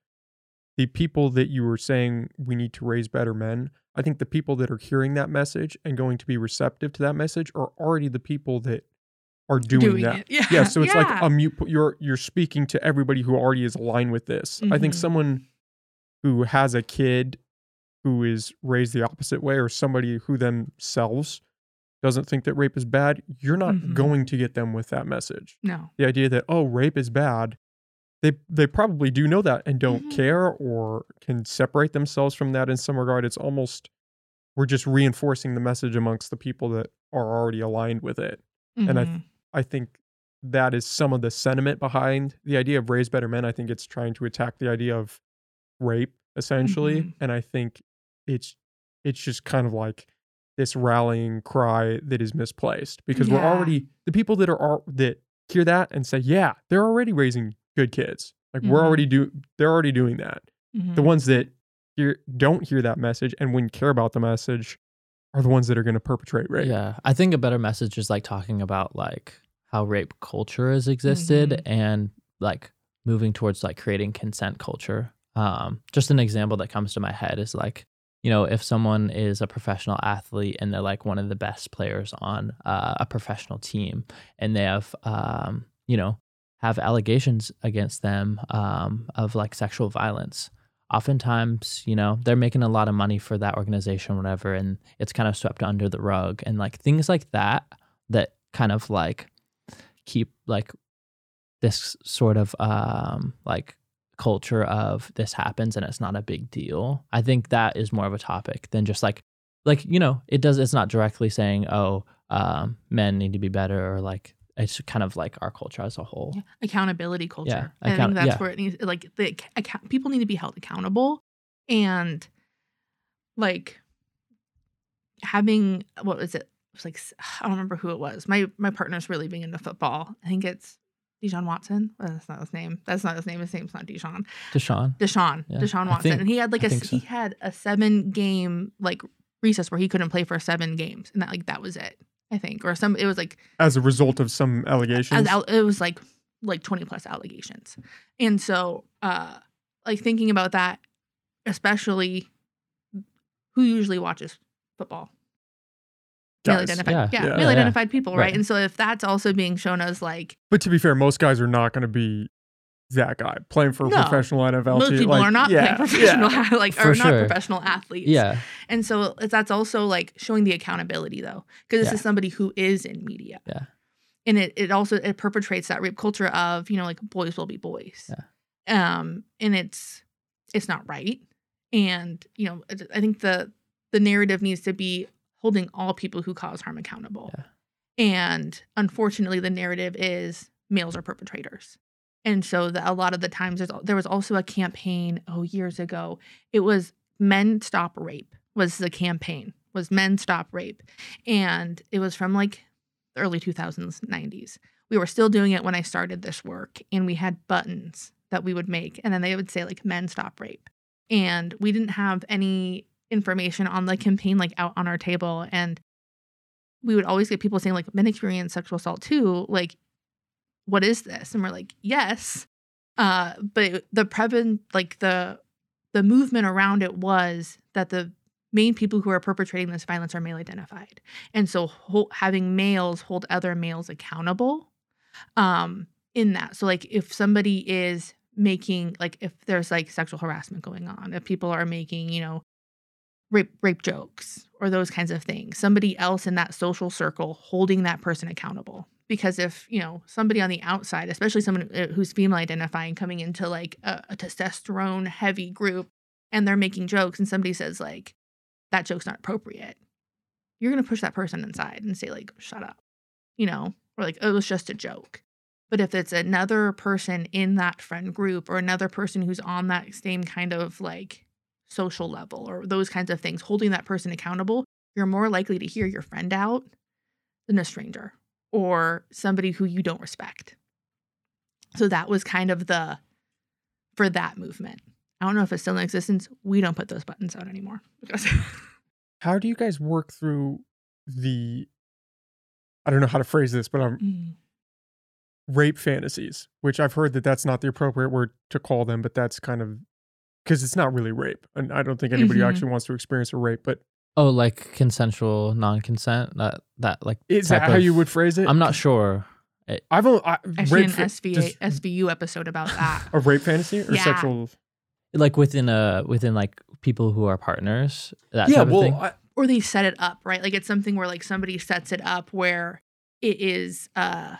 the people that you were saying we need to raise better men, I think the people that are hearing that message and going to be receptive to that message are already the people that are doing, Doing that. Yeah. Yeah, so it's like a mute you're you're speaking to everybody who already is aligned with this. I think Mhm. someone who has a kid who is raised the opposite way or somebody who themselves doesn't think that rape is bad, you're not Mhm. going to get them with that message. No. The idea that oh, rape is bad, they they probably do know that and don't Mhm. care or can separate themselves from that in some regard. It's almost we're just reinforcing the message amongst the people that are already aligned with it. And I Mhm. I think that is some of the sentiment behind the idea of raise better men. I think it's trying to attack the idea of rape essentially, Mhm. and I think it's it's just kind of like this rallying cry that is misplaced because we're already the people that are that hear that and say, "Yeah, they're already raising good kids." Like we're Mhm. already do they're already doing that. The Mhm. ones that hear don't hear that message and wouldn't care about the message are the ones that are going to perpetrate rape. Yeah, I think a better message is like talking about like how rape culture has existed Mhm. and like moving towards like creating consent culture. Um, just an example that comes to my head is like, you know, if someone is a professional athlete and they're like one of the best players on uh, a professional team and they have, um, you know, have allegations against them um, of like sexual violence. Oftentimes, you know, they're making a lot of money for that organization, whatever, and it's kind of swept under the rug. And like things like that, that kind of like keep like this sort of um like culture of this happens and it's not a big deal. I think that is more of a topic than just like like you know it does it's not directly saying oh um men need to be better or like it's kind of like our culture as a whole. Yeah. accountability culture. I account- think that's yeah. where it needs like the account, people need to be held accountable and like having what was it? It was like I don't remember who it was. My my partner's really big into football. I think it's Deshaun Watson. Uh, that's not his name. That's not his name. His name's not Deshaun. Deshaun. Deshaun. Yeah, Deshaun I Watson. think- and he had like I a so. he had a seven game like recess where he couldn't play for seven games, and that like that was it. I think, or some it was like As a result of some allegations. as it was like like 20 plus allegations and so uh like thinking about that especially who usually watches football male identified Yeah. yeah, Yeah. male Yeah, yeah. identified people right. Right. and so if that's also being shown as like But to be fair, most guys are not going to be that guy playing for a No. professional NFL most team. people Like, are not yeah, playing professional yeah. like For are not professional athletes Yeah. and so that's also like showing the accountability though because this Yeah. is somebody who is in media Yeah. and it, it also it perpetrates that rape culture of you know like boys will be boys um and it's it's not right and you know i think the the narrative needs to be holding all people who cause harm accountable Yeah. and unfortunately the narrative is males are perpetrators and so the, a lot of the times there was also a campaign oh years ago. It was men stop rape was the campaign was men stop rape. And it was from like the early 2000s 90s we were still doing it when i started this work and we had buttons that we would make and then they would say like men stop rape. And we didn't have any information on the campaign like out on our table. And we would always get people saying like men experience sexual assault too. Like what is this? And we're like yes. Uh but the prevent like the the movement around it was that the main people who are perpetrating this violence are male identified. And so hol- having males hold other males accountable um in that. So like if somebody is making like if there's like sexual harassment going on if people are making you know rape rape jokes or those kinds of things somebody else in that social circle holding that person accountable because if you know somebody on the outside especially someone uh, who's female identifying coming into like a, a testosterone heavy group and they're making jokes and somebody says like that joke's not appropriate you're going to push that person inside and say like shut up you know or like oh, it was just a joke. But if it's another person in that friend group or another person who's on that same kind of like social level or those kinds of things, holding that person accountable, you're more likely to hear your friend out than a stranger or somebody who you don't respect. So that was kind of the for that movement. I don't know if it's still in existence. We don't put those buttons out anymore because How do you guys work through the I don't know how to phrase this, but I'm Mm. rape fantasies, which I've heard that that's not the appropriate word to call them, but that's kind of because it's not really rape, and I don't think anybody Mhm. actually wants to experience a rape. But Oh, like consensual non-consent. That that like is type that how of- you would phrase it? I'm not sure. I've only I, I've seen an fa- SVA, just SVU episode about that. a rape fantasy or Yeah. sexual. Like within a within like people who are partners. That yeah, type well, of thing. I, or they set it up, right? Like it's something where like somebody sets it up where it is uh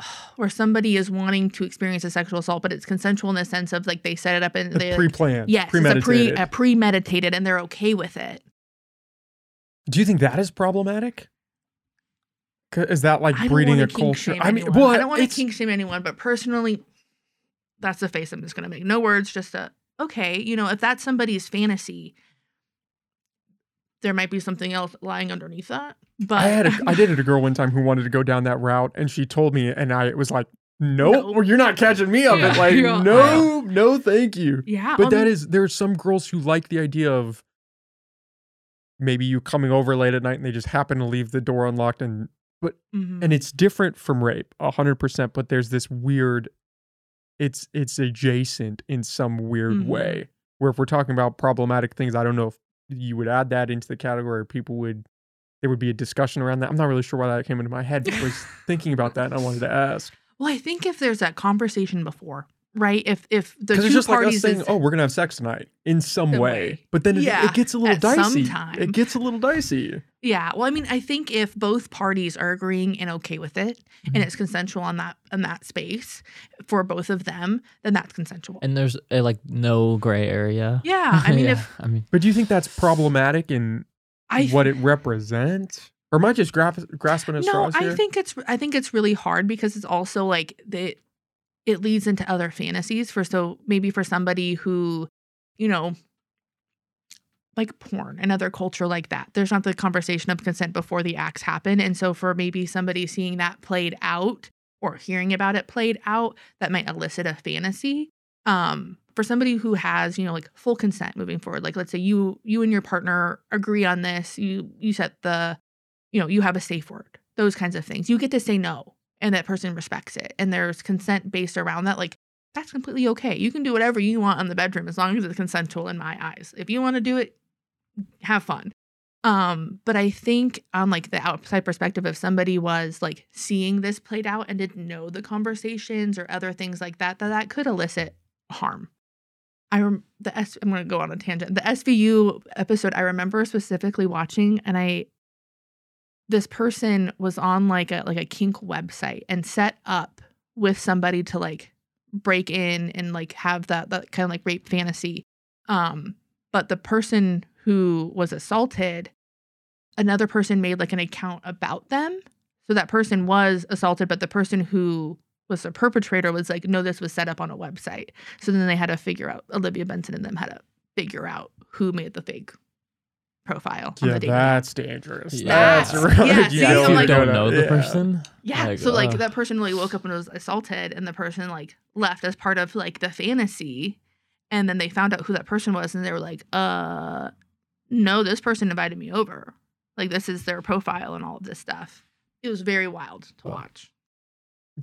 where somebody is wanting to experience a sexual assault, but it's consensual in the sense of like they set it up and they pre-planned, yes, it's a premeditated. pre a premeditated and they're okay with it. Do you think that is problematic? Is that like breeding a culture? I mean, anyone. well, I don't want to kink shame anyone, but personally, that's the face I'm just gonna make. No words, just a okay. You know, if that's somebody's fantasy, there might be something else lying underneath that. But I had a, I dated a girl one time who wanted to go down that route, and she told me, and I was like, "No, No. you're not catching me up." Yeah. Like, Yeah. no, no, thank you. yeah, But um, that is there are some girls who like the idea of maybe you coming over late at night and they just happen to leave the door unlocked and mhm. and it's different from rape a hundred percent but there's this weird it's it's adjacent in some weird Mhm. way where if we're talking about problematic things i don't know if you would add that into the category or people would there would be a discussion around that. I'm not really sure why that came into my head but I was thinking about that and i wanted to ask. Well, I think if there's that conversation before, right? If if the two it's just like us parties saying is, oh we're gonna have sex tonight in some Some way. way. but then it, Yeah, it gets a little at some dicey time. it gets a little dicey yeah. Well, I mean, I think if both parties are agreeing and okay with it, Mhm. and it's consensual on that in that space for both of them, then that's consensual. and there's a, like no gray area. yeah, I mean, Yeah, if I mean But do you think that's problematic in I what it represents? Or am I just grasp, grasping at no, straws I think it's I think it's really hard because it's also like the it leads into other fantasies for so maybe for somebody who, you know, like porn, another culture like that. There's not the conversation of consent before the acts happen. And so for maybe somebody seeing that played out or hearing about it played out, that might elicit a fantasy. Um, for somebody who has, you know, like full consent moving forward, like let's say you you and your partner agree on this, you you set the, you know, you have a safe word, those kinds of things. You get to say no, and that person respects it. And there's consent based around that, like that's completely okay. You can do whatever you want in the bedroom as long as it's consensual in my eyes. If you want to do it, have fun. Um, but I think on like the outside perspective, if somebody was like seeing this played out and didn't know the conversations or other things like that, that that could elicit harm. I rem- the S- I'm going to go on a tangent. The SVU episode I remember specifically watching, and I this person was on like a like a kink website and set up with somebody to like break in and like have that that kind of like rape fantasy. Um, but the person who was assaulted, another person made like an account about them. So that person was assaulted, but the person who was the perpetrator was like, no, this was set up on a website. So then they had to figure out Olivia Benson and them had to figure out who made the fake profile on yeah, the that's dangerous. Yeah. That's right. Yeah, see, you if you like- don't know the yeah. person. Yeah. Like, so like ugh. that person really woke up and was assaulted and the person like left as part of like the fantasy. And then they found out who that person was and they were like, uh no, this person invited me over. Like this is their profile and all of this stuff. It was very wild to Wow. watch.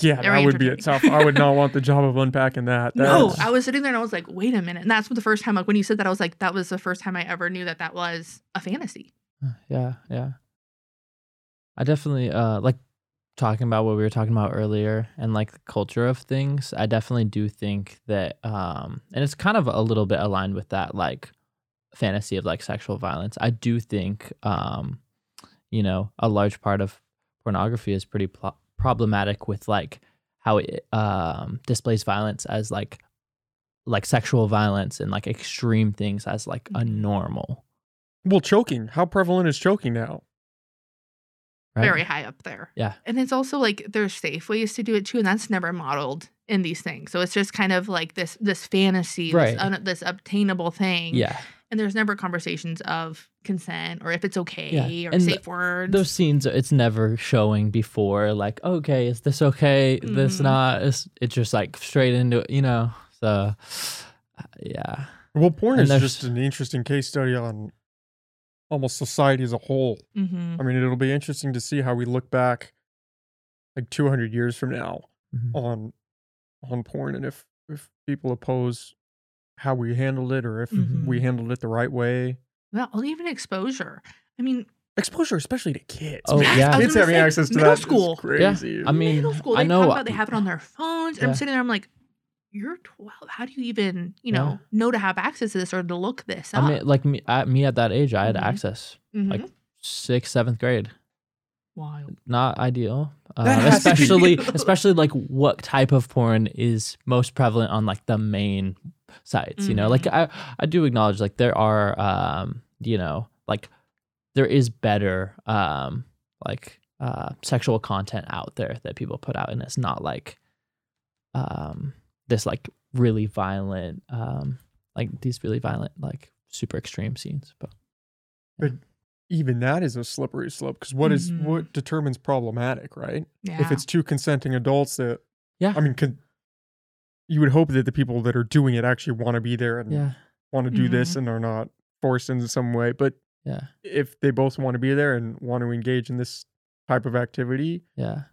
Yeah, that would be a tough. I would not want the job of unpacking that. No, That's- I was sitting there and I was like, wait a minute. And that's the first time, like when you said that, I was like, that was the first time I ever knew that that was a fantasy. Yeah, yeah. I definitely uh like talking about what we were talking about earlier and like the culture of things. I definitely do think that um and it's kind of a little bit aligned with that like fantasy of like sexual violence. I do think um you know, a large part of pornography is pretty pl- problematic with like how it um displays violence as like like sexual violence and like extreme things as like a Mhm. normal. well, choking. How prevalent is choking now? Right? Very high up there. Yeah. And it's also like there's safe ways to do it too. And that's never modeled in these things. So it's just kind of like this this fantasy, Right. this, un- this obtainable thing. Yeah. And there's never conversations of consent or if it's okay Yeah, or and safe words. those scenes it's never showing before like okay is this okay this Mhm. not it's, it's just like straight into it you know so yeah Well, porn And is just an interesting case study on almost society as a whole. hmm I mean, it'll be interesting to see how we look back like 200 years from now Mhm. on on porn and if if people oppose how we handled it or if Mhm. we handled it the right way. Well, even exposure. I mean, Exposure, especially to kids. Oh, man. yeah. Kids having say, access to middle that is school. crazy. I mean, middle school, I they know- talk about they have it on their phones. And I'm sitting there, I'm like, you're 12. How do you even, you Yeah. know, know to have access to this or to look this up? i mean like me at me at that age i had Mhm. access Mhm. like sixth seventh grade wild. not ideal uh, That has to be- especially especially like what type of porn is most prevalent on like the main sites you know like Mhm. i i do acknowledge like there are um you know like there is better um like uh sexual content out there that people put out and it's not like um this like really violent um like these really violent like super extreme scenes but but Even that is a slippery slope because what is Mhm. what determines problematic, right? Yeah. If it's two consenting adults that Yeah. I mean, con- you would hope that the people that are doing it actually want to be there and yeah want to do this Mhm. and are not forced into some way. But yeah if they both want to be there and want to engage in this type of activity, Yeah.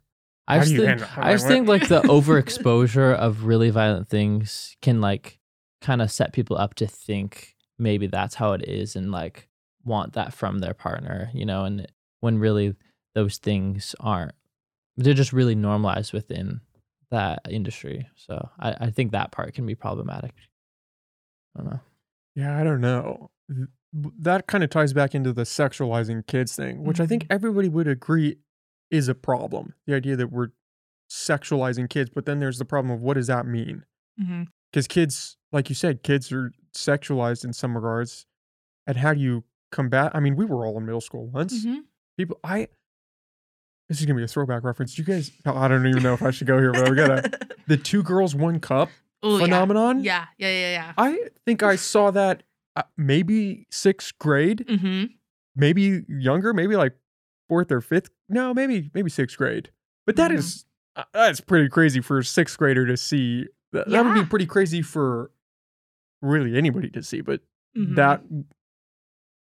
I just think, I just think like the overexposure of really violent things can like kind of set people up to think maybe that's how it is and like want that from their partner, you know, and when really those things aren't they're just really normalized within that industry. So I, I think that part can be problematic. I don't know. yeah, I don't know. That kind of ties back into the sexualizing kids thing, which I think everybody would agree is a problem. The idea that we're sexualizing kids, but then there's the problem of what does that mean? Mhm. Because kids, like you said, kids are sexualized in some regards. And how do you combat? I mean, we were all in middle school once. Mhm. People, I, this is gonna be a throwback reference. You guys, I don't even know if I should go here, but we gotta the two girls, one cup Oh, yeah. phenomenon. Yeah, yeah, yeah, yeah. I think I saw that uh, maybe sixth grade, Mm-hmm. maybe younger, maybe like fourth or fifth. No, maybe maybe sixth grade. But that Mhm. is uh, that's pretty crazy for a sixth grader to see. That, that would be pretty crazy for really anybody to see. But Mhm. that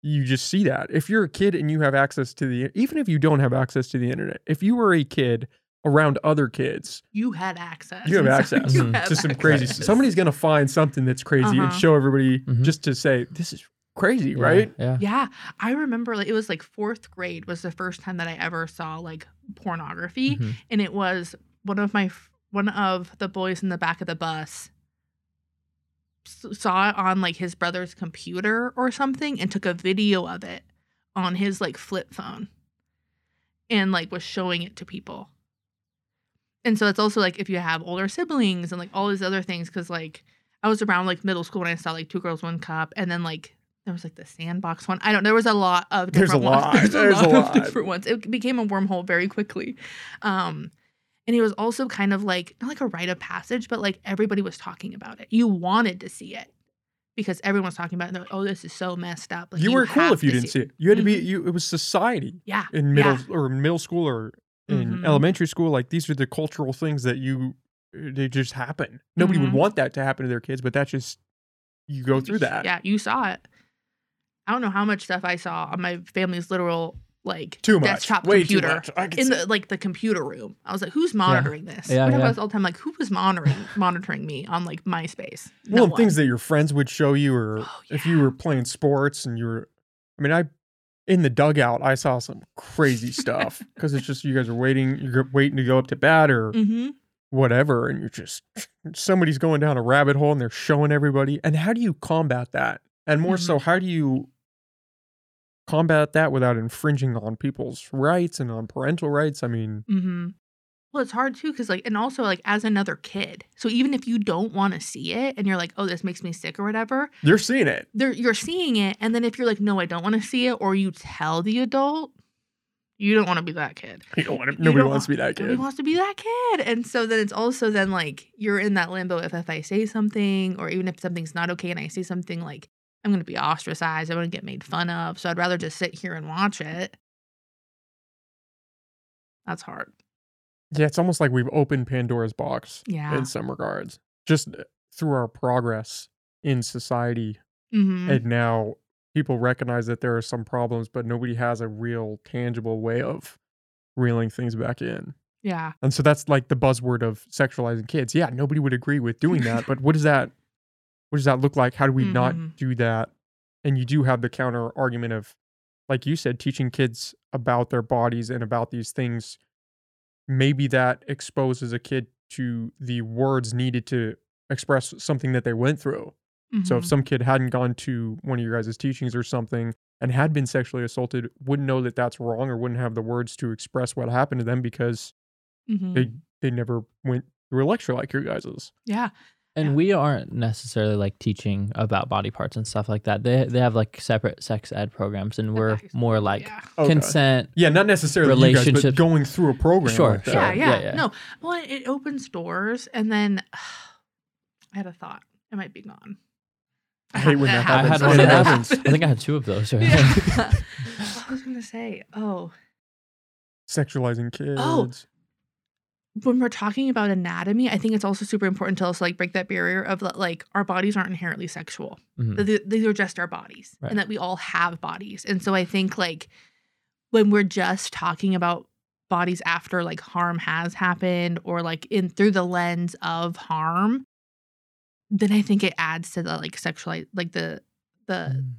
you just see that if you're a kid and you have access to the even if you don't have access to the internet, if you were a kid around other kids, you had access. you have and so access you Mhm. have to some crazy. Somebody's gonna find something that's crazy and Uh-huh. show everybody Mhm. just to say this is crazy, Yeah, right? Yeah. Yeah, I remember like it was like fourth grade was the first time that I ever saw like pornography, Mhm. and it was one of my one of the boys in the back of the bus s- saw it on like his brother's computer or something and took a video of it on his like flip phone and like was showing it to people. And so it's also like if you have older siblings and like all these other things cuz like I was around like middle school when I saw like two girls one cup and then like there was like the sandbox one. I don't there was a lot of different There's a ones. lot. There's, There's a a lot, lot. of different ones. It became a wormhole very quickly. Um and it was also kind of like not like a rite of passage, but like everybody was talking about it. You wanted to see it because everyone's talking about it. Like, "Oh, this is so messed up." Like, you weren't cool if you didn't see it. You had to be Mhm. you. It was society Yeah, in middle yeah. or middle school or in Mhm. elementary school. Like these are the cultural things that you they just happen. Nobody would Mhm. want that to happen to their kids, but that's just you go through that. Yeah, you saw it. I don't know how much stuff I saw on my family's literal like Too much. desktop Way computer too much. I in the like the computer room. I was like, "Who's monitoring this?" Yeah, I talk yeah. about all the time. Like, who was monitoring monitoring me on like MySpace? well, No and things that your friends would show you, or Oh, if you were playing sports and you were, I mean, I in the dugout, I saw some crazy stuff because it's just you guys are waiting, you're waiting to go up to bat or Mhm. whatever, and you're just somebody's going down a rabbit hole and they're showing everybody. And how do you combat that? And more so, Mm-hmm. how do you combat that without infringing on people's rights and on parental rights? I mean, Mm-hmm. Well, it's hard too, because like, and also like as another kid. So even if you don't want to see it, and you're like, "Oh, this makes me sick" or whatever, you're seeing it. you're seeing it, and then if you're like, "No, I don't want to see it," or you tell the adult, you don't want to be that kid. You don't want to, nobody wants to be that kid. Nobody wants to be that kid, and so then it's also then like you're in that limbo. If if I say something, or even if something's not okay, and I say something like I'm going to be ostracized. I'm going to get made fun of. So I'd rather just sit here and watch it. That's hard. Yeah, it's almost like we've opened Pandora's box Yeah. in some regards, just uh, through our progress in society. hmm And now people recognize that there are some problems, but nobody has a real tangible way of reeling things back in. Yeah. And so that's like the buzzword of sexualizing kids. Yeah, nobody would agree with doing that, but what does that what does that look like? How do we Mhm. not do that? And you do have the counter argument of like you said teaching kids about their bodies and about these things maybe that exposes a kid to the words needed to express something that they went through. So if Mhm. some kid hadn't gone to one of your guys' teachings or something and had been sexually assaulted, wouldn't know that that's wrong or wouldn't have the words to express what happened to them because Mhm. they they never went through a lecture like your guys's. yeah. And Yeah. we aren't necessarily like teaching about body parts and stuff like that. They they have like separate sex ed programs, and we're Nice. more like yeah. Okay. consent. Yeah, not necessarily you guys, but going through a program. Sure, like that. sure. yeah, yeah, yeah, yeah. No, well, it- it opens doors, and then I had a thought. It might be gone. I hate when that I had one of happens. I think I had two of those. Right? Yeah. what was gonna say? Oh, Sexualizing oh, kids. Oh. When we're talking about anatomy, I think it's also super important to also like break that barrier of that, like our bodies aren't inherently sexual. Mhm. They- These are just our bodies, Right. and that we all have bodies. And so I think like when we're just talking about bodies after like harm has happened or like in through the lens of harm, then I think it adds to the like sexualize like the the Mm.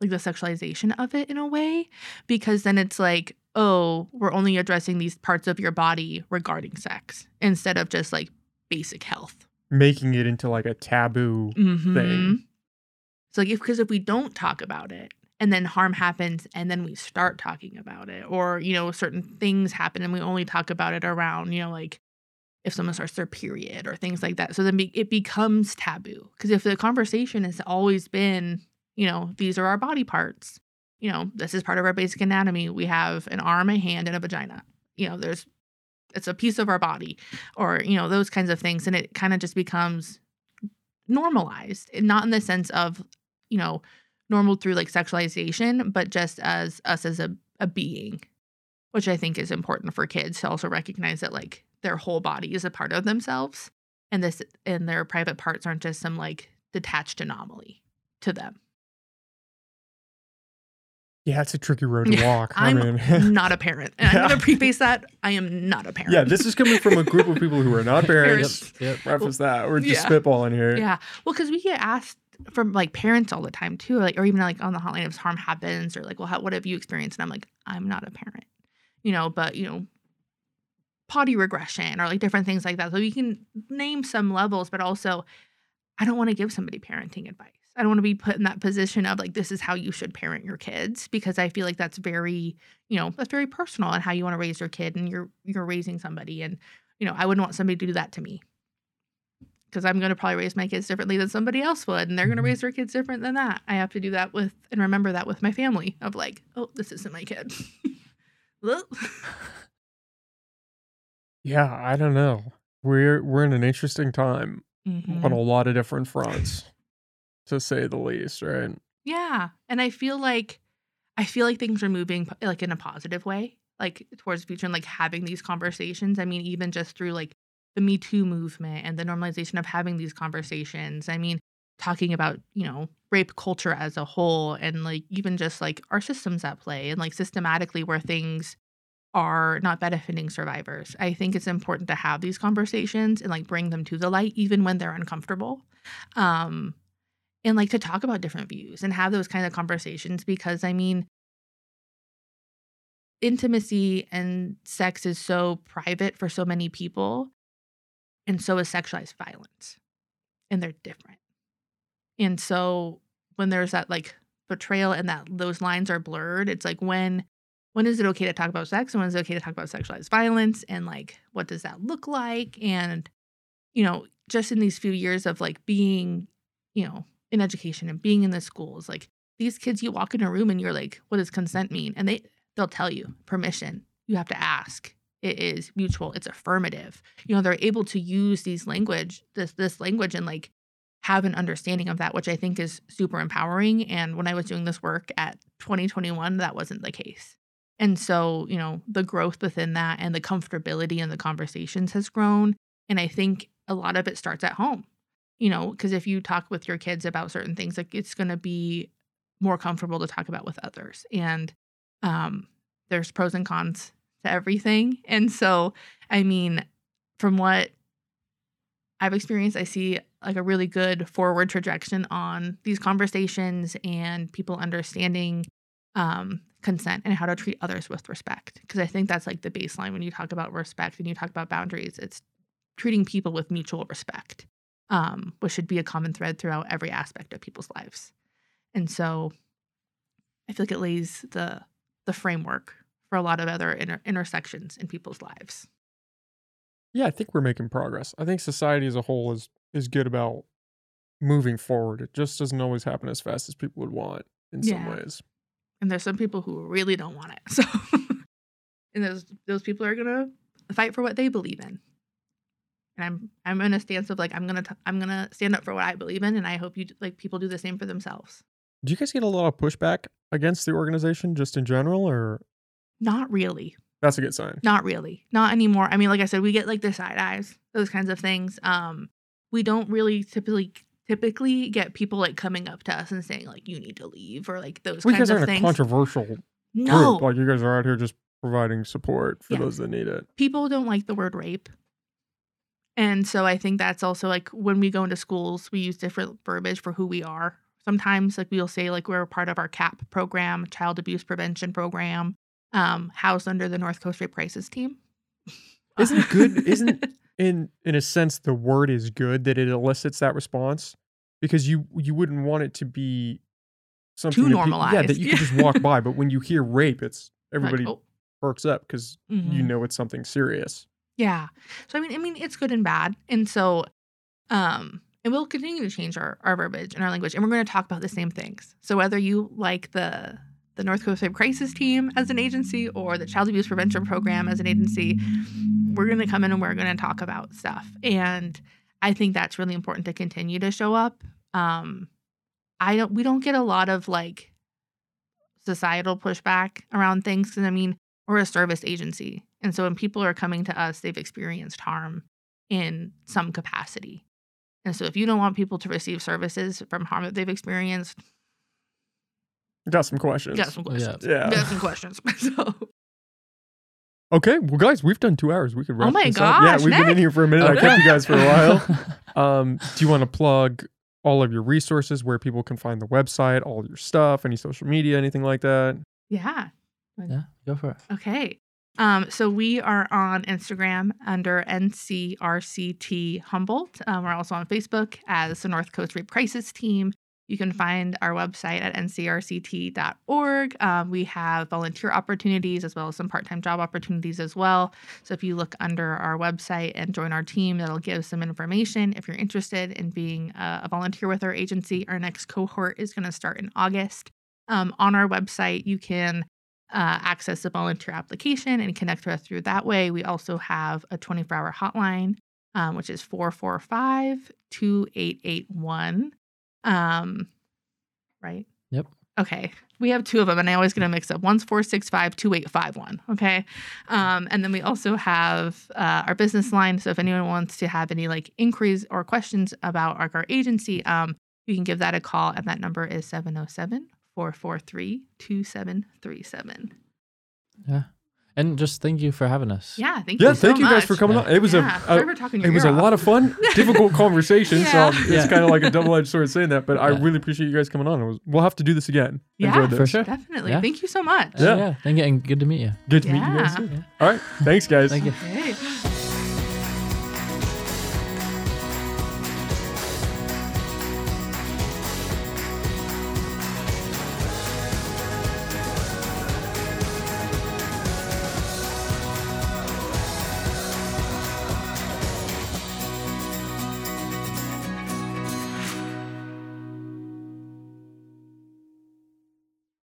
like the sexualization of it in a way because then it's like oh we're only addressing these parts of your body regarding sex instead of just like basic health Making it into like a taboo. mm-hmm. so like if because if we don't talk about it and then harm happens and then we start talking about it or you know certain things happen and we only talk about it around you know like if someone starts their period or things like that so then be, it becomes taboo because if the conversation has always been you know these are our body parts you know this is part of our basic anatomy. We have an arm a hand and a vagina. You know there's it's a piece of our body or you know those kinds of things. And it kind of just becomes normalized not in the sense of you know normal through like sexualization but just as us as a, a being which i think is important for kids to also recognize that like their whole body is a part of themselves and this and their private parts aren't just some like detached anomaly to them Yeah, it's a tricky road to walk. I I'm mean, not a parent and i'm going to preface that i am not a parent yeah, this is coming from a group of people who are not parents. Parents. Yep. Preface that. We're just Yeah. spitballing here. Yeah. Well, because we get asked from like parents all the time too, like, or even like on the hotline if harm happens, or like, well, how, what have you experienced? And I'm like, I'm not a parent, you know, but you know, potty regression or like different things like that. So you can name some levels, but also, I don't want to give somebody parenting advice. I don't want to be put in that position of like, this is how you should parent your kids because I feel like that's very, you know, that's very personal and how you want to raise your kid and you're you're raising somebody and you know, I wouldn't want somebody to do that to me because I'm going to probably raise my kids differently than somebody else would, and they're going to Mhm. raise their kids different than that. I have to do that with and remember that with my family of like, oh, this isn't my kid. Yeah, I don't know. We're we're in an interesting time Mhm. on a lot of different fronts, to say the least, right? Yeah, and I feel like I feel like things are moving like in a positive way, like towards the future and like having these conversations. I mean, even just through like the Me Too movement and the normalization of having these conversations. I mean, talking about, you know, rape culture as a whole and like even just like our systems at play and like systematically where things are not benefiting survivors. I think it's important to have these conversations and like bring them to the light even when they're uncomfortable. Um and like to talk about different views and have those kind of conversations because I mean intimacy and sex is so private for so many people and so is sexualized violence and they're different. And so when there's that like betrayal and that those lines are blurred, it's like when when is it okay to talk about sex and when is it okay to talk about sexualized violence and like what does that look like and you know just in these few years of like being you know in education and being in the schools like these kids you walk in a room and you're like what does consent mean and they they'll tell you permission you have to ask it is mutual it's affirmative you know they're able to use these language this this language and like have an understanding of that, which I think is super empowering. And when I was doing this work at 2021, that wasn't the case. And so, you know, the growth within that and the comfortability in the conversations has grown. And I think a lot of it starts at home, you know, because if you talk with your kids about certain things, like it's going to be more comfortable to talk about with others. And um, there's pros and cons to everything. And so, I mean, from what I've experienced, I see like a really good forward trajectory on these conversations and people understanding um, consent and how to treat others with respect. Because I think that's like the baseline when you talk about respect and you talk about boundaries. It's treating people with mutual respect, um, which should be a common thread throughout every aspect of people's lives. And so, I feel like it lays the the framework for a lot of other inter- intersections in people's lives. Yeah, I think we're making progress. I think society as a whole is is good about moving forward. It just doesn't always happen as fast as people would want in some ways. and there's some people who really don't want it. So, and those those people are gonna fight for what they believe in. And I'm I'm in a stance of like I'm gonna t- I'm gonna stand up for what I believe in, and I hope you like people do the same for themselves. Do you guys get a lot of pushback against the organization just in general, or Not really, that's a good sign? not really, not anymore. I mean, like I said, we get like the side eyes, those kinds of things. Um, we don't really typically typically get people like coming up to us and saying like you need to leave or like those you kinds guys of things. controversial no, group. Like you guys are out here just providing support for Yeah. those that need it. people don't like the word rape. And so I think that's also like when we go into schools, we use different verbiage for who we are. Sometimes like we'll say like we're a part of our CAP program, child abuse prevention program, um, housed under the North Coast Rape Crisis Team. Isn't good- isn't- In in a sense, the word is good that it elicits that response because you you wouldn't want it to be something Too that yeah, that normalized. you could just walk by. But when you hear rape, it's Like, everybody oh, perks up because you mhm. know it's something serious. Yeah. So I mean, I mean, it's good and bad, and so, um, and we'll continue to change our our verbiage and our language, and we're going to talk about the same things. So whether you like the the North Coast Rape Crisis Team as an agency or the Child Abuse Prevention Program as an agency, we're going to come in and we're going to talk about stuff, and I think that's really important to continue to show up. Um, I don't. We don't get a lot of like societal pushback around things because I mean we're a service agency. And so when people are coming to us, they've experienced harm in some capacity. And so if you don't want people to receive services from harm that they've experienced, Got some questions. got some questions. Yeah. You got some questions. so Okay, well, guys, we've done two hours. We could wrap Oh my this up. Yeah, we've been in here for a minute. I kept you guys for a while. Um, do you want to plug all of your resources where people can find the website, all your stuff, any social media, anything like that? yeah. yeah, go for it. Okay. Um, so we are on Instagram under NCRCT Humboldt. Um, we're also on Facebook as the North Coast Rape Crisis Team. You can find our website at ncrct.org. Um, we have volunteer opportunities as well as some part time job opportunities as well. So if you look under our website and join our team, that'll give some information. If you're interested in being a, volunteer with our agency, our next cohort is going to start in August. Um, on our website, you can uh, access the volunteer application and connect with us through that way. We also have a 24 hour hotline, um, which is 445 2881. Um, right? Yep. Okay. We have two of them, and I always get them mixed up. One's 465 2851. Okay. Um, and then we also have uh, our business line. So if anyone wants to have any like inquiries or questions about our, our agency, um, you can give that a call, and that number is 707 443 2737. Yeah. And just thank you for having us. Yeah, thank Yeah, you so thank you guys for coming Yeah. on. It was yeah, a, sorry a talking it was a lot of fun, difficult conversation. Yeah. So it's Yeah. kind of like a double edged sword saying that. But I really appreciate you guys coming on. Was, we'll have to do this again. Yeah, Enjoyed this. For sure. Definitely. Yeah. Thank you so much. Yeah. yeah. Thank you. And good to meet you. Good to meet you guys. Yeah. All right, thanks, guys. Thank you. Okay.